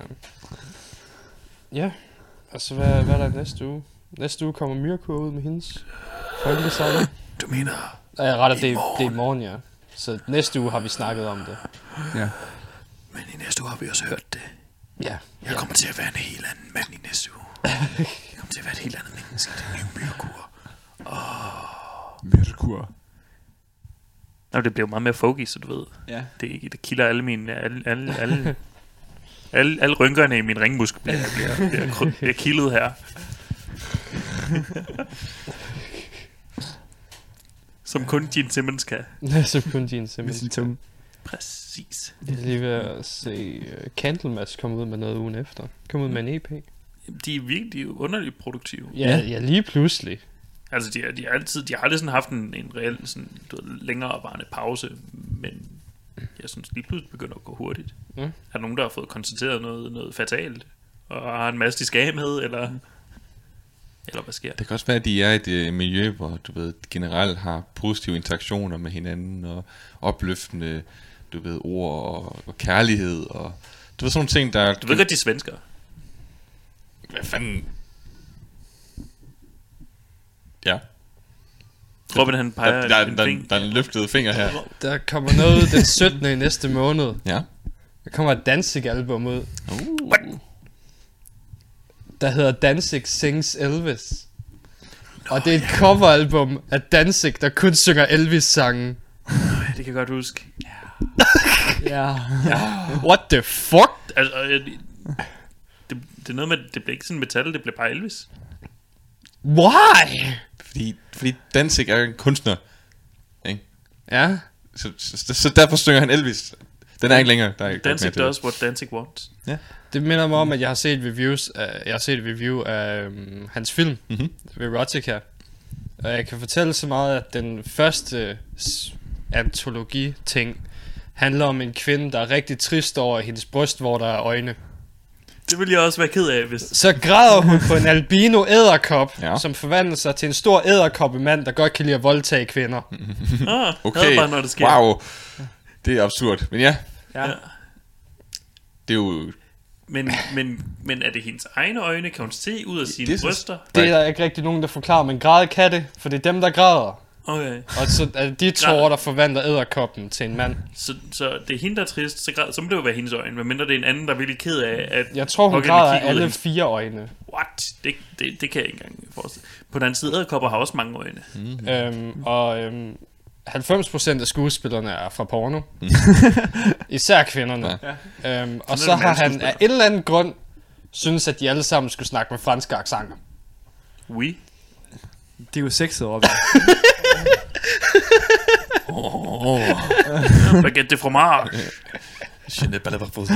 [SPEAKER 4] Ja, altså hvad, hvad er der næste uge? Næste uge kommer Myrkur ud med hendes folkesanger.
[SPEAKER 2] Du mener...
[SPEAKER 4] Ja, jeg retter, det, det er i morgen, ja. Så næste uge har vi snakket om det.
[SPEAKER 6] Ja.
[SPEAKER 2] Men i næste uge har vi også hørt det.
[SPEAKER 4] Ja.
[SPEAKER 2] Jeg kommer til at være en helt anden mand i næste uge. Jeg kommer til at være et helt andet menneske. Det er en ny myrkur.
[SPEAKER 6] Merkur.
[SPEAKER 2] Nå, det bliver meget mere folky, så du ved.
[SPEAKER 6] Ja.
[SPEAKER 2] Det, det kilder alle mine... Alle, alle, alle, alle, alle rynkerne i min ringmuskel bliver, bliver, bliver, bliver, bliver kildet her. Som kun Gene Simmons kan.
[SPEAKER 4] Som kun Gene Simmons.
[SPEAKER 6] Med sin.
[SPEAKER 2] Præcis.
[SPEAKER 4] Jeg er lige ved at se uh, Candlemas komme ud med noget ugen efter. Kom ud med en EP.
[SPEAKER 2] De er virkelig underligt produktive.
[SPEAKER 4] Ja, ja lige pludselig.
[SPEAKER 2] Altså, de, har- de, har altid, de har aldrig sådan haft en, en reel, sådan, du ved, længerevarende pause, men jeg synes lige pludselig begynder at gå hurtigt.
[SPEAKER 4] Ja.
[SPEAKER 2] Er der nogen, der har fået konstateret noget, noget fatalt, og har en masse, de skal med, eller, eller hvad sker?
[SPEAKER 5] Det kan også være, at de er i et øh, miljø, hvor du ved, generelt har positive interaktioner med hinanden, og opløftende, du ved, ord og, og kærlighed, og du ved sådan nogle ting, der...
[SPEAKER 2] Du ved godt, de er svenskere.
[SPEAKER 5] Hvad fanden? Ja.
[SPEAKER 2] Robin, han peger
[SPEAKER 5] der, der,
[SPEAKER 2] en
[SPEAKER 5] der,
[SPEAKER 2] fing-
[SPEAKER 5] der, er en løftet finger her.
[SPEAKER 4] Der kommer noget den 17. i næste måned.
[SPEAKER 5] Ja.
[SPEAKER 4] Der kommer et Danzig-album ud.
[SPEAKER 5] Uh.
[SPEAKER 4] Der hedder Danzig Sings Elvis. Og det er et coveralbum af Danzig, der kun synger Elvis-sangen.
[SPEAKER 2] Det kan jeg godt huske.
[SPEAKER 6] Ja.
[SPEAKER 4] What the fuck?
[SPEAKER 2] Altså, det, det er noget med, det bliver ikke sådan metal, det bliver bare Elvis.
[SPEAKER 4] Why?
[SPEAKER 5] Fordi, fordi Danzig er en kunstner. Ikke?
[SPEAKER 4] Ja.
[SPEAKER 5] Så, så, så, derfor synger han Elvis. Den er ikke længere. Der er ikke
[SPEAKER 2] Danzig does what Danzig wants.
[SPEAKER 5] Ja.
[SPEAKER 4] Det minder mig om, at jeg har set reviews af, jeg har set et review af um, hans film,
[SPEAKER 5] Mhm.
[SPEAKER 4] Erotica. Og jeg kan fortælle så meget, at den første antologi-ting handler om en kvinde, der er rigtig trist over hendes bryst, hvor der er øjne.
[SPEAKER 2] Det ville jeg også være ked af, hvis...
[SPEAKER 4] Så græder hun på en albino æderkop,
[SPEAKER 5] Ja.
[SPEAKER 4] som forvandler sig til en stor æderkoppemand, der godt kan lide at voldtage kvinder.
[SPEAKER 2] Ah,
[SPEAKER 5] Okay,
[SPEAKER 2] okay. bare, når det sker.
[SPEAKER 5] wow. Det er absurd. Men ja,
[SPEAKER 6] Ja.
[SPEAKER 5] det er jo...
[SPEAKER 2] Men, men, men er det hendes egne øjne? Kan hun se ud af sine
[SPEAKER 5] det
[SPEAKER 2] bryster?
[SPEAKER 4] Det er der ikke rigtig nogen, der forklarer, men græde kan det, for det er dem, der græder.
[SPEAKER 2] Okay.
[SPEAKER 4] Og så er det de tårer, der forvandler æderkoppen til en mand.
[SPEAKER 2] Så, så det er hende, der er trist, så, græd, så må det jo være hendes øjne, medmindre det er en anden, der er virkelig ked af, at...
[SPEAKER 4] Jeg tror, hun græder alle
[SPEAKER 2] hendes-
[SPEAKER 4] fire øjne.
[SPEAKER 2] What? Det, det, det kan jeg ikke engang forestille. På den anden side, æderkopper har også mange øjne.
[SPEAKER 5] Mm.
[SPEAKER 4] Øhm, og øhm, 90% af skuespillerne er fra porno. Især kvinderne. Ja. Øhm, og så
[SPEAKER 2] det
[SPEAKER 4] har han af en eller anden grund synes, at de alle sammen skulle snakke med franske accenter.
[SPEAKER 2] Oui.
[SPEAKER 6] Det er jo sexet, Robin.
[SPEAKER 2] Oh. Baguette de fromage.
[SPEAKER 5] Je n'ai pas la proposé.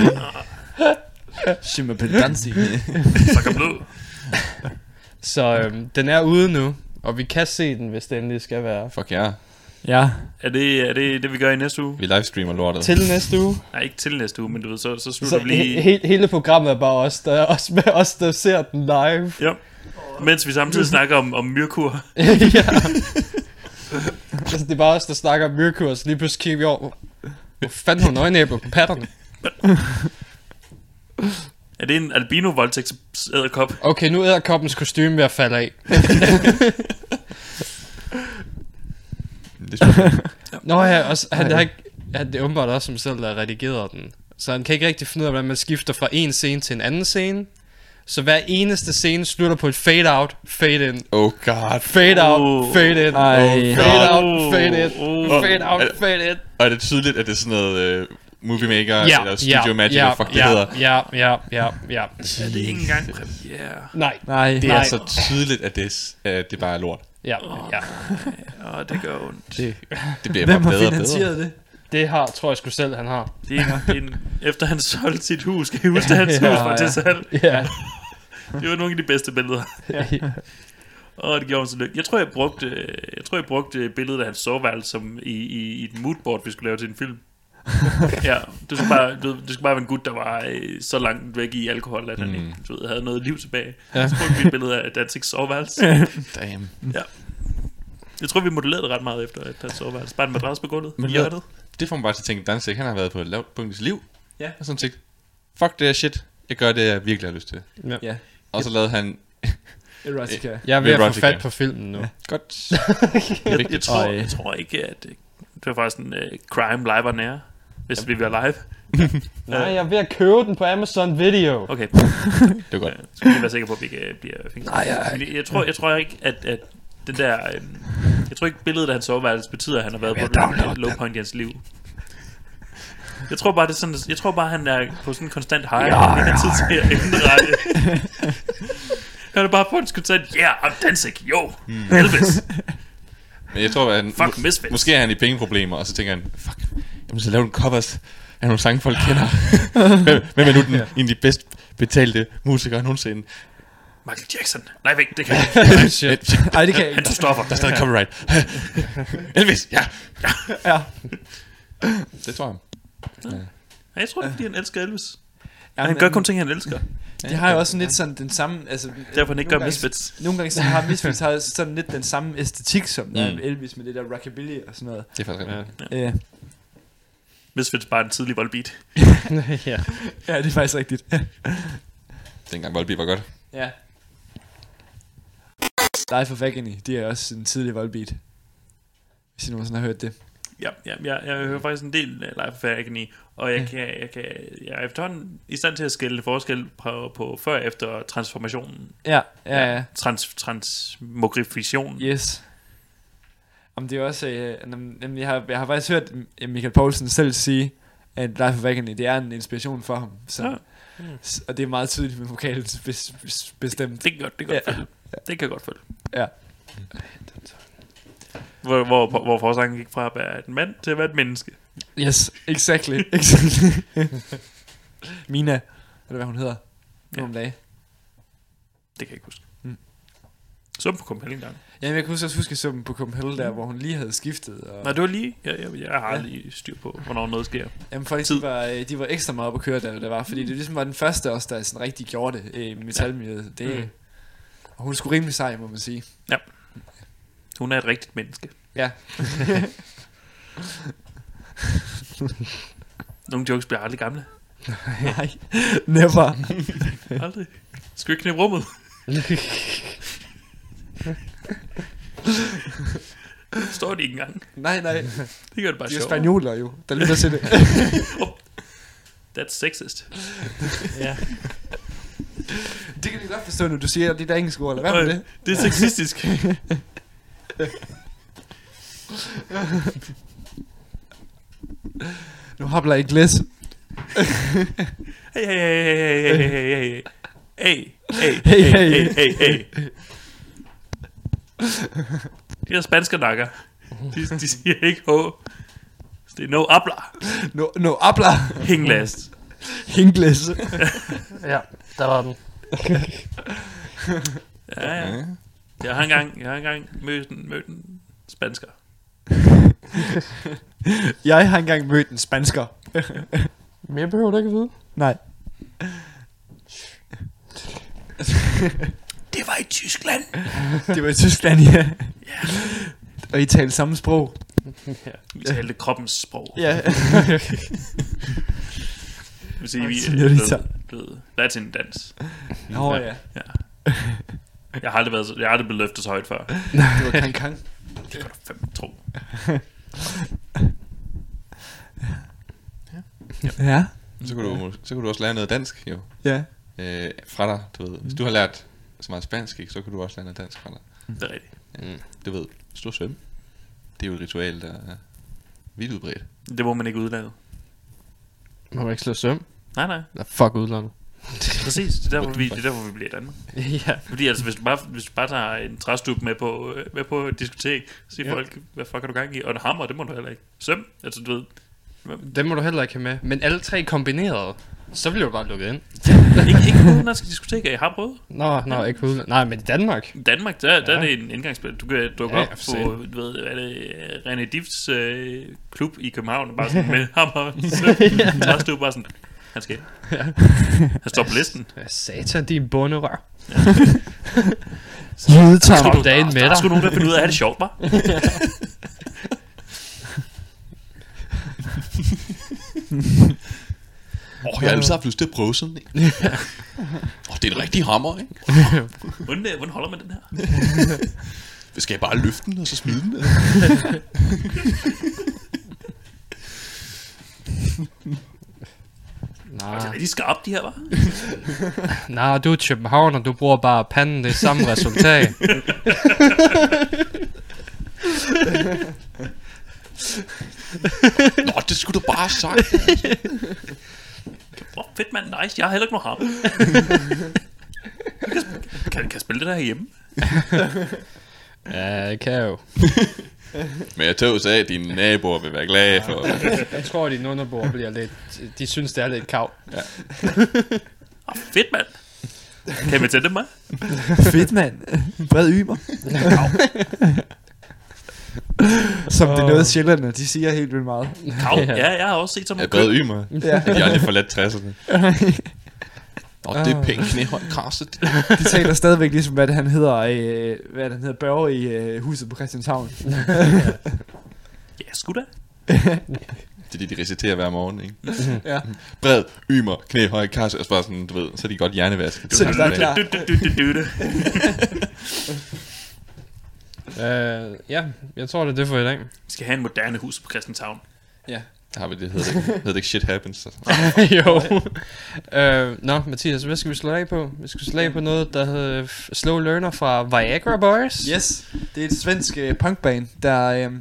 [SPEAKER 6] Je m'appelle Danzig.
[SPEAKER 2] Sakker blod.
[SPEAKER 4] Så øhm, den er ude nu, og vi kan se den, hvis det endelig skal være.
[SPEAKER 5] Fuck ja.
[SPEAKER 6] Ja.
[SPEAKER 2] Er det, er det det, vi gør i næste uge?
[SPEAKER 5] Vi livestreamer lortet.
[SPEAKER 4] Til næste uge.
[SPEAKER 2] Nej, ikke til næste uge, men du ved, så, så slutter
[SPEAKER 4] Så
[SPEAKER 2] vi lige...
[SPEAKER 4] he- he- hele programmet er bare os, der, os, med os, der ser den live.
[SPEAKER 2] Ja. Mens vi samtidig snakker om, om myrkur.
[SPEAKER 4] ja. altså, det er bare os, der snakker om Myrkur, så lige pludselig kigger vi over. Hvor fanden har hun øjenæbler på patterne?
[SPEAKER 2] Er det en albino voldtægt æderkop?
[SPEAKER 4] Okay, nu er koppens kostume ved at falde af.
[SPEAKER 5] Det
[SPEAKER 4] Nå ja, og han har ikke... Han, det er åbenbart også som selv, der har redigeret den. Så han kan ikke rigtig finde ud af, hvordan man skifter fra en scene til en anden scene. Så hver eneste scene slutter på et fade out, fade in.
[SPEAKER 5] Oh god.
[SPEAKER 4] Fade out,
[SPEAKER 5] Oh.
[SPEAKER 4] fade in.
[SPEAKER 6] Ej.
[SPEAKER 4] Fade
[SPEAKER 5] God.
[SPEAKER 4] out, fade in.
[SPEAKER 5] Oh.
[SPEAKER 4] Fade out,
[SPEAKER 5] Er-
[SPEAKER 4] fade in.
[SPEAKER 5] Og er det tydeligt, at det er sådan noget uh, Movie Maker
[SPEAKER 4] Ja,
[SPEAKER 5] eller Studio
[SPEAKER 4] ja,
[SPEAKER 5] Magic,
[SPEAKER 4] ja,
[SPEAKER 5] hvad fuck det
[SPEAKER 4] ja,
[SPEAKER 5] hedder?
[SPEAKER 4] Ja, ja, ja, ja.
[SPEAKER 2] Er det ikke engang premiere?
[SPEAKER 4] Nej.
[SPEAKER 6] Nej.
[SPEAKER 5] Det
[SPEAKER 4] Nej.
[SPEAKER 5] er så tydeligt, at det, er at det bare er lort.
[SPEAKER 4] Ja, ja.
[SPEAKER 2] Åh, det gør ondt.
[SPEAKER 6] Det.
[SPEAKER 5] Det bliver
[SPEAKER 6] Hvem
[SPEAKER 5] bare
[SPEAKER 6] har
[SPEAKER 5] bedre og
[SPEAKER 6] finansieret
[SPEAKER 5] bedre.
[SPEAKER 6] det?
[SPEAKER 4] Det har, tror jeg sgu selv, han har.
[SPEAKER 2] Det er, en, en, efter han solgte sit hus, kan I huske, at hans hus var til salg?
[SPEAKER 4] Ja.
[SPEAKER 2] Det var nogle af de bedste billeder.
[SPEAKER 4] Ja.
[SPEAKER 2] Og det gjorde ham så lykke. Jeg tror, jeg brugte, jeg tror, jeg brugte billedet af hans soveværelse som i, i, i et moodboard, vi skulle lave til en film. ja, det skulle, bare, du, ved, det skulle bare være en gut, der var øh, så langt væk i alkohol, at han
[SPEAKER 5] Mm.
[SPEAKER 2] ikke du ved, havde noget liv tilbage.
[SPEAKER 4] Ja.
[SPEAKER 2] Så brugte vi et billede af Danzigs soveværelse.
[SPEAKER 5] Damn.
[SPEAKER 2] ja. Jeg tror, vi modellerede det ret meget efter, at hans soveværelse. Bare en madras på gulvet.
[SPEAKER 5] Men
[SPEAKER 2] i
[SPEAKER 5] hvad-
[SPEAKER 2] hjørnet.
[SPEAKER 5] Det får man bare til at tænke, Danzig, han har været på et lavt punkt i sit liv.
[SPEAKER 6] Ja.
[SPEAKER 5] Og sådan tænkt, fuck det her shit. Jeg gør det, jeg virkelig har lyst til.
[SPEAKER 4] Ja.
[SPEAKER 6] Ja.
[SPEAKER 5] Og så lavede han...
[SPEAKER 6] Erotica.
[SPEAKER 4] Jeg er ved at få fat på filmen nu.
[SPEAKER 5] Ja. Godt.
[SPEAKER 2] Jeg, jeg, tror,
[SPEAKER 6] Ej.
[SPEAKER 2] jeg tror ikke, at øh, det var faktisk en uh, crime live og nære, hvis vi var live.
[SPEAKER 4] Nej, jeg er ved at købe den på Amazon Video.
[SPEAKER 2] Okay.
[SPEAKER 5] Det var godt.
[SPEAKER 2] Øh, skal vi være sikre på, at vi ikke øh, bliver fængslet.
[SPEAKER 4] Nej, jeg-
[SPEAKER 2] jeg tror, jeg tror ikke, at, at den der... Øh, jeg tror ikke, billedet af hans soveværelse betyder, at han har været på et low point i hans liv. Jeg tror bare, det er sådan, jeg tror bare, han er på sådan en konstant high. Ja, han har tid til at indrette. han er bare på en konstant, yeah, I'm Danzig, yo,
[SPEAKER 5] Hmm.
[SPEAKER 2] Elvis.
[SPEAKER 5] Men jeg tror, at han,
[SPEAKER 2] Fuck Misfits.
[SPEAKER 5] måske er han i pengeproblemer, og så tænker han, fuck, jeg må så lave en covers af nogle sange, folk kender. hvem, hvem er nu den, en af de bedst betalte musikere nogensinde?
[SPEAKER 2] Michael Jackson. Nej, vent, det kan jeg ikke.
[SPEAKER 5] Shit.
[SPEAKER 6] Ej, det kan jeg
[SPEAKER 2] Han
[SPEAKER 6] ikke.
[SPEAKER 2] tog stoffer.
[SPEAKER 5] Der er stadig copyright. Elvis, ja.
[SPEAKER 6] Ja.
[SPEAKER 5] Det tror jeg.
[SPEAKER 2] Ja, jeg tror, det er, fordi han elsker Elvis.
[SPEAKER 6] Ja,
[SPEAKER 2] han
[SPEAKER 6] men-
[SPEAKER 2] gør kun ting, han elsker.
[SPEAKER 6] De har jo også sådan lidt sådan den samme... Altså,
[SPEAKER 2] Derfor han ikke
[SPEAKER 6] nogle
[SPEAKER 2] gør
[SPEAKER 6] gange-
[SPEAKER 2] Misfits.
[SPEAKER 6] Nogle gange så har Misfits har sådan lidt den samme æstetik som
[SPEAKER 5] Mm.
[SPEAKER 6] Elvis med det der rockabilly og sådan noget.
[SPEAKER 5] Det er faktisk rigtigt.
[SPEAKER 2] Ja.
[SPEAKER 6] Ja.
[SPEAKER 2] Misfits bare en tidlig voldbeat.
[SPEAKER 4] ja.
[SPEAKER 6] ja, det er faktisk rigtigt.
[SPEAKER 5] Dengang Volbeat var godt.
[SPEAKER 6] ja. Life of Agony, det er også en tidlig voldbeat. Hvis I nogensinde har hørt det.
[SPEAKER 2] Ja, ja jeg, jeg hører faktisk en del Life of Agony, og jeg, kan, jeg, kan, jeg er efterhånden i stand til at skille forskel på, på før og efter transformationen.
[SPEAKER 6] Ja, ja, ja.
[SPEAKER 2] Trans, transmogrification.
[SPEAKER 6] Yes. Om det er også, øh, nem- nemlig, jeg, har, jeg har faktisk hørt M- Michael Poulsen selv sige, at Life of Agony, det er en inspiration for ham. Så,
[SPEAKER 2] Ja.
[SPEAKER 6] s- Og det er meget tydeligt med vokalen bes, bes, bestemt.
[SPEAKER 2] Det kan godt, det kan godt
[SPEAKER 6] Ja.
[SPEAKER 2] følge. Det kan godt følge.
[SPEAKER 6] Ja.
[SPEAKER 2] Hvor, hvor, hvor forsangen gik fra at være et mand til at være et menneske.
[SPEAKER 6] Yes, exactly. exactly. Mina, eller hvad hun hedder. Nu
[SPEAKER 2] Ja.
[SPEAKER 6] om dagen.
[SPEAKER 2] Det kan jeg ikke huske.
[SPEAKER 6] Mm.
[SPEAKER 2] Så på Copenhagen gang.
[SPEAKER 6] Jamen, jeg kan huske, også huske summen på Copenhagen der, hvor hun lige havde skiftet. Og,
[SPEAKER 2] Nej, det var lige. Jeg, jeg, jeg har
[SPEAKER 6] Ja.
[SPEAKER 2] aldrig styr på, hvornår noget sker.
[SPEAKER 6] Jamen folk, de var, øh, de var ekstra meget op at køre, da det var, fordi det ligesom var den første også, der sådan rigtig gjorde det øh, i metalmiljøet. Det,
[SPEAKER 2] Mm.
[SPEAKER 6] Og hun skulle rimelig sej, må man sige.
[SPEAKER 2] Ja. Hun er et rigtigt menneske.
[SPEAKER 6] Ja.
[SPEAKER 2] Nogle jokes bliver aldrig gamle.
[SPEAKER 6] Nej, never.
[SPEAKER 2] Aldrig. Skal vi ikke knæppe rummet? Står de ikke engang.
[SPEAKER 6] nej, nej.
[SPEAKER 2] Det gør det bare
[SPEAKER 6] De er
[SPEAKER 2] sjovt.
[SPEAKER 6] spanioler jo, der lytter til det.
[SPEAKER 2] That's sexist.
[SPEAKER 4] ja.
[SPEAKER 6] det kan vi godt forstå, når du siger det der engelske ord. Lad være med det.
[SPEAKER 2] Det er sexistisk.
[SPEAKER 6] Nu habler jeg glæs.
[SPEAKER 2] Hey, hey, hey, hey, hey, hey, hey, hey. Hey, hey,
[SPEAKER 6] Hey,
[SPEAKER 2] hey,
[SPEAKER 6] hey.
[SPEAKER 2] hey, hey, hey. De der spanske nakker. De, de siger ikke H. Det er no habla.
[SPEAKER 6] No, no habla.
[SPEAKER 2] Hinglas.
[SPEAKER 6] Hingles.
[SPEAKER 4] ja, der var den.
[SPEAKER 2] Ja, ja. Jeg har engang, jeg har engang mødt en, mødt en spansker.
[SPEAKER 6] jeg har engang mødt en spansker.
[SPEAKER 4] Mere behøver du ikke at vide.
[SPEAKER 6] Nej.
[SPEAKER 2] Det var i Tyskland.
[SPEAKER 6] Det var i Tyskland, ja. Og I talte samme sprog.
[SPEAKER 2] Vi talte kroppens sprog.
[SPEAKER 6] Ja.
[SPEAKER 2] Vil sige, vi er blevet, blevet latin-dans.
[SPEAKER 6] Nå ja.
[SPEAKER 2] ja. Jeg har aldrig, været så, jeg har aldrig blevet løftet så højt før.
[SPEAKER 6] Det var kang kang.
[SPEAKER 2] Det kan du fandme tro.
[SPEAKER 6] Ja.
[SPEAKER 5] Så kunne, du, så kunne du også lære noget dansk, jo.
[SPEAKER 6] Ja.
[SPEAKER 5] øh, fra dig, du ved. Hvis du har lært så meget spansk, ikke, så kan du også lære noget dansk fra dig.
[SPEAKER 2] Det er rigtigt.
[SPEAKER 5] Ja. Du ved, er svømme, det er jo et ritual, der er vidt udbredt.
[SPEAKER 2] Det må man ikke udlade.
[SPEAKER 4] Må man ikke slå søm?
[SPEAKER 2] Nej, nej.
[SPEAKER 4] Nå, fuck udlandet.
[SPEAKER 2] Præcis, det er derfor, vi, det er derfor, vi bliver i Danmark.
[SPEAKER 4] Ja.
[SPEAKER 2] Fordi altså, hvis du bare, hvis du bare tager en træstup med på, øh, med på et diskotek, så siger
[SPEAKER 4] Ja.
[SPEAKER 2] ja. folk, hvad fuck har du gang i? Og en hammer, det må du heller ikke. Søm, altså du ved.
[SPEAKER 4] Det må du heller ikke have med. Men alle tre kombineret, så bliver du bare lukket ind.
[SPEAKER 2] ikke, ikke på udenlandske diskoteker, jeg har prøvet.
[SPEAKER 4] Nå, nå, ikke på udlandet. Nej, men i Danmark.
[SPEAKER 2] Danmark, der, der
[SPEAKER 4] Ja.
[SPEAKER 2] er det en indgangsspil. Du kan dukke
[SPEAKER 4] Ja,
[SPEAKER 2] ja, op på, du ved, hvad er det, øh, René Diffs øh, klub i København, bare sådan med hammer,
[SPEAKER 4] Ja.
[SPEAKER 2] søm, træstup, bare sådan, han skal.
[SPEAKER 4] Ja.
[SPEAKER 2] Han står på listen.
[SPEAKER 4] Ja, satan, din bunderør.
[SPEAKER 6] Jydetarm.
[SPEAKER 4] Kom dagen med
[SPEAKER 2] Der er
[SPEAKER 4] dig.
[SPEAKER 2] sgu nogen, der finder ud af at det sjovt, bare.
[SPEAKER 5] Åh, oh, jeg har altid haft lyst til at prøve sådan en. Åh, oh, det er en rigtig hammer, ikke?
[SPEAKER 2] Hvordan, øh, hvordan holder man den her?
[SPEAKER 5] Skal jeg bare løfte den, og så smide den?
[SPEAKER 4] Nej.
[SPEAKER 2] Det er rigtig skarpt, de her, var.
[SPEAKER 4] Nej, du er København, og du bruger bare panden, det er samme resultat.
[SPEAKER 5] Nå, det skulle du bare have sagt.
[SPEAKER 2] Hvor fedt, mand. Nice. Jeg har heller ikke nogen hammer. kan, kan, kan jeg spille det der hjemme?
[SPEAKER 4] ja, det kan jeg jo.
[SPEAKER 5] Men jeg tog sig af, at dine naboer vil være glade for...
[SPEAKER 4] Jeg tror, at dine underboer bliver lidt... De synes, det er lidt kav.
[SPEAKER 5] Ja.
[SPEAKER 2] Oh, fedt, mand. Kan vi tænde dem, mig?
[SPEAKER 6] Fedt, mand. Bred ymer. Som det er noget sjældent, de siger helt vildt meget.
[SPEAKER 2] Kav? Ja, jeg har også set sådan
[SPEAKER 5] Ja,
[SPEAKER 2] nogle
[SPEAKER 5] bred ymer.
[SPEAKER 6] Ja.
[SPEAKER 5] Ja. De har aldrig forladt 60'erne. Nå, det er pænt knæhøjt krasset.
[SPEAKER 6] De taler stadigvæk ligesom, hvad det han hedder, øh, hvad det han hedder, Børge i øh, huset på Christianshavn.
[SPEAKER 2] Ja, sgu da.
[SPEAKER 5] Det er det, de reciterer hver morgen, ikke?
[SPEAKER 6] Ja.
[SPEAKER 5] Bred, ymer, knæhøj, kasse, og så bare sådan, du ved, så er de godt hjernevasket.
[SPEAKER 6] Så er de bare klar.
[SPEAKER 2] Du, du, du, du, du, du.
[SPEAKER 4] Uh, ja, jeg tror, det er det for i dag.
[SPEAKER 2] Vi skal have en moderne hus på Christianshavn.
[SPEAKER 6] Ja.
[SPEAKER 5] Der har vi det, hedder det, ikke- hedder det ikke shit happens. Så.
[SPEAKER 4] jo. Uh, nå, Mathias, hvad skal vi slå af på? Vi skal slå af på noget, der hedder Slow Learner fra Viagra Boys.
[SPEAKER 6] Yes, det er et svensk øh, punkband, der... Øh,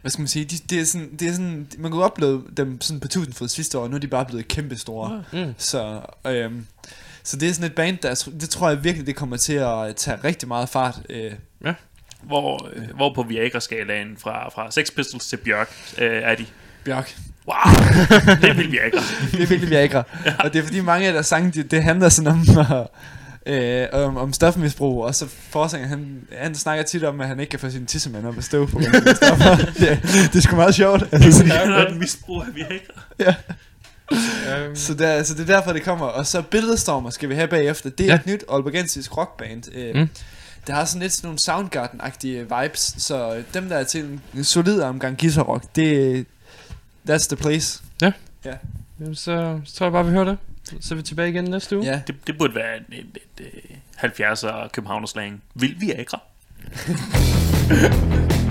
[SPEAKER 6] hvad skal man sige, de, det er sådan, det er sådan, man kunne opleve dem sådan på tusindfod sidste år, og nu er de bare blevet kæmpe store.
[SPEAKER 4] Mm.
[SPEAKER 6] Så, øhm, så det er sådan et band, der, det tror jeg virkelig, det kommer til at tage rigtig meget fart. Øh,
[SPEAKER 4] Ja.
[SPEAKER 2] Hvor, øh, hvor på Viagra-skalaen fra, fra Sex Pistols til Bjørk øh, er de.
[SPEAKER 6] Bjørk.
[SPEAKER 2] Wow, det er vildt Viagra.
[SPEAKER 6] det er virkelig Viagra. ja. Og det er fordi mange af deres sange, det, det handler sådan om, øh, om, om stofmisbrug, og så forsanger han, han snakker tit om, at han ikke kan få sin tissemand op at stå på det, det er sgu meget sjovt. Altså,
[SPEAKER 2] han har et misbrug af Viagra.
[SPEAKER 6] ja.
[SPEAKER 4] Um,
[SPEAKER 6] Så, der, så det er derfor, det kommer. Og så Billedstormer skal vi have bagefter. Det er
[SPEAKER 4] Ja.
[SPEAKER 6] et nyt albergensisk rockband. Øh,
[SPEAKER 4] Mm.
[SPEAKER 6] Det har sådan lidt sådan nogle Soundgarden-agtige vibes. Så dem, der er til en solid omgang guitar-rock, det that's the place.
[SPEAKER 4] Jamen, så, så tror jeg bare, vi hører det. Så er vi tilbage igen næste uge.
[SPEAKER 6] Ja.
[SPEAKER 2] Det, det burde være en, en, et, et, 70'er Københavnerslang. Vild Viagra.
[SPEAKER 12] He